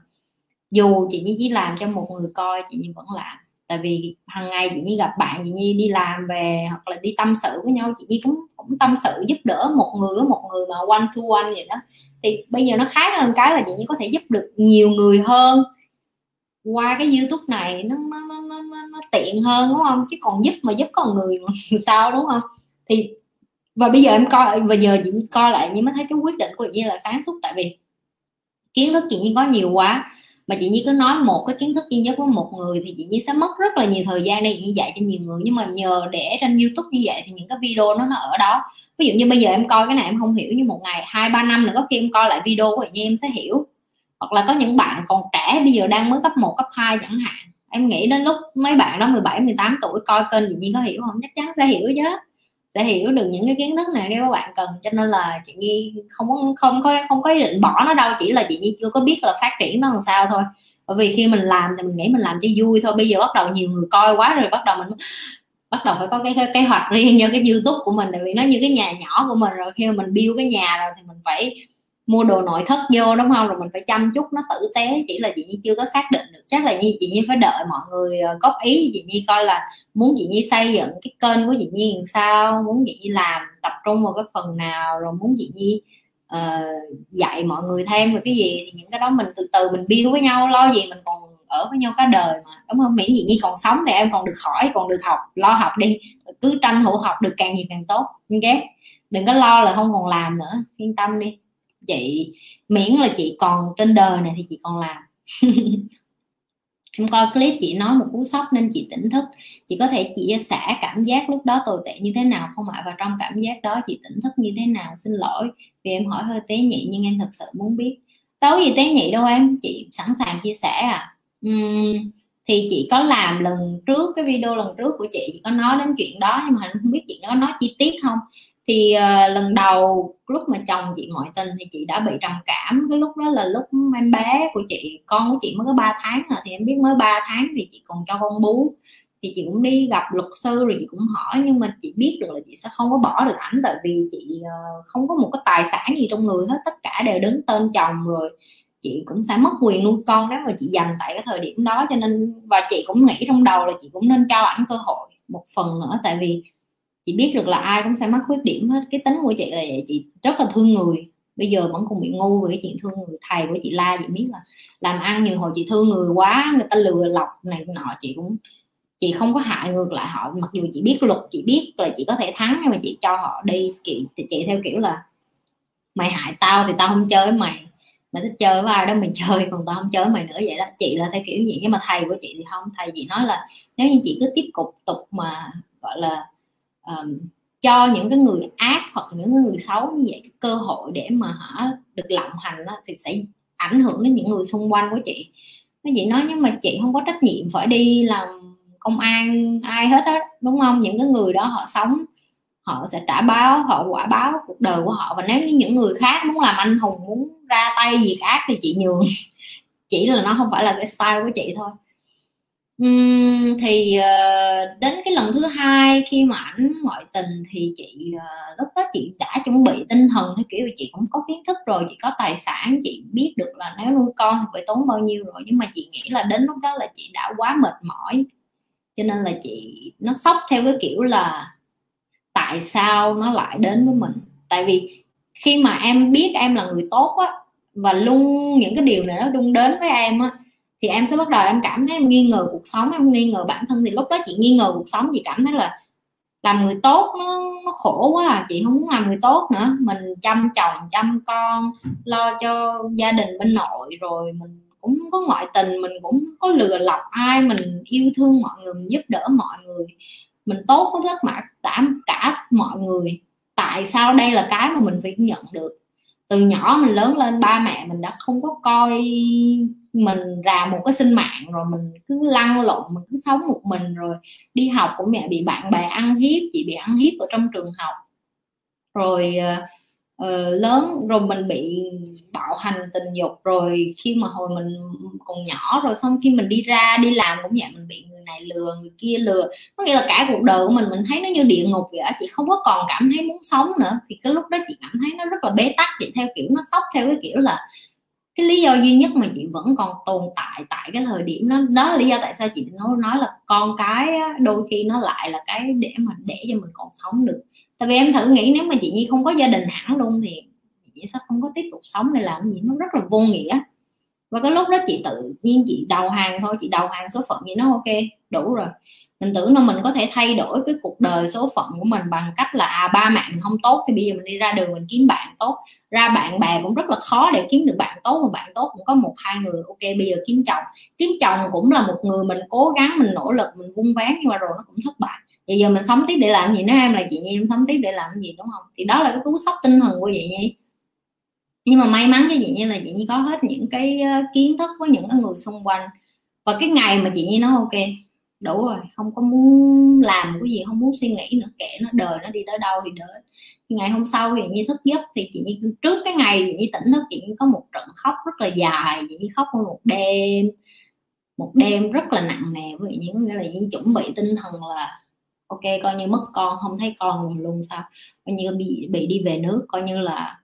Dù chị như chỉ làm cho một người coi chị như vẫn làm. Tại vì hàng ngày chị như gặp bạn chị như đi làm về hoặc là đi tâm sự với nhau chị như cũng cũng tâm sự giúp đỡ một người với một người mà one to one vậy đó thì bây giờ nó khác hơn cái là chị như có thể giúp được nhiều người hơn. Qua cái youtube này nó nó, nó, nó, nó, nó tiện hơn đúng không? Chứ còn giúp mà giúp con người sao đúng không? Thì và bây giờ em coi bây giờ chị coi lại nhưng mới thấy cái quyết định của chị như là sáng suốt. Tại vì kiến thức chị như có nhiều quá mà chị Nhi cứ nói một cái kiến thức duy nhất với một người thì chị Nhi sẽ mất rất là nhiều thời gian để chị dạy cho nhiều người. Nhưng mà nhờ để trên YouTube như vậy thì những cái video nó nó ở đó. Ví dụ như bây giờ em coi cái này em không hiểu như một ngày hai ba năm nữa có khi em coi lại video của như em sẽ hiểu. Hoặc là có những bạn còn trẻ bây giờ đang mới cấp 1, cấp 2 chẳng hạn. Em nghĩ đến lúc mấy bạn đó 17, 18 tuổi coi kênh chị Nhi có hiểu không? Chắc chắn sẽ hiểu chứ để hiểu được những cái kiến thức này, các bạn cần, cho nên là chị nhi không có không có không có ý định bỏ nó đâu, chỉ là chị nhi chưa có biết là phát triển nó làm sao thôi. Bởi vì khi mình làm thì mình nghĩ mình làm cho vui thôi. Bây giờ bắt đầu nhiều người coi quá rồi, bắt đầu mình, bắt đầu phải có cái kế hoạch riêng cho cái youtube của mình, tại vì nó như cái nhà nhỏ của mình. Rồi khi mà mình build cái nhà rồi thì mình phải mua đồ nội thất vô đúng không? Rồi mình phải chăm chút nó tử tế. Chỉ là chị nhi chưa có xác định được. Chắc là nhi chị nhi phải đợi mọi người ờ, góp ý. Chị nhi coi là muốn chị nhi xây dựng cái kênh của chị nhi làm sao muốn chị nhi làm tập trung vào cái phần nào rồi muốn chị nhi uh, dạy mọi người thêm về cái gì thì những cái đó mình từ từ mình biêu với nhau. Lo gì mình còn ở với nhau cả đời mà. Đúng không? Miễn chị nhi còn sống thì em còn được hỏi còn được học lo học đi. Cứ tranh thủ học được càng nhiều càng tốt. Ok? Đừng có lo là không còn làm nữa. Yên tâm đi chị miễn là chị còn trên đời này thì chị còn làm. Em coi clip chị nói một cú sốc nên chị tỉnh thức. Chị có thể chia sẻ cảm giác lúc đó tồi tệ như thế nào không ạ? Và trong cảm giác đó chị tỉnh thức như thế nào? Xin lỗi vì em hỏi hơi tế nhị nhưng em thật sự muốn biết. Đâu gì tế nhị đâu em chị sẵn sàng chia sẻ à uhm, thì chị có làm lần trước cái video lần trước của chị chị có nói đến chuyện đó nhưng mà không biết chị có nói chi tiết không? Thì uh, lần đầu lúc mà chồng chị ngoại tình thì chị đã bị trầm cảm. Cái lúc đó là lúc em bé của chị con của chị mới có 3 tháng à thì em biết mới 3 tháng thì chị còn cho con bú. Thì chị cũng đi gặp luật sư rồi chị cũng hỏi nhưng mà chị biết được là chị sẽ không có bỏ được ảnh tại vì chị uh, không có một cái tài sản gì trong người hết tất cả đều đứng tên chồng rồi chị cũng sẽ mất quyền nuôi con nếu mà chị dành tại cái thời điểm đó. Cho nên và chị cũng nghĩ trong đầu là chị cũng nên cho ảnh cơ hội một phần nữa tại vì chị biết được là ai cũng sẽ mắc khuyết điểm hết. Cái tính của chị là vậy. Chị rất là thương người. Bây giờ vẫn còn bị ngu về cái chuyện thương người. Thầy của chị la chị biết là làm ăn nhiều hồi chị thương người quá, người ta lừa lọc này nọ. Chị cũng, chị không có hại ngược lại họ. Mặc dù chị biết luật, chị biết là chị có thể thắng, nhưng mà chị cho họ đi chị chị theo kiểu là mày hại tao thì tao không chơi với mày. Mày thích chơi với ai đó mày chơi, còn tao không chơi với mày nữa. Vậy đó. Chị là theo kiểu gì nhưng mà thầy của chị thì không. Thầy chị nói là nếu như chị cứ tiếp tục tục mà, gọi là um, cho những cái người ác hoặc những cái người xấu như vậy cái cơ hội để mà họ được lộng hành đó, thì sẽ ảnh hưởng đến những người xung quanh của chị. Cái chị nói nhưng mà chị không có trách nhiệm phải đi làm công an ai hết á đúng không? Những cái người đó họ sống họ sẽ trả báo họ quả báo cuộc đời của họ. Và nếu như những người khác muốn làm anh hùng muốn ra tay gì khác thì chị nhường. Chỉ là nó không phải là cái style của chị thôi uhm, thì uh, đến cái lần thứ hai khi mà ảnh ngoại tình thì chị uh, lúc đó chị đã chuẩn bị tinh thần theo kiểu chị cũng có kiến thức rồi chị có tài sản chị biết được là nếu nuôi con thì phải tốn bao nhiêu rồi. Nhưng mà chị nghĩ là đến lúc đó là chị đã quá mệt mỏi cho nên là chị nó sốc theo cái kiểu là tại sao nó lại đến với mình? Tại vì khi mà em biết em là người tốt á và luôn những cái điều này nó luôn đến với em á thì em sẽ bắt đầu em cảm thấy em nghi ngờ cuộc sống, em nghi ngờ bản thân. Thì lúc đó chị nghi ngờ cuộc sống, chị cảm thấy là làm người tốt nó nó khổ quá à. Chị không muốn làm người tốt nữa. Mình chăm chồng, chăm con, lo cho gia đình bên nội rồi mình cũng có ngoại tình, mình cũng có lừa lọc ai, mình yêu thương mọi người, mình giúp đỡ mọi người. Mình tốt với tất cả cả cả mọi người. Tại sao đây là cái mà mình phải nhận được? Từ nhỏ mình lớn lên, ba mẹ mình đã không có coi mình ra một cái sinh mạng, rồi mình cứ lăn lộn, mình cứ sống một mình, rồi đi học của mẹ bị bạn bè ăn hiếp, chị bị ăn hiếp ở trong trường học. Rồi ờ, uh, lớn rồi mình bị bạo hành tình dục rồi khi mà hồi mình còn nhỏ rồi xong khi mình đi ra đi làm cũng vậy mình bị người này lừa người kia lừa. Có nghĩa là cả cuộc đời của mình mình thấy nó như địa ngục vậy chị không có còn cảm thấy muốn sống nữa. Thì cái lúc đó chị cảm thấy nó rất là bế tắc chị theo kiểu nó sốc theo cái kiểu là cái lý do duy nhất mà chị vẫn còn tồn tại tại cái thời điểm đó đó là lý do tại sao chị nói nói là con cái đôi khi nó lại là cái để mà để cho mình còn sống được tại vì em thử nghĩ nếu mà chị nhi không có gia đình hẳn luôn thì chị sẽ không có tiếp tục sống để làm gì. Nó rất là vô nghĩa. Và cái lúc đó chị tự nhiên chị đầu hàng thôi chị đầu hàng số phận vậy nó ok đủ rồi. Mình tưởng là mình có thể thay đổi cái cuộc đời số phận của mình bằng cách là à, ba mạng mình không tốt thì bây giờ mình đi ra đường mình kiếm bạn tốt. Ra bạn bè cũng rất là khó để kiếm được bạn tốt mà bạn tốt cũng có một hai người ok bây giờ kiếm chồng. Kiếm chồng cũng là một người mình cố gắng mình nỗ lực mình vung ván nhưng mà rồi nó cũng thất bại vậy giờ mình sống tiếp để làm gì? Nếu em là chị nhi, em sống tiếp để làm gì, đúng không? Thì đó là cái cú sốc tinh thần của chị nhi. Nhưng mà may mắn cho chị nhi là chị nhi có hết những cái ờ, kiến thức với những cái người xung quanh. Và cái ngày mà chị nhi nói, ok, đủ rồi, không có muốn làm cái gì, không muốn suy nghĩ nữa, kệ nó, đời nó đi tới đâu thì đến. Ngày hôm sau thì như thức giấc thì chị nhi, trước cái ngày chị nhi tỉnh thức, chị nhi có một trận khóc rất là dài. Chị nhi khóc một đêm một đêm rất là nặng nề với những nghĩa là chị chuẩn bị tinh thần là ok, coi như mất con, không thấy con rồi luôn sao? Coi như bị bị đi về nước, coi như là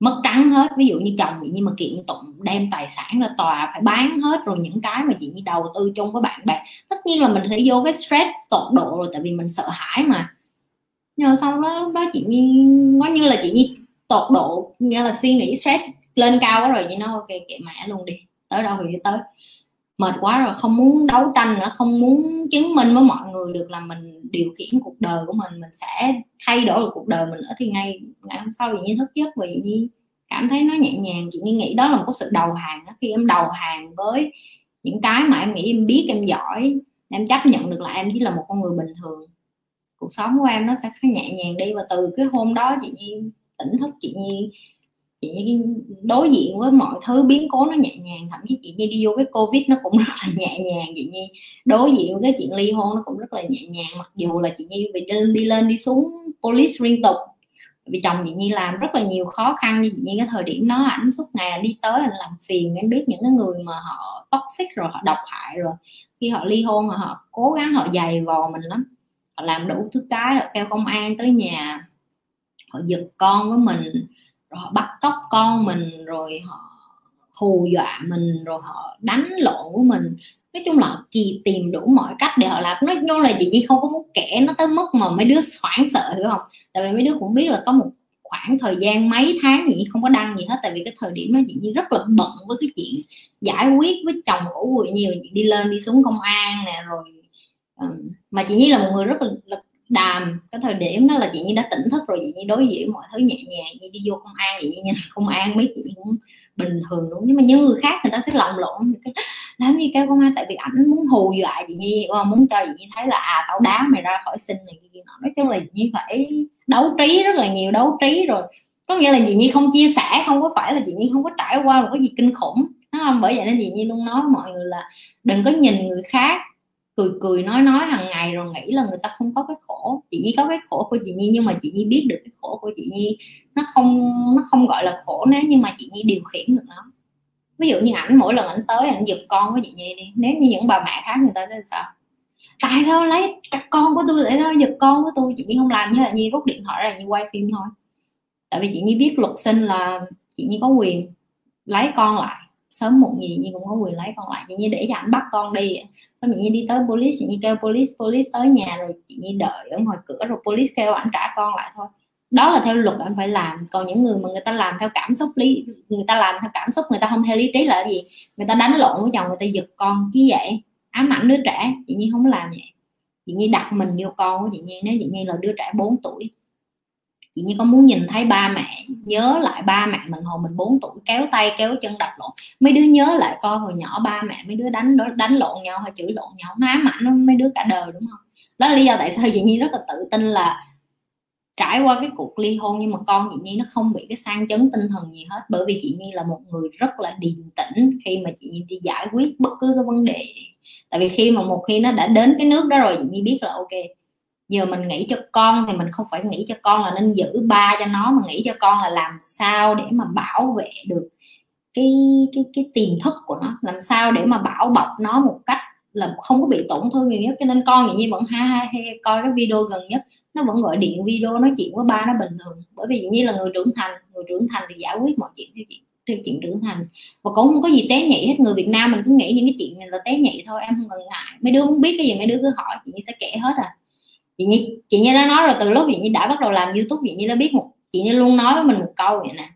mất trắng hết. Ví dụ như chồng chị như mà kiện tụng đem tài sản ra tòa phải bán hết rồi những cái mà chị như đầu tư chung với bạn bè, tất nhiên là mình sẽ vô cái stress tột độ rồi, tại vì mình sợ hãi mà. Nhưng mà sau đó, lúc đó chị như có như là chị như tột độ, như là suy nghĩ stress lên cao quá rồi, chị nói, ok, kệ mẹ luôn đi, tới đâu thì tới mệt quá rồi, không muốn đấu tranh nữa, không muốn chứng minh với mọi người được là mình điều khiển cuộc đời của mình mình sẽ thay đổi được cuộc đời mình nữa, thì ngay ngày hôm sau thì nhiên thức giấc vì như nhiên cảm thấy nó nhẹ nhàng. Chị nghĩ đó là một cái sự đầu hàng khi em đầu hàng với những cái mà em nghĩ em biết, em giỏi, em chấp nhận được là em chỉ là một con người bình thường. Cuộc sống của em nó sẽ khá nhẹ nhàng đi và từ cái hôm đó chị nhi tỉnh thức chị nhi chị đối diện với mọi thứ biến cố nó nhẹ nhàng thậm chí chị như đi vô cái covid nó cũng rất là nhẹ nhàng. Chị nhi đối diện với cái chuyện ly hôn nó cũng rất là nhẹ nhàng mặc dù là chị nhi bị đi, đi lên đi xuống police liên tục. Vì chồng chị nhi làm rất là nhiều khó khăn như chị nhi cái thời điểm đó ảnh suốt ngày đi tới anh làm phiền em biết những cái người mà họ toxic rồi họ độc hại rồi. Khi họ ly hôn họ, họ cố gắng họ dày vò mình lắm. Họ làm đủ thứ cái họ kêu công an tới nhà họ giật con với mình rồi họ bắt cóc con mình rồi họ hù dọa mình rồi họ đánh lộn của mình. Nói chung là kỳ tìm đủ mọi cách để họ làm. Nói chung là chị nhi không có muốn kể nó tới mức mà mấy đứa hoảng sợ hiểu không? Tại vì mấy đứa cũng biết là có một khoảng thời gian mấy tháng gì không có đăng gì hết. Tại vì cái thời điểm đó chị nhi rất là bận với cái chuyện giải quyết với chồng của chị nhiều. Chị đi lên đi xuống công an nè rồi mà chị nhi là một người rất là, là đàm, cái thời điểm đó là chị nhi đã tỉnh thức rồi, chị nhi đối diện mọi thứ nhẹ nhàng như đi vô công an vậy như nhìn công an mấy chị cũng bình thường đúng nhưng mà những người khác người ta sẽ lồng lộn làm gì kêu công an, tại vì ảnh muốn hù dọa chị nhi ờ, muốn cho chị nhi thấy là à tao đá mày ra khỏi sinh này kia nọ. Nói chung là chị nhi phải đấu trí rất là nhiều, đấu trí rồi. Có nghĩa là chị nhi không chia sẻ, không có phải là chị nhi không có trải qua một cái gì kinh khủng, đúng không? Bởi vậy nên chị nhi luôn nói với mọi người là đừng có nhìn người khác cười cười nói nói hàng ngày rồi nghĩ là người ta không có cái khổ. Chị nhi có cái khổ của chị nhi nhưng mà chị nhi biết được cái khổ của chị nhi. Nó không nó không gọi là khổ nếu như mà chị nhi điều khiển được nó. Ví dụ như ảnh, mỗi lần ảnh tới ảnh giật con của chị nhi đi, nếu như những bà mẹ khác người ta sẽ sao? Tại sao lấy các con của tôi để nó giật con của tôi? Chị nhi không làm như là nhi rút điện thoại ra, nhi quay phim thôi. Tại vì chị nhi biết luật sinh là chị nhi có quyền lấy con lại. Sớm muộn gì nhi cũng có quyền lấy con lại. Chị nhi để cho ảnh bắt con đi xong chị nhi đi tới police chị nhi kêu police police tới nhà rồi chị nhi đợi ở ngoài cửa rồi police kêu ảnh trả con lại thôi. Đó là theo luật anh phải làm. Còn những người mà người ta làm theo cảm xúc lý, người ta làm theo cảm xúc, người ta không theo lý trí là gì? Người ta đánh lộn với chồng, người ta giật con chứ vậy ám ảnh đứa trẻ, chị nhi không làm vậy. Chị nhi đặt mình vô con của chị nhi, nếu chị nhi là đứa trẻ 4 tuổi chị nhi có muốn nhìn thấy ba mẹ, nhớ lại ba mẹ mình hồi mình 4 tuổi, kéo tay, kéo chân, đập lộn. Mấy đứa nhớ lại coi hồi nhỏ ba mẹ mấy đứa đánh đánh lộn nhau hay chửi lộn nhau. Nó ám ảnh mấy đứa cả đời, đúng không? Đó là lý do tại sao chị nhi rất là tự tin là trải qua cái cuộc ly hôn. Nhưng mà con chị nhi nó không bị cái sang chấn tinh thần gì hết. Bởi vì chị nhi là một người rất là điềm tĩnh khi mà chị nhi đi giải quyết bất cứ cái vấn đề. Tại vì khi mà một khi nó đã đến cái nước đó rồi, chị nhi biết là ok giờ mình nghĩ cho con thì mình không phải nghĩ cho con là nên giữ ba cho nó, mà nghĩ cho con là làm sao để mà bảo vệ được cái cái cái tiềm thức của nó, làm sao để mà bảo bọc nó một cách là không có bị tổn thương nhiều nhất. Cho nên con vậy như vẫn ha ha hay coi cái video gần nhất, nó vẫn gọi điện video, nói chuyện với ba nó bình thường. Bởi vì như là người trưởng thành, người trưởng thành thì giải quyết mọi chuyện theo chuyện theo chuyện trưởng thành. Và cũng không có gì té nhị hết, người Việt Nam mình cứ nghĩ những cái chuyện này là té nhị thôi, em không cần ngại. Mấy đứa muốn biết cái gì, mấy đứa cứ hỏi, chị sẽ kể hết à chị như chị như đã nói rồi, từ lúc chị như đã bắt đầu làm youtube, chị như đã biết một, chị như luôn nói với mình một câu vậy nè.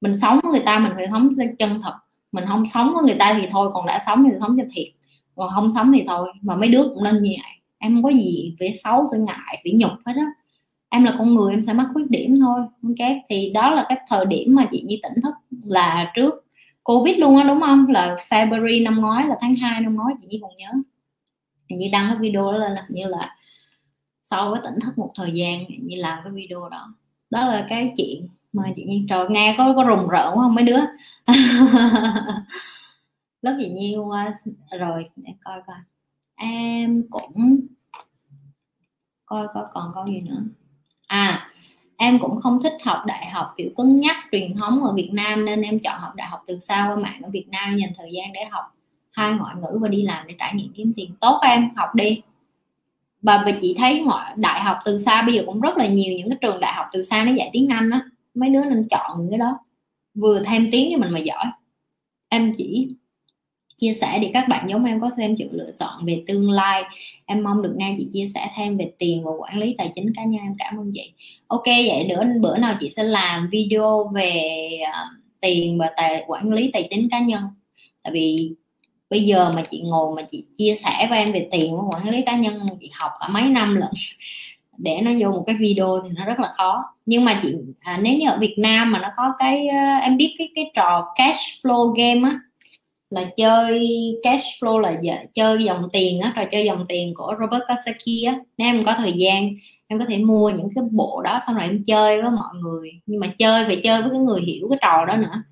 Mình sống với người ta mình phải sống chân thật. Mình không sống với người ta thì thôi, còn đã sống thì sống cho thiệt. Còn không sống thì thôi, mà mấy đứa cũng nên như vậy. Em không có gì phải xấu, phải ngại, phải nhục hết á. Em là con người, em sẽ mắc khuyết điểm thôi ok thì đó là cái thời điểm mà chị như tỉnh thức là trước covid luôn á, đúng không? Là February năm ngoái, là tháng 2 năm ngoái, chị như còn nhớ. Chị như đăng cái video đó lên là như là sau cái tỉnh thức một thời gian như làm cái video đó. Đó là cái chuyện mà chị nhiên trời, nghe có có rùng rợn không mấy đứa. Lớp chị nhiên qua, rồi để coi coi. Em cũng coi có còn câu gì nữa. À em cũng không thích học đại học kiểu cứng nhắc truyền thống ở Việt Nam nên em chọn học đại học từ xa qua mạng ở Việt Nam dành thời gian để học hai ngoại ngữ và đi làm để trải nghiệm kiếm tiền. Tốt em, học đi và chị thấy mọi đại học từ xa bây giờ cũng rất là nhiều những cái trường đại học từ xa nó dạy tiếng Anh á. Mấy đứa nên chọn những cái đó. Vừa thêm tiếng cho mình mà giỏi. Em chỉ chia sẻ để các bạn giống em có thêm sự lựa chọn về tương lai. Em mong được nghe chị chia sẻ thêm về tiền và quản lý tài chính cá nhân. Em cảm ơn chị. Ok vậy bữa bữa nào chị sẽ làm video về uh, tiền và tài quản lý tài chính cá nhân. Tại vì bây giờ mà chị ngồi mà chị chia sẻ với em về tiền của quản lý cá nhân chị học cả mấy năm lận để nó vô một cái video thì nó rất là khó. Nhưng mà chị à, nếu như ở Việt Nam mà nó có cái uh, em biết cái cái trò cash flow game á là chơi cash flow là giờ, chơi dòng tiền á trò chơi dòng tiền của Robert Kiyosaki á. Nếu em có thời gian em có thể mua những cái bộ đó xong rồi em chơi với mọi người. Nhưng mà chơi phải chơi với cái người hiểu cái trò đó nữa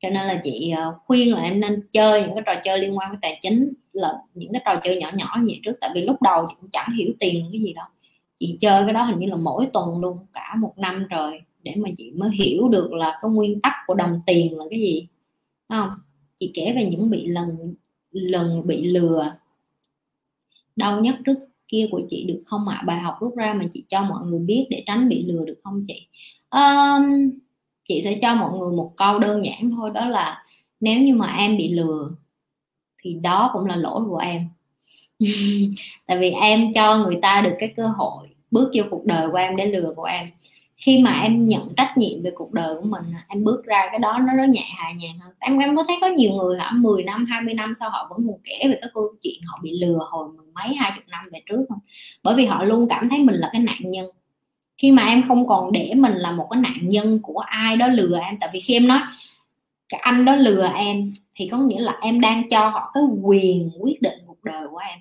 cho nên là chị ờ, khuyên là em nên chơi những cái trò chơi liên quan với tài chính là những cái trò chơi nhỏ nhỏ như vậy trước. Tại vì lúc đầu chị cũng chẳng hiểu tiền cái gì đâu. Chị chơi cái đó hình như là mỗi tuần luôn cả một năm rồi để mà chị mới hiểu được là cái nguyên tắc của đồng tiền là cái gì không? Chị kể về những bị lần lần bị lừa đau nhất trước kia của chị được không ạ? À? bài học rút ra mà chị cho mọi người biết để tránh bị lừa được không chị? Um, chị sẽ cho mọi người một câu đơn giản thôi, đó là nếu như mà em bị lừa thì đó cũng là lỗi của em. Tại vì em cho người ta được cái cơ hội bước vô cuộc đời của em để lừa của em. Khi mà em nhận trách nhiệm về cuộc đời của mình, em bước ra cái đó, nó nó nhẹ hà nhàng hơn. Em em có thấy có nhiều người hả? 10 năm 20 năm sau họ vẫn còn kể về cái câu chuyện họ bị lừa hồi mười mấy, hai chục năm về trước không? Bởi vì họ luôn cảm thấy mình là cái nạn nhân khi mà em không còn để mình là một cái nạn nhân của ai đó lừa em tại vì khi em nói cái anh đó lừa em thì có nghĩa là em đang cho họ cái quyền quyết định cuộc đời của em.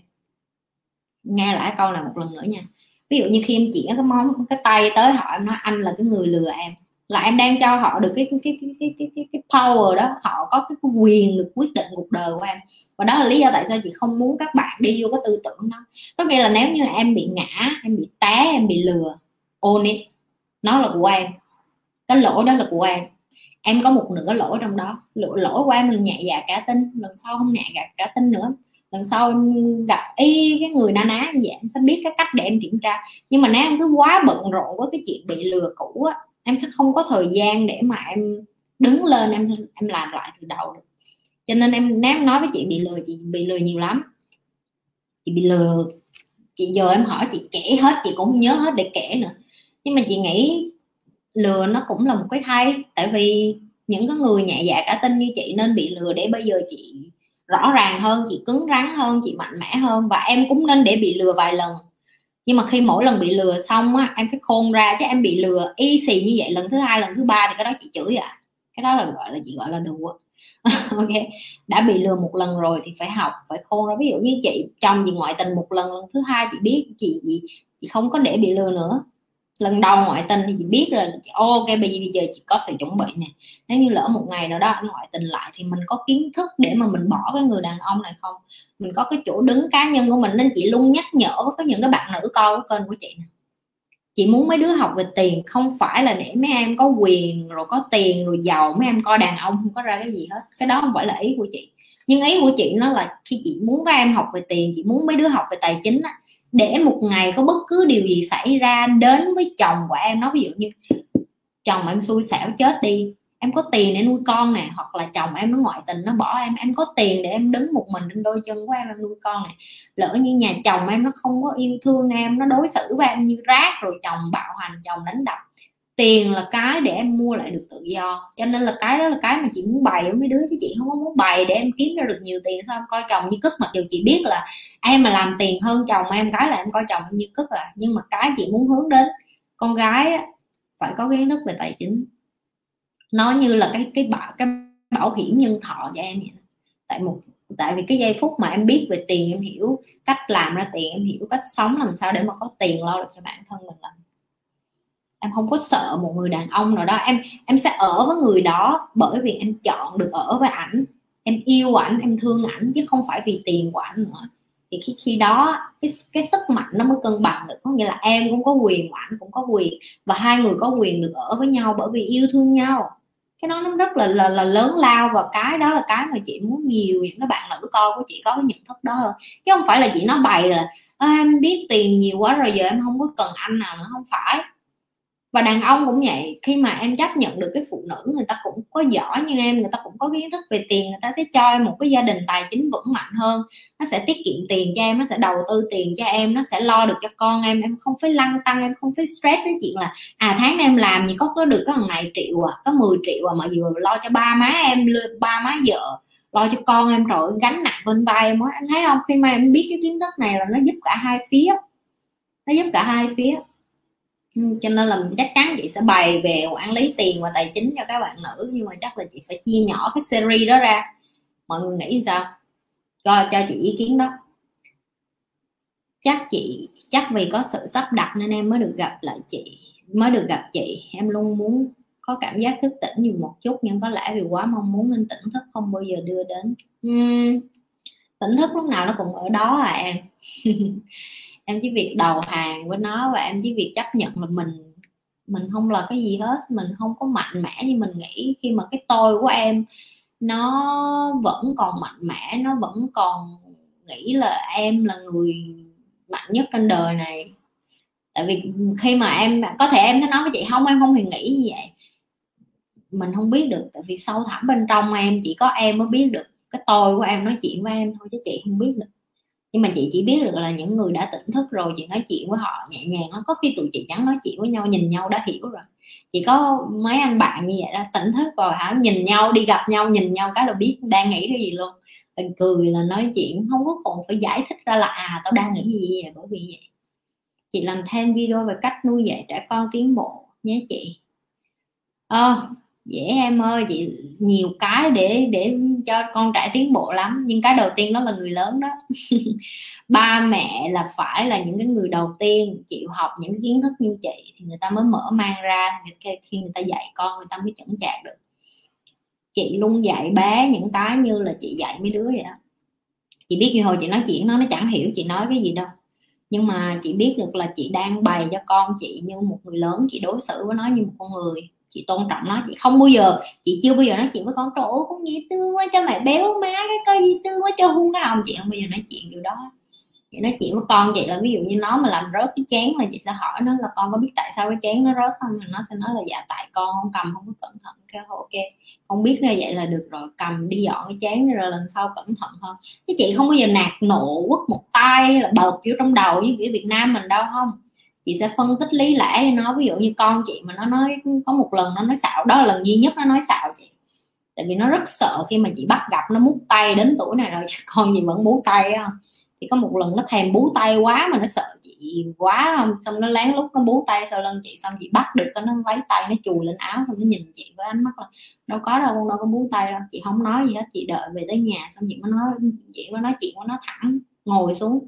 Nghe lại câu này một lần nữa nha. Ví dụ như khi em chỉ cái món cái tay tới họ em nói anh là cái người lừa em là em đang cho họ được cái cái cái cái cái cái, cái power đó họ có cái, cái quyền được quyết định cuộc đời của em. Và đó là lý do tại sao chị không muốn các bạn đi vô cái tư tưởng đó. Có nghĩa là nếu như em bị ngã em bị té em bị lừa own it. Nó là của em. Cái lỗi đó là của em. Em có một nửa lỗi trong đó. Lỗi, lỗi của em là nhẹ dạ cả tin. Lần sau không nhẹ dạ cả tin nữa. Lần sau em gặp y cái người na ná như vậy em sẽ biết cái cách để em kiểm tra. Nhưng mà nếu em cứ quá bận rộn với cái chuyện bị lừa cũ á em sẽ không có thời gian để mà em đứng lên em em làm lại từ đầu được. Cho nên em nếu em nói với chị bị lừa chị bị lừa nhiều lắm. Chị bị lừa. Chị giờ em hỏi chị kể hết chị cũng không nhớ hết để kể nữa nhưng mà chị nghĩ lừa nó cũng là một cái hay tại vì những cái người nhẹ dạ cả tin như chị nên bị lừa để bây giờ chị rõ ràng hơn chị cứng rắn hơn chị mạnh mẽ hơn và em cũng nên để bị lừa vài lần. Nhưng mà khi mỗi lần bị lừa xong á em phải khôn ra chứ em bị lừa y xì như vậy lần thứ hai lần thứ ba thì cái đó chị chửi à. Cái đó là gọi là chị gọi là đùa. Ok đã bị lừa một lần rồi thì phải học phải khôn ra. Ví dụ như chị chồng chị ngoại tình một lần lần thứ hai chị biết chị chị, chị không có để bị lừa nữa lần đầu ngoại tình thì chị biết rồi. Ok bây giờ chị có sự chuẩn bị nè. Nếu như lỡ một ngày nào đó anh ngoại tình lại thì mình có kiến thức để mà mình bỏ cái người đàn ông này không? Mình có cái chỗ đứng cá nhân của mình nên chị luôn nhắc nhở với những cái bạn nữ coi cái kênh của chị nè. Chị muốn mấy đứa học về tiền không phải là để mấy em có quyền rồi có tiền rồi giàu mấy em coi đàn ông không có ra cái gì hết. Cái đó không phải là ý của chị. Nhưng ý của chị nó là khi chị muốn các em học về tiền chị muốn mấy đứa học về tài chính á, để một ngày có bất cứ điều gì xảy ra đến với chồng của em. Nó ví dụ như, chồng em xui xẻo chết đi, em có tiền để nuôi con nè, hoặc là chồng em nó ngoại tình, nó bỏ em em có tiền để em đứng một mình trên đôi chân của em em nuôi con này lỡ như nhà chồng em nó không có yêu thương em, nó đối xử với em như rác, rồi chồng bạo hành, chồng đánh đập tiền là cái để em mua lại được tự do. Cho nên là cái đó là cái mà chị muốn bày với mấy đứa, chứ chị không có muốn bày để em kiếm ra được nhiều tiền sao em coi chồng như cất mặc dù chị biết là em mà làm tiền hơn chồng em, cái là em coi chồng em như cất à. Nhưng mà cái chị muốn hướng đến con gái phải có kiến thức về tài chính. Nó như là cái cái bảo cái bảo hiểm nhân thọ cho em vậy tại một, tại vì cái giây phút mà em biết về tiền, em hiểu cách làm ra tiền, em hiểu cách sống làm sao để mà có tiền lo được cho bản thân mình là em không có sợ một người đàn ông nào đó. Em em sẽ ở với người đó bởi vì em chọn được ở với ảnh. Em yêu ảnh em thương ảnh chứ không phải vì tiền của ảnh nữa. Thì khi khi đó cái cái sức mạnh nó mới cân bằng được. Có nghĩa là em cũng có quyền ảnh cũng có quyền và hai người có quyền được ở với nhau bởi vì yêu thương nhau. Cái đó nó rất là là, là lớn lao và cái đó là cái mà chị muốn nhiều những cái bạn nữ con của chị có cái nhận thức đó thôi chứ không phải là chị nói bày là em biết tiền nhiều quá rồi giờ em không có cần anh nào nữa. Không phải và đàn ông cũng vậy khi mà em chấp nhận được cái phụ nữ người ta cũng có giỏi như em người ta cũng có kiến thức về tiền người ta sẽ cho em một cái gia đình tài chính vững mạnh hơn. Nó sẽ tiết kiệm tiền cho em nó sẽ đầu tư tiền cho em nó sẽ lo được cho con em. Em không phải lăng tăng em không phải stress cái chuyện là à tháng em làm gì có có được cái thằng này triệu à có 10 triệu à mà vừa lo cho ba má em ba má vợ lo cho con em rồi gánh nặng bên vai em. Em thấy không? Khi mà em biết cái kiến thức này là nó giúp cả hai phía. Nó giúp cả hai phía. Ừ, Ừ, cho nên là chắc chắn chị sẽ bày về quản lý tiền và tài chính cho các bạn nữ nhưng mà chắc là chị phải chia nhỏ cái series đó ra. Mọi người nghĩ sao? Cho cho chị ý kiến đó. Chắc chị chắc vì có sự sắp đặt nên em mới được gặp lại chị mới được gặp chị. Em luôn muốn có cảm giác thức tỉnh nhiều một chút nhưng có lẽ vì quá mong muốn nên tỉnh thức không bao giờ đưa đến. Uhm, tỉnh thức lúc nào nó cũng ở đó à em. em chỉ việc đầu hàng với nó và em chỉ việc chấp nhận là mình mình không là cái gì hết, mình không có mạnh mẽ như mình nghĩ. Khi mà cái tôi của em nó vẫn còn mạnh mẽ, nó vẫn còn nghĩ là em là người mạnh nhất trên đời này. Tại vì khi mà em, có thể em có nói với chị, không, em không hề nghĩ như vậy. Mình không biết được, tại vì sâu thẳm bên trong em chỉ có em mới biết được. Cái tôi của em nói chuyện với em thôi chứ chị không biết được nhưng mà chị chỉ biết được là những người đã tỉnh thức rồi, chị nói chuyện với họ nhẹ nhàng lắm. Có khi tụi chị chẳng nói chuyện với nhau, nhìn nhau đã hiểu rồi. Chỉ có mấy anh bạn như vậy đó, tỉnh thức rồi hả? Nhìn nhau đi, gặp nhau, nhìn nhau cái là biết đang nghĩ cái gì luôn. Mình cười là nói chuyện, không có còn phải giải thích ra là à tao đang nghĩ gì vậy? Bởi vì vậy. Chị làm thêm video về cách nuôi dạy trẻ con tiến bộ nhé chị. Ờ dễ em ơi, chị nhiều cái để để cho con trẻ tiến bộ lắm, nhưng cái đầu tiên đó là người lớn đó. Ba mẹ là phải là những cái người đầu tiên chịu học những kiến thức như chị, thì người ta mới mở mang ra khi người ta dạy con, người ta mới chững chạc được. Chị luôn dạy bé những cái như là chị dạy mấy đứa vậy đó. Chị biết như hồi chị nói chuyện nó nó chẳng hiểu chị nói cái gì đâu. Nhưng mà chị biết được là chị đang bày cho con chị như một người lớn, chị đối xử với nó như một con người chị tôn trọng nó, chị không bao giờ, chị chưa bao giờ nói chuyện với con trời ơi con dễ thương quá, cho mẹ béo má cái coi dễ thương quá, cho hung cái hồng chị không bao giờ nói chuyện điều đó. Chị nói chuyện với con chị là ví dụ như nó mà làm rớt cái chén là chị sẽ hỏi nó là con có biết tại sao cái chén nó rớt không? Nó sẽ nói là dạ tại con không cầm, không có cẩn thận. Kêu ok, con biết ra vậy là được rồi, cầm đi dọn cái chén rồi lần sau cẩn thận hơn chứ chị không bao giờ nạt nộ quất một tay là bợp vô trong đầu như kiểu Việt Nam mình đâu, không chị sẽ phân tích lý lẽ cho nó. Ví dụ như con chị mà nó nói, có một lần nó nói xạo, đó là lần duy nhất nó nói xạo chị. Tại vì nó rất sợ khi mà chị bắt gặp, nó mút tay đến tuổi này rồi con gì vẫn bú tay không? Thì có một lần nó thèm bú tay quá mà nó sợ chị quá không xong nó lén lút nó bú tay sau lưng chị, xong chị bắt được nó lấy tay, nó chùi lên áo, xong nó nhìn chị với ánh mắt là đâu có đâu con đâu có bú tay đâu, chị không nói gì hết, chị đợi về tới nhà, xong chị mới nói, chị mới nói chuyện với nó thẳng, ngồi xuống,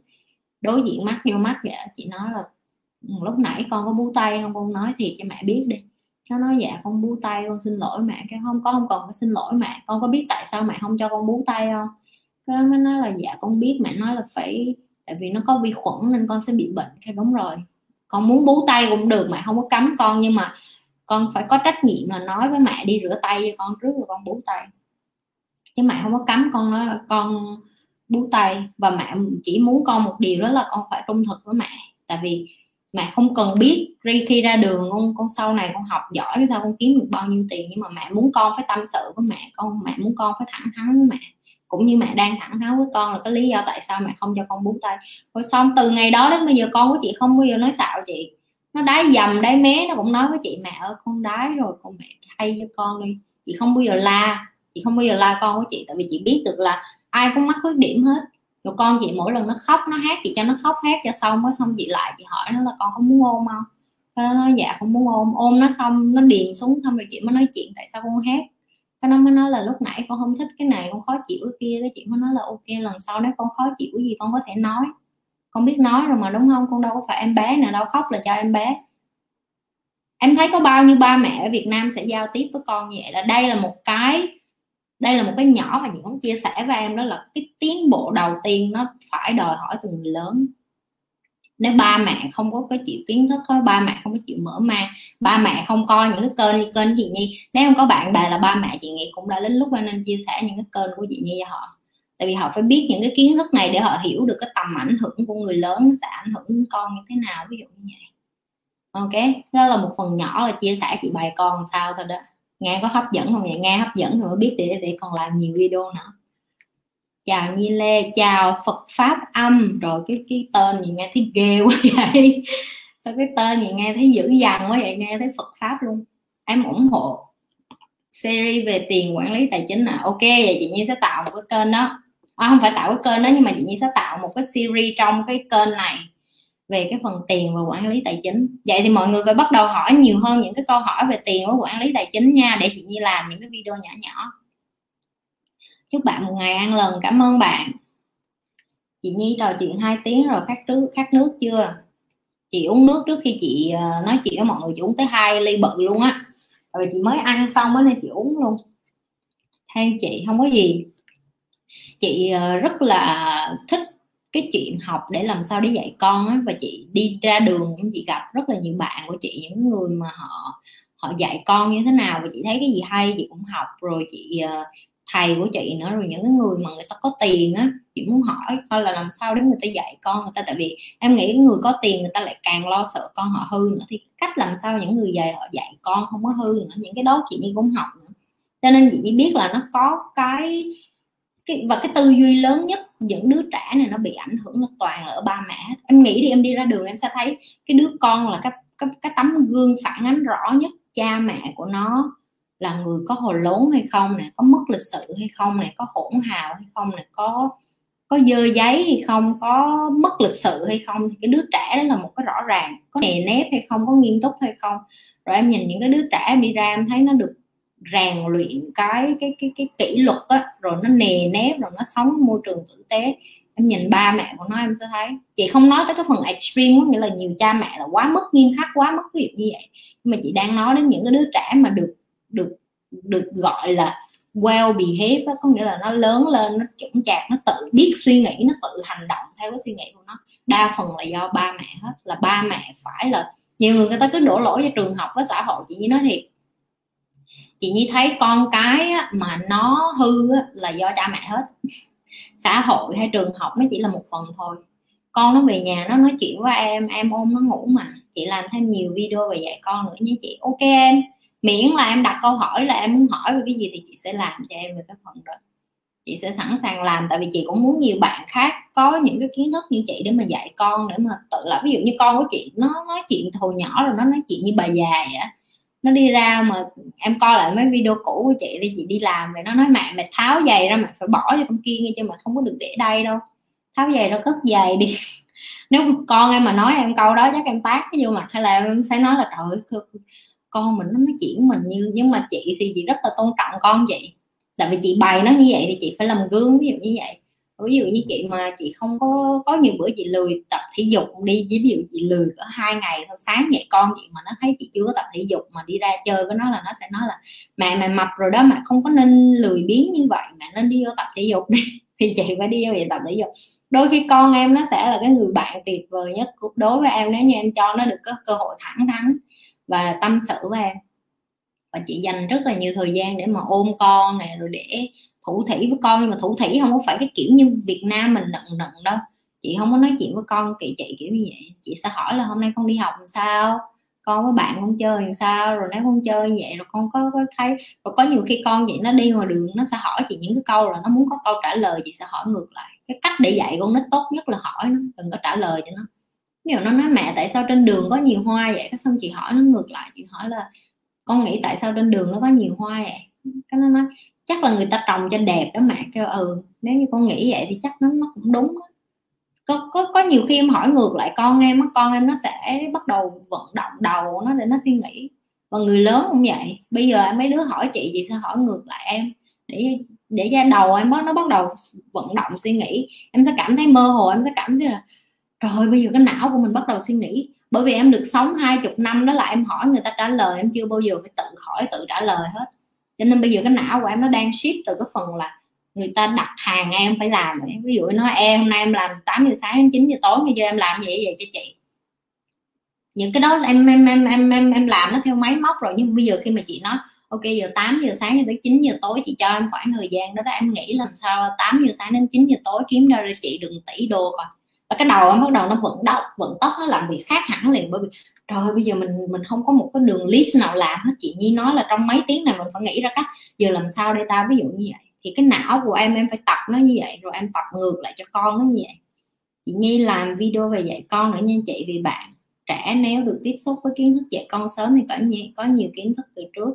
đối diện mắt vô mắt vậy chị nói là Ừ, lúc nãy con có bú tay không? Con nói thiệt cho mẹ biết đi. Nó nói dạ con bú tay, con xin lỗi mẹ. Cái không, có không cần phải xin lỗi mẹ. Con có biết tại sao mẹ không cho con bú tay không? Cái đó mới nói là dạ con biết mẹ nói là phải, tại vì nó có vi khuẩn nên con sẽ bị bệnh. Cái đúng rồi. Con muốn bú tay cũng được, mẹ không có cấm con, nhưng mà con phải có trách nhiệm là nói với mẹ đi rửa tay cho con trước rồi con bú tay. Chứ mẹ không có cấm con nói con bú tay, và mẹ chỉ muốn con một điều đó là con phải trung thực với mẹ. Tại vì mẹ không cần biết khi ra đường, con con sau này con học giỏi sao, con kiếm được bao nhiêu tiền. Nhưng mà mẹ muốn con phải tâm sự với mẹ, con, mẹ muốn con phải thẳng thắn với mẹ. Cũng như mẹ đang thẳng thắn với con là cái lý do tại sao mẹ không cho con bú tay. Rồi xong, từ ngày đó đến bây giờ con của chị không bao giờ nói xạo chị. Nó đái dầm, đái mé, nó cũng nói với chị, mẹ ơi, con đái rồi, con mẹ thay cho con đi. Chị không bao giờ la, chị không bao giờ la con của chị, tại vì chị biết được là ai cũng mắc khuyết điểm hết rồi con chị mỗi lần nó khóc, nó hát chị cho nó khóc hát cho xong, mới xong chị lại, chị hỏi nó là con có muốn ôm không? Nó nói dạ không muốn ôm ôm nó xong, nó điền xuống, xong rồi chị mới nói chuyện tại sao con hát? Cái nó mới nói là lúc nãy con không thích cái này, con khó chịu cái kia. Cái chị mới nói là ok, lần sau nếu con khó chịu cái gì con có thể nói. Con biết nói rồi mà, đúng không? Con đâu có phải em bé nào đâu, khóc là cho em bé. Em thấy có bao nhiêu ba mẹ ở Việt Nam sẽ giao tiếp với con như vậy là đây là một cái đây là một cái nhỏ mà chị muốn chia sẻ với em, đó là cái tiến bộ đầu tiên nó phải đòi hỏi từ người lớn. Nếu ba mẹ không có cái chịu kiến thức có ba mẹ không có chịu mở mang, ba mẹ không coi những cái kênh như kênh chị nhi. Nếu không có bạn bè là ba mẹ chị nghĩ cũng đã đến lúc nên chia sẻ những cái kênh của chị nhi cho họ. Tại vì họ phải biết những cái kiến thức này để họ hiểu được cái tầm ảnh hưởng của người lớn sẽ ảnh hưởng đến con như thế nào, ví dụ như vậy. Ok, đó là một phần nhỏ là chia sẻ chị bài con sao thôi đó nghe có hấp dẫn không vậy? Nghe hấp dẫn thì mới biết để để còn làm nhiều video nữa. Chào Nhi Lê chào Phật pháp âm. Rồi cái cái tên gì nghe thấy ghê quá vậy. Sao cái tên gì nghe thấy dữ dằn quá vậy? Nghe thấy Phật pháp luôn. Em ủng hộ series về tiền quản lý tài chính à? Ok vậy chị Nhi sẽ tạo một cái kênh đó. À, không phải tạo cái kênh đó nhưng mà chị Nhi sẽ tạo một cái series trong cái kênh này về cái phần tiền và quản lý tài chính. Vậy thì mọi người phải bắt đầu hỏi nhiều hơn những cái câu hỏi về tiền và quản lý tài chính nha. Để chị Nhi làm những cái video nhỏ nhỏ. Chúc bạn một ngày ăn lần. cảm ơn bạn. Chị Nhi trò chuyện hai tiếng rồi khát trước khát nước chưa? Chị uống nước trước khi chị ờ, nói chuyện với mọi người. Chị uống tới hai ly bự luôn á. Rồi chị mới ăn xong á nên chị uống luôn. Theo chị, không có gì. Chị ờ, rất là thích cái chuyện học để làm sao để dạy con á, và chị đi ra đường chị gặp rất là nhiều bạn của chị, những người mà họ họ dạy con như thế nào, và chị thấy cái gì hay chị cũng học. Rồi chị ờ, thầy của chị nữa, rồi những cái người mà người ta có tiền á, chị muốn hỏi coi là làm sao để người ta dạy con người ta. Tại vì em nghĩ người có tiền người ta lại càng lo sợ con họ hư nữa. Thì cách làm sao những người dạy họ dạy con không có hư nữa, những cái đó chị như cũng học nữa. Cho nên chị chỉ biết là nó có cái cái, và cái tư duy lớn nhất những đứa trẻ này nó bị ảnh hưởng là toàn là ở ba mẹ em nghĩ đi em đi ra đường em sẽ thấy cái đứa con là cái cái, cái tấm gương phản ánh rõ nhất cha mẹ của nó là người có hồ lốn hay không này có mất lịch sự hay không này có hỗn hào hay không này có có dơ giấy hay không có mất lịch sự hay không. Thì cái đứa trẻ đó là một cái rõ ràng có nề nếp hay không có nghiêm túc hay không. Rồi em nhìn những cái đứa trẻ em đi ra em thấy nó được rèn luyện cái cái cái cái kỷ luật á, rồi nó nề nếp, rồi nó sống môi trường tử tế. Em nhìn ba mẹ của nó em sẽ thấy, chị không nói tới cái phần extreme có nghĩa là nhiều cha mẹ là quá mất nghiêm khắc, quá mất ví dụ như vậy. Nhưng mà chị đang nói đến những cái đứa trẻ mà được được được gọi là well behaved có nghĩa là nó lớn lên, nó chững chạc, nó tự biết suy nghĩ, nó tự hành động theo cái suy nghĩ của nó. Đa phần là do ba mẹ hết, là ba mẹ phải là nhiều người người ta cứ đổ lỗi cho trường học, với xã hội, chị như nói thiệt chị nhi thấy con cái mà nó hư là do cha mẹ hết. Xã hội hay trường học nó chỉ là một phần thôi. Con nó về nhà nó nói chuyện với em em ôm nó ngủ mà. Chị làm thêm nhiều video về dạy con nữa nha chị. Ok em. Miễn là em đặt câu hỏi là em muốn hỏi về cái gì thì chị sẽ làm cho em về cái phần đó. Chị sẽ sẵn sàng làm, tại vì chị cũng muốn nhiều bạn khác có những cái kiến thức như chị để mà dạy con, để mà tự là ví dụ như con của chị, nó nói chuyện hồi nhỏ rồi nó nói chuyện như bà già vậy nó đi ra mà em coi lại mấy video cũ của chị đi chị đi làm rồi nó nói, mẹ mẹ tháo giày ra, mẹ phải bỏ cho trong kia nghe chứ mà không có được để đây đâu. Tháo giày ra cất giày đi. Nếu con em mà nói em câu đó chắc em tát cái vô mặt, hay là em sẽ nói là, trời ơi con mình nó nói chuyện mình như, nhưng mà chị thì chị rất là tôn trọng con chị. Tại vì chị bày nó như vậy thì chị phải làm gương, ví dụ như vậy ví dụ như chị mà chị không có có nhiều bữa chị lười tập thể dục, đi ví dụ chị lười có hai ngày thôi, sáng dậy con chị mà nó thấy chị chưa có tập thể dục mà đi ra chơi với nó là nó sẽ nói là, mẹ mẹ mập rồi đó, mẹ không có nên lười biếng như vậy, mẹ nên đi vô tập thể dục đi. Thì chị phải đi vô vậy tập thể dục. Đôi khi con em nó sẽ là cái người bạn tuyệt vời nhất đối với em nếu như em cho nó được có cơ hội thẳng thắn và tâm sự với em. Và chị dành rất là nhiều thời gian để mà ôm con này rồi để thủ thủy với con nhưng mà thủ thủy không có phải cái kiểu như Việt Nam mình nận nận đâu. Chị không có nói chuyện với con kỳ chị kiểu như vậy. Chị sẽ hỏi là hôm nay con đi học làm sao? Con với bạn con chơi làm sao? Rồi nếu con chơi như vậy rồi con có, có thấy rồi có nhiều khi con vậy nó đi ngoài đường nó sẽ hỏi chị những cái câu là nó muốn có câu trả lời chị sẽ hỏi ngược lại. Cái cách để dạy con nít tốt nhất là hỏi nó đừng có trả lời cho nó. Ví dụ nó nói mẹ tại sao trên đường có nhiều hoa vậy? Cái xong chị hỏi nó ngược lại chị hỏi là con nghĩ tại sao trên đường nó có nhiều hoa vậy? Cái nó nói chắc là người ta trồng cho đẹp đó mẹ kêu ừ nếu như con nghĩ vậy thì chắc nó nó cũng đúng đó. có có có nhiều khi em hỏi ngược lại con em con em nó sẽ bắt đầu vận động đầu nó để nó suy nghĩ. Và người lớn cũng vậy. Bây giờ mấy đứa hỏi chị gì sao hỏi ngược lại em? Để để ra đầu em nó bắt đầu vận động suy nghĩ. Em sẽ cảm thấy mơ hồ, em sẽ cảm thấy là rồi bây giờ cái não của mình bắt đầu suy nghĩ. Bởi vì em được sống hai chục năm đó là em hỏi người ta trả lời, em chưa bao giờ phải tự hỏi, tự trả lời hết cho nên bây giờ cái não của em nó đang shift từ cái phần là người ta đặt hàng em phải làm. Ví dụ nói em hôm nay em làm 8 giờ sáng đến 9 giờ tối bây giờ em làm gì vậy cho chị. Những cái đó em em em em em, em làm nó theo máy móc rồi nhưng bây giờ khi mà chị nói ok giờ 8 giờ sáng cho tới 9 giờ tối chị cho em khoảng thời gian đó đó em nghĩ làm sao 8 giờ sáng đến 9 giờ tối kiếm ra cho chị đừng tỷ đô coi. Và cái đầu em bắt đầu nó vận động vận tốc nó làm việc khác hẳn liền bởi vì rồi bây giờ mình mình không có một cái đường list nào làm hết. Chị Nhi nói là trong mấy tiếng này mình phải nghĩ ra cách. Giờ làm sao đây ta ví dụ như vậy? Thì cái não của em em phải tập nó như vậy rồi em tập ngược lại cho con nó như vậy. Chị Nhi làm video về dạy con nữa nha chị vì bạn trẻ nếu được tiếp xúc với kiến thức dạy con sớm thì có nhiều, có nhiều kiến thức từ trước.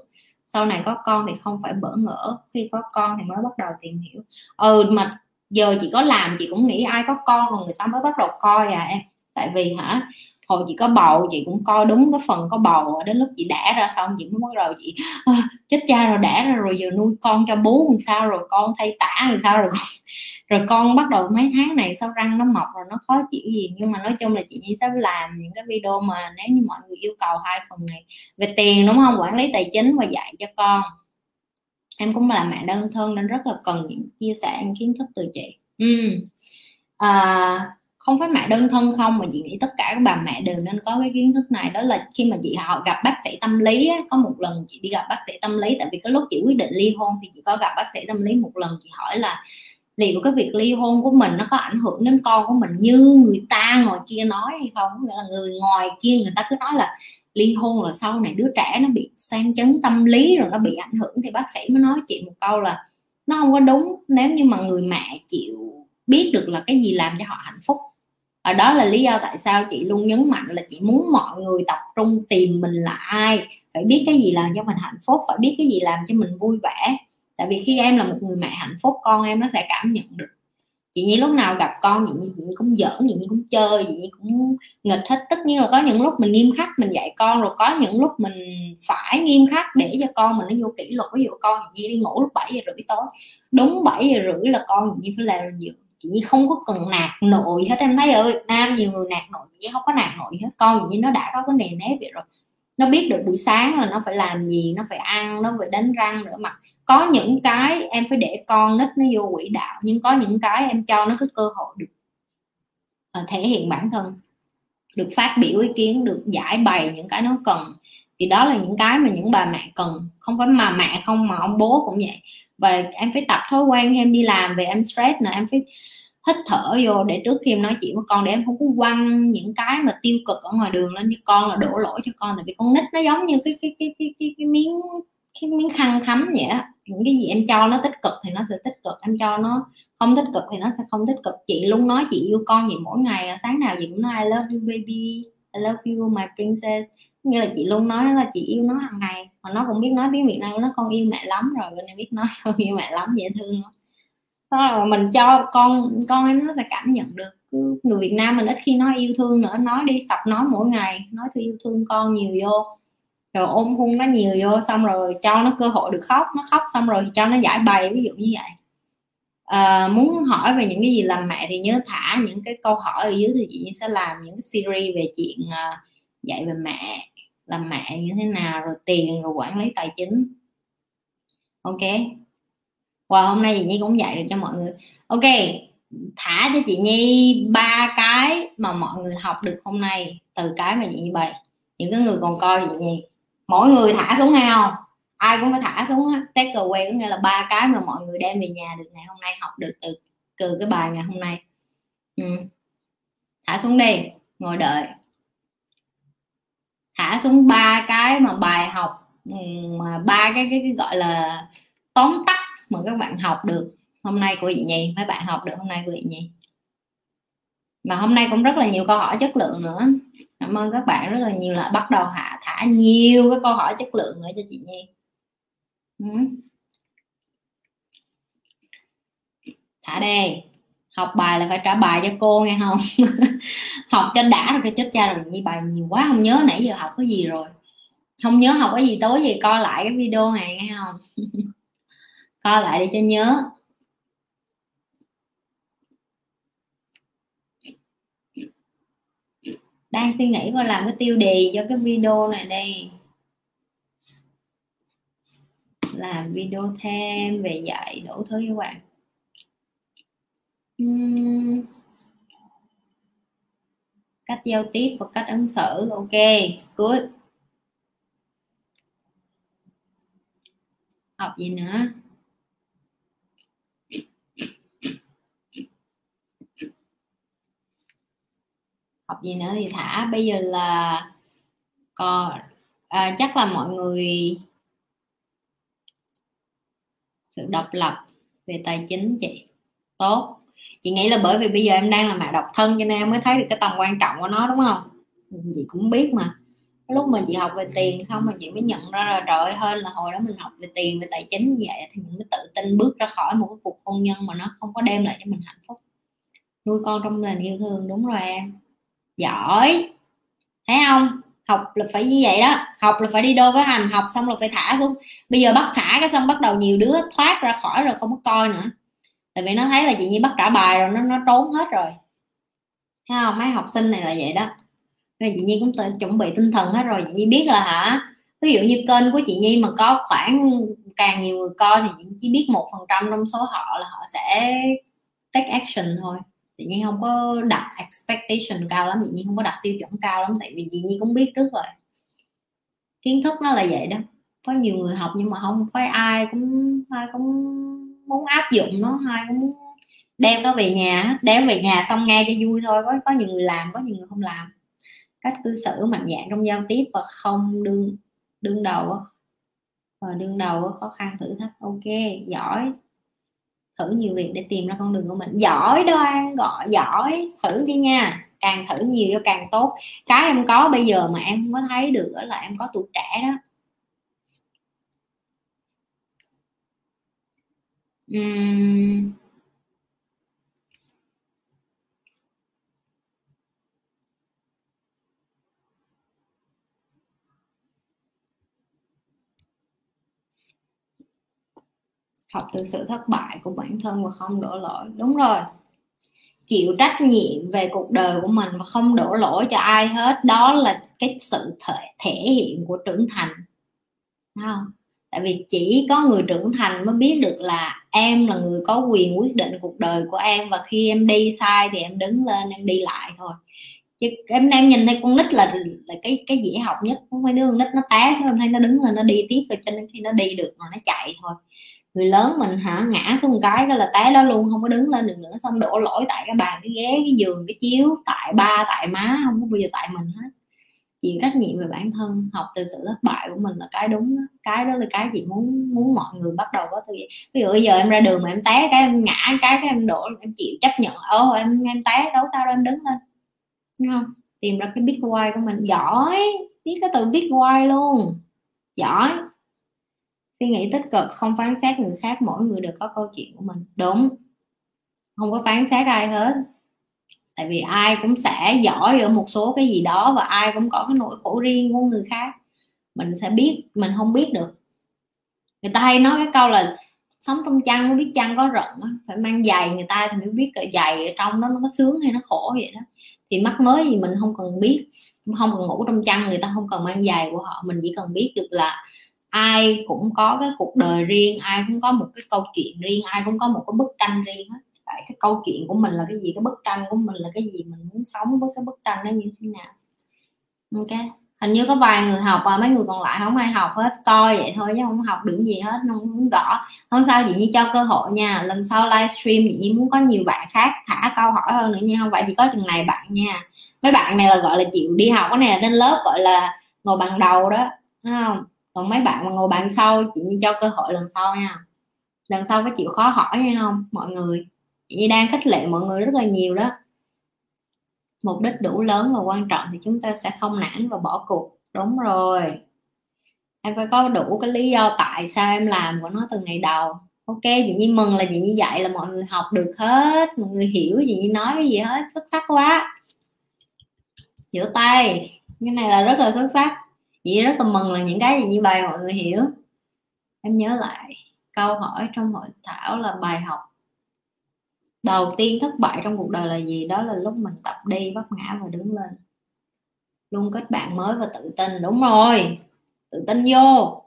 Sau này có con thì không phải bỡ ngỡ khi có con thì mới bắt đầu tìm hiểu. Ừ mà giờ chị có làm chị cũng nghĩ ai có con rồi người ta mới bắt đầu coi à em. Tại vì hả hồi chị có bầu chị cũng coi đúng cái phần có bầu đến lúc chị đẻ ra xong chị mới bắt đầu chị à, chết cha rồi đẻ ra rồi giờ nuôi con cho bố làm sao rồi con thay tả làm sao rồi con rồi con bắt đầu mấy tháng này sau răng nó mọc rồi nó khó chịu gì. Nhưng mà nói chung là chị Nhi sẽ làm những cái video mà nếu như mọi người yêu cầu hai phần này về tiền đúng không? Quản lý tài chính và dạy cho con. Em cũng là mẹ đơn thân nên rất là cần những chia sẻ những kiến thức từ chị. Ừ. à, không phải mẹ đơn thân không mà chị nghĩ tất cả các bà mẹ đều nên có cái kiến thức này. Đó là khi mà chị họ gặp bác sĩ tâm lý á, có một lần chị đi gặp bác sĩ tâm lý tại vì cái lúc chị quyết định ly hôn thì chị có gặp bác sĩ tâm lý một lần chị hỏi là liệu cái việc ly hôn của mình nó có ảnh hưởng đến con của mình như người ta ngoài kia nói hay không? Nghĩa là người ngoài kia người ta cứ nói là ly hôn là sau này đứa trẻ nó bị sang chấn tâm lý rồi nó bị ảnh hưởng. Thì bác sĩ mới nói chị một câu là nó không có đúng nếu như mà người mẹ chịu biết được là cái gì làm cho họ hạnh phúc ở đó là lý do tại sao chị luôn nhấn mạnh là chị muốn mọi người tập trung tìm mình là ai. Phải biết cái gì làm cho mình hạnh phúc phải biết cái gì làm cho mình vui vẻ. Tại vì khi em là một người mẹ hạnh phúc con em nó sẽ cảm nhận được. Chị nhi lúc nào gặp con chị nhi, chị nhi cũng giỡn chị nhi cũng chơi chị nhi cũng nghịch hết. Tất nhiên là có những lúc mình nghiêm khắc mình dạy con rồi có những lúc mình phải nghiêm khắc để cho con mình nó vô kỷ luật. Ví dụ con chị nhi đi ngủ lúc 7 giờ rưỡi tối đúng 7 giờ rưỡi là con chị nhi phải làm giường chị nhi không có cần nạt nội hết, em thấy ở việt nam nhiều người nạt nội, chị nhi không có nạt nội hết. Con chị nhi nó đã có cái nề nếp vậy rồi. Nó biết được buổi sáng là nó phải làm gì, nó phải ăn, nó phải đánh răng rửa mặt. Có những cái em phải để con nít nó vô quỹ đạo, nhưng có những cái em cho nó cái cơ hội được ờ, thể hiện bản thân, được phát biểu ý kiến, được giải bày những cái nó cần. Thì đó là những cái mà những bà mẹ cần. Không phải mà mẹ không, mà ông bố cũng vậy. Và em phải tập thói quen, em đi làm về em stress nữa, em phải hít thở vô để trước khi em nói chuyện với con để em không có quăng những cái mà tiêu cực ở ngoài đường lên cho con là đổ lỗi cho con. Tại vì con nít nó giống như cái cái cái cái cái, cái miếng cái miếng khăn thấm vậy đó. Những cái gì em cho nó tích cực thì nó sẽ tích cực em cho nó không tích cực thì nó sẽ không tích cực. Chị luôn nói chị yêu con vậy mỗi ngày à, sáng nào chị cũng nói I love you baby. I love you my princess. Như là chị luôn nói là chị yêu nó hàng ngày. Mà nó cũng biết nói tiếng Việt Nam nó con yêu mẹ lắm rồi bên em biết nói con yêu mẹ lắm dễ thương lắm đó là mình cho con con ấy nó sẽ cảm nhận được. Người Việt Nam mình ít khi nói yêu thương nữa. Nói đi tập nói mỗi ngày. Nói thư yêu thương con nhiều vô. Rồi ôm hôn nó nhiều vô xong rồi cho nó cơ hội được khóc. Nó khóc xong rồi cho nó giải bày ví dụ như vậy. À, muốn hỏi về những cái gì làm mẹ thì nhớ thả những cái câu hỏi ở dưới thì chị sẽ làm những cái series về chuyện uh, dạy về mẹ làm mẹ như thế nào rồi tiền rồi quản lý tài chính. Ok? Wow hôm nay chị nhi cũng dạy được cho mọi người. Ok thả cho chị nhi ba cái mà mọi người học được hôm nay từ cái mà chị nhi bày. Những cái người còn coi chị nhi. Mỗi người thả xuống hao. Không ai cũng phải thả xuống á. Take away có nghĩa là ba cái mà mọi người đem về nhà được ngày hôm nay học được từ từ cái bài ngày hôm nay. Ừ. thả xuống đi ngồi đợi. Thả xuống ba cái mà bài học ừ, mà ba cái, cái cái gọi là tóm tắt mà các bạn học được. Hôm nay của chị Nhi mấy bạn học được hôm nay của chị Nhi mà hôm nay cũng rất là nhiều câu hỏi chất lượng nữa. Cảm ơn các bạn rất là nhiều là bắt đầu hạ thả nhiều cái câu hỏi chất lượng nữa cho chị Nhi. Ừ. thả đây học bài là phải trả bài cho cô nghe không? Học cho đã rồi, cái chết cha rồi. Nhi bài nhiều quá, không nhớ nãy giờ học cái gì rồi. Không nhớ học cái gì, tối gì coi lại cái video này nghe không? Kho lại để cho nhớ. Đang suy nghĩ coi làm cái tiêu đề cho cái video này đây. Làm video thêm về dạy đủ thứ các bạn. Uhm. cách giao tiếp và cách ứng xử, ok, good. Học gì nữa? Học gì nữa thì thả. Bây giờ là còn à, chắc là mọi người sự độc lập về tài chính chị. Tốt. Chị nghĩ là bởi vì bây giờ em đang là mẹ độc thân cho nên em mới thấy được cái tầm quan trọng của nó đúng không? Chị cũng biết mà. Lúc mà chị học về tiền xong mà chị mới nhận ra là trời ơi hơn là hồi đó mình học về tiền về tài chính như vậy thì mình mới tự tin bước ra khỏi một cái cuộc hôn nhân mà nó không có đem lại cho mình hạnh phúc. Nuôi con trong nền yêu thương đúng rồi em giỏi. Thấy không? Học là phải như vậy đó. Học là phải đi đôi với hành học xong là phải thả xuống. Bây giờ bắt thả cái xong bắt đầu nhiều đứa thoát ra khỏi rồi không có coi nữa. Tại vì nó thấy là chị nhi bắt trả bài rồi nó nó trốn hết rồi. Thấy không? Mấy học sinh này là vậy đó. Rồi chị nhi cũng tự, chuẩn bị tinh thần hết rồi. Chị nhi biết là hả? Ví dụ như kênh của chị nhi mà có khoảng càng nhiều người coi thì chị chỉ biết một phần trăm trong số họ là họ sẽ take action thôi chị nhi không có đặt expectation cao lắm, chị nhi không có đặt tiêu chuẩn cao lắm, tại vì chị nhi cũng biết trước rồi. Kiến thức nó là vậy đó. Có nhiều người học nhưng mà không phải ai cũng ai cũng muốn áp dụng nó, ai cũng muốn đem nó về nhà đem về nhà xong nghe cho vui thôi, có có nhiều người làm, có nhiều người không làm. Cách cư xử mạnh dạng trong giao tiếp và không đương đương đầu và đương đầu khó khăn thử thách. Ok, giỏi thử nhiều việc để tìm ra con đường của mình. Giỏi đoan, gọi, giỏi, thử đi nha. Càng thử nhiều cho càng tốt. Cái em có bây giờ mà em không có thấy được đó là em có tuổi trẻ đó. Uhm. Học từ sự thất bại của bản thân và không đổ lỗi. Đúng rồi. Chịu trách nhiệm về cuộc đời của mình và không đổ lỗi cho ai hết đó là cái sự thể, thể hiện của trưởng thành. Không? Tại vì chỉ có người trưởng thành mới biết được là em là người có quyền quyết định cuộc đời của em và khi em đi sai thì em đứng lên em đi lại thôi. Chứ em em nhìn thấy con nít là là cái cái dễ học nhất không phải đứa con nít nó té xong em thấy nó đứng lên nó đi tiếp rồi cho nên khi nó đi được mà nó chạy thôi người lớn mình hả? Ngã xuống một cái cái là té đó luôn, không có đứng lên được nữa. Xong đổ lỗi tại cái bàn, cái ghế, cái giường, cái chiếu, tại ba, tại má, không có bao giờ tại mình hết. Chịu trách nhiệm về bản thân, học từ sự thất bại của mình là cái đúng đó. cái đó là cái chị muốn muốn mọi người bắt đầu có từ ví dụ bây giờ em ra đường mà em té, cái em ngã cái cái em đổ, em chịu chấp nhận ô em em té, đâu sao đâu em đứng lên. Đúng không? Tìm ra cái big why của mình. Giỏi! Biết cái từ big why luôn. Giỏi! Suy nghĩ tích cực, không phán xét người khác, mỗi người đều có câu chuyện của mình. Đúng. Không có phán xét ai hết. Tại vì ai cũng sẽ giỏi ở một số cái gì đó và ai cũng có cái nỗi khổ riêng của người khác. Mình sẽ biết, mình không biết được. Người ta hay nói cái câu là sống trong chăn mới biết chăn có rận phải mang giày người ta thì mới biết là giày ở trong đó nó có sướng hay nó khổ vậy đó. Thì mắc mới gì mình không cần biết, không cần ngủ trong chăn, người ta không cần mang giày của họ, mình chỉ cần biết được là ai cũng có cái cuộc đời riêng, ai cũng có một cái câu chuyện riêng, ai cũng có một cái bức tranh riêng hết. Vậy cái câu chuyện của mình là cái gì, cái bức tranh của mình là cái gì mình muốn sống với cái bức tranh đó như thế nào. Ok, hình như có vài người học và mấy người còn lại không ai học hết, coi vậy thôi chứ không học được gì hết, không muốn gõ. Không sao chị như cho cơ hội nha, lần sau livestream chị như muốn có nhiều bạn khác thả câu hỏi hơn nữa nha, không phải chỉ có chừng này bạn nha. Mấy bạn này là, gọi là, chịu đi học cái này là lên lớp gọi là ngồi bằng đầu đó Đúng không? Còn mấy bạn mà ngồi bàn sau, chị như cho cơ hội lần sau nha. Lần sau có chịu khó hỏi hay không? Mọi người. Chị như đang khích lệ mọi người rất là nhiều đó. Mục đích đủ lớn và quan trọng thì chúng ta sẽ không nản và bỏ cuộc. Đúng rồi. Em phải có đủ cái lý do tại sao em làm của nó từ ngày đầu. Ok, chị nhi mừng là chị như vậy là mọi người học được hết. Mọi người hiểu chị như nói cái gì hết. Xuất sắc quá. Giữa tay. Cái này là rất là xuất sắc chị rất là mừng là những cái gì như bài mọi người hiểu. Em nhớ lại, câu hỏi trong hội thảo là bài học đầu tiên thất bại trong cuộc đời là gì? Đó là lúc mình tập đi, vấp ngã và đứng lên. Luôn kết bạn mới và tự tin. Đúng rồi, tự tin vô.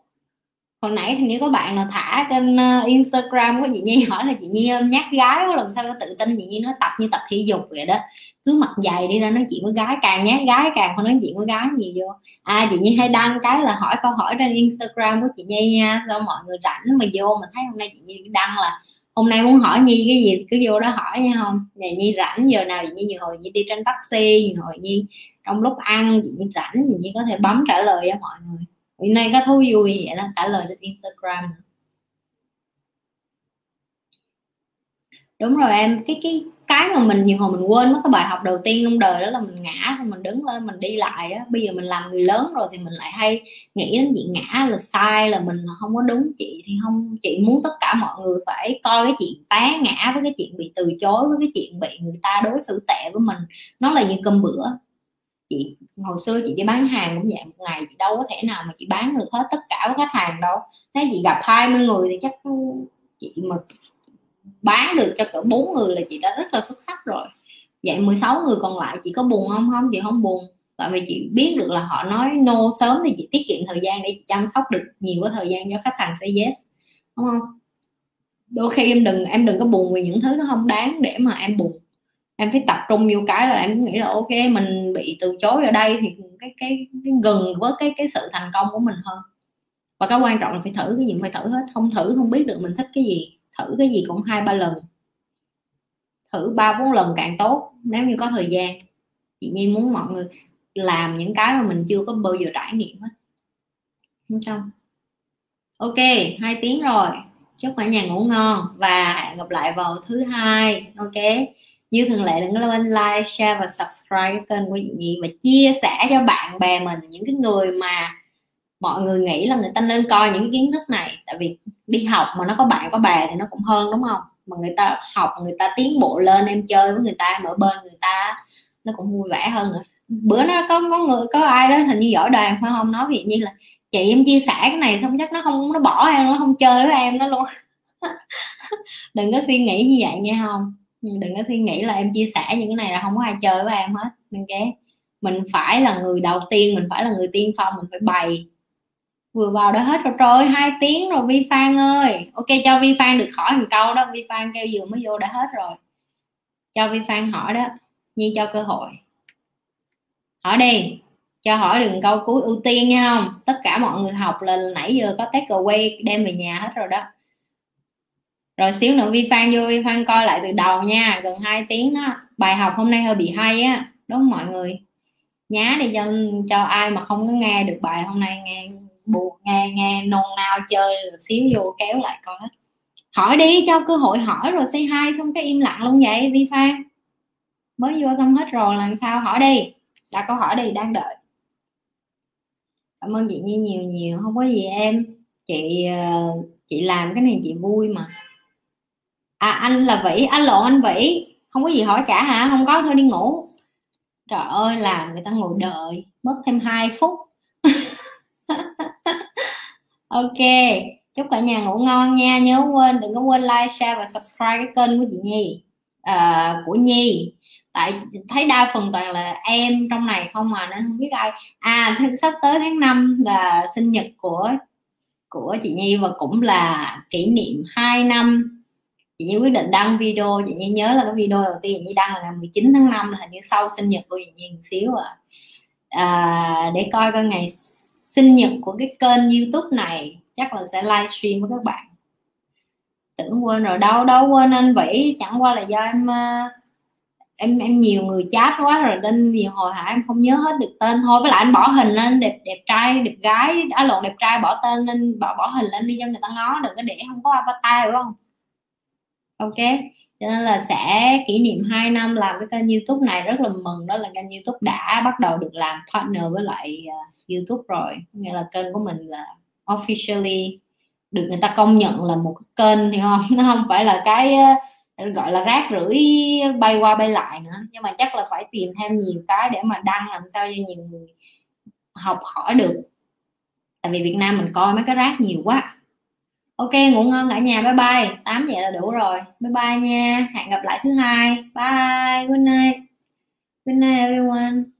Hồi nãy thì nếu có bạn nào thả trên ờ, instagram của chị nhi hỏi là chị nhi nhắc gái quá, làm sao có tự tin chị nhi nó tập như tập thể dục vậy đó cứ mặc dày đi ra nói chuyện với gái, càng nhát gái càng không nói chuyện với gái nhiều vô. À chị nhi hay đăng cái là hỏi câu hỏi trên instagram của chị nhi nha, do mọi người rảnh mà vô mình thấy hôm nay chị nhi đăng là hôm nay muốn hỏi nhi cái gì, cứ vô đó hỏi nha, không? Nhà nhi rảnh giờ nào chị nhi, nhiều hồi nhi đi trên taxi, nhiều hồi nhi trong lúc ăn, chị nhi rảnh chị nhi có thể bấm trả lời cho mọi người. Hôm nay có thú vui vậy đó, trả lời trên instagram. Đúng rồi em, cái cái cái mà mình nhiều hồi mình quên mất cái bài học đầu tiên trong đời đó là mình ngã, thì mình đứng lên mình đi lại á. Bây giờ mình làm người lớn rồi thì mình lại hay nghĩ đến chuyện ngã là sai, là mình không có đúng chị, thì không, chị muốn tất cả mọi người phải coi cái chuyện té ngã với cái chuyện bị từ chối, với cái chuyện bị người ta đối xử tệ với mình. Nó là như cơm bữa. Chị, hồi xưa chị đi bán hàng cũng vậy, một ngày chị đâu có thể nào mà chị bán được hết tất cả với khách hàng đâu. Nếu chị gặp 20 người thì chắc chị mà bán được cho cỡ bốn người là chị đã rất là xuất sắc rồi. Vậy 16 người còn lại chị có buồn không? Không chị không buồn. Tại vì chị biết được là họ nói no sớm thì chị tiết kiệm thời gian để chị chăm sóc được nhiều cái thời gian cho khách hàng say yes đúng không? Đôi khi em đừng em đừng có buồn vì những thứ nó không đáng để mà em buồn. Em phải tập trung vô cái là em nghĩ là ok mình bị từ chối ở đây thì cái cái, cái gần với cái cái sự thành công của mình hơn. Và cái quan trọng là phải thử cái gì phải thử hết. Không thử không biết được mình thích cái gì thử cái gì cũng hai, ba lần. Thử ba, bốn lần càng tốt, nếu như có thời gian. Chị nhi muốn mọi người làm những cái mà mình chưa có bao giờ trải nghiệm hết không xong ok, hai tiếng rồi. Chúc cả nhà ngủ ngon và hẹn gặp lại vào thứ hai. Ok. Như thường lệ, đừng quên like, share và subscribe cái kênh của chị Nhi và chia sẻ cho bạn bè mình, những cái người mà mọi người nghĩ là người ta nên coi những cái kiến thức này. Tại vì đi học mà nó có bạn, có bè thì nó cũng hơn, đúng không? Mà người ta học, người ta tiến bộ lên, em chơi với người ta, em ở bên người ta, nó cũng vui vẻ hơn nữa. Bữa nó có có người, có ai đó hình như giỏi đoàn phải không? Nói hiện như là, chị em chia sẻ cái này xong chắc nó không, nó bỏ em, nó không chơi với em nó luôn. Đừng có suy nghĩ như vậy nha, không? Ừ, đừng có suy nghĩ là em chia sẻ những cái này là không có ai chơi với em hết ok mình phải là người đầu tiên, mình phải là người tiên phong, mình phải bày vừa vào đã hết rồi. Trời hai tiếng rồi, vi phan ơi. Ok, cho vi phan được khỏi một câu đó. Vi phan kêu vừa mới vô đã hết rồi. Cho vi phan hỏi đó. Nhi cho cơ hội. Hỏi đi. Cho hỏi đừng câu cuối ưu tiên nha, không? Tất cả mọi người học là nãy giờ có take away, đem về nhà hết rồi đó. Rồi xíu nữa vi phan vô, vi phan coi lại từ đầu nha. Gần 2 tiếng đó. Bài học hôm nay hơi bị hay á. Đúng không mọi người? Nhá đi cho cho ai mà không có nghe được bài hôm nay nghe buồn, nghe nghe nôn nao chơi rồi xíu vô kéo lại coi hết. Hỏi đi, cho cơ hội hỏi rồi say hai xong cái im lặng luôn vậy, vi phan. Mới vô xong hết rồi, lần sau hỏi đi. Đã câu hỏi đi đang đợi. Cảm ơn chị Nhi nhiều nhiều. Không có gì em. Chị ờ, chị làm cái này chị vui mà. À anh là vĩ, anh lộ anh vĩ. Không có gì hỏi cả hả? Không có, thôi đi ngủ. Trời ơi, làm người ta ngồi đợi. Mất thêm 2 phút ok chúc cả nhà ngủ ngon nha. Nhớ quên đừng có quên like share và subscribe cái kênh của chị nhi. À, của nhi. Tại thấy đa phần toàn là em trong này không mà nên không biết ai. À sắp tới tháng 5 là sinh nhật của của chị Nhi và cũng là kỷ niệm 2 năm. Chị Nhi quyết định đăng video. Chị Nhi nhớ là cái video đầu tiên chị Nhi đăng là ngày 19 tháng 5 là hình như sau sinh nhật của chị Nhi một xíu à. à để coi coi ngày sinh nhật của cái kênh youtube này chắc là sẽ livestream với các bạn. Tưởng quên rồi đâu đâu quên anh vĩ chẳng qua là do em ờ, em em nhiều người chat quá rồi nên nhiều hồi hả em không nhớ hết được tên. Thôi với lại anh bỏ hình lên đẹp đẹp trai đẹp gái đã lộn đẹp trai bỏ tên lên bỏ bỏ hình lên đi cho người ta ngó được cái để không có avatar đúng không? Ok cho nên là sẽ kỷ niệm 2 năm làm cái kênh youtube này rất là mừng đó là kênh youtube đã bắt đầu được làm partner với lại uh, youtube rồi. Nghĩa là kênh của mình là officially được người ta công nhận là một cái kênh, hiểu không? Nó không phải là cái ờ, gọi là rác rưởi bay qua bay lại nữa. Nhưng mà chắc là phải tìm thêm nhiều cái để mà đăng làm sao cho nhiều người học hỏi được. Tại vì Việt Nam mình coi mấy cái rác nhiều quá. Ok, ngủ ngon cả nhà, bye bye. 8 giờ là đủ rồi. Bye bye nha. Hẹn gặp lại thứ hai. Bye. Good night. Good night, everyone.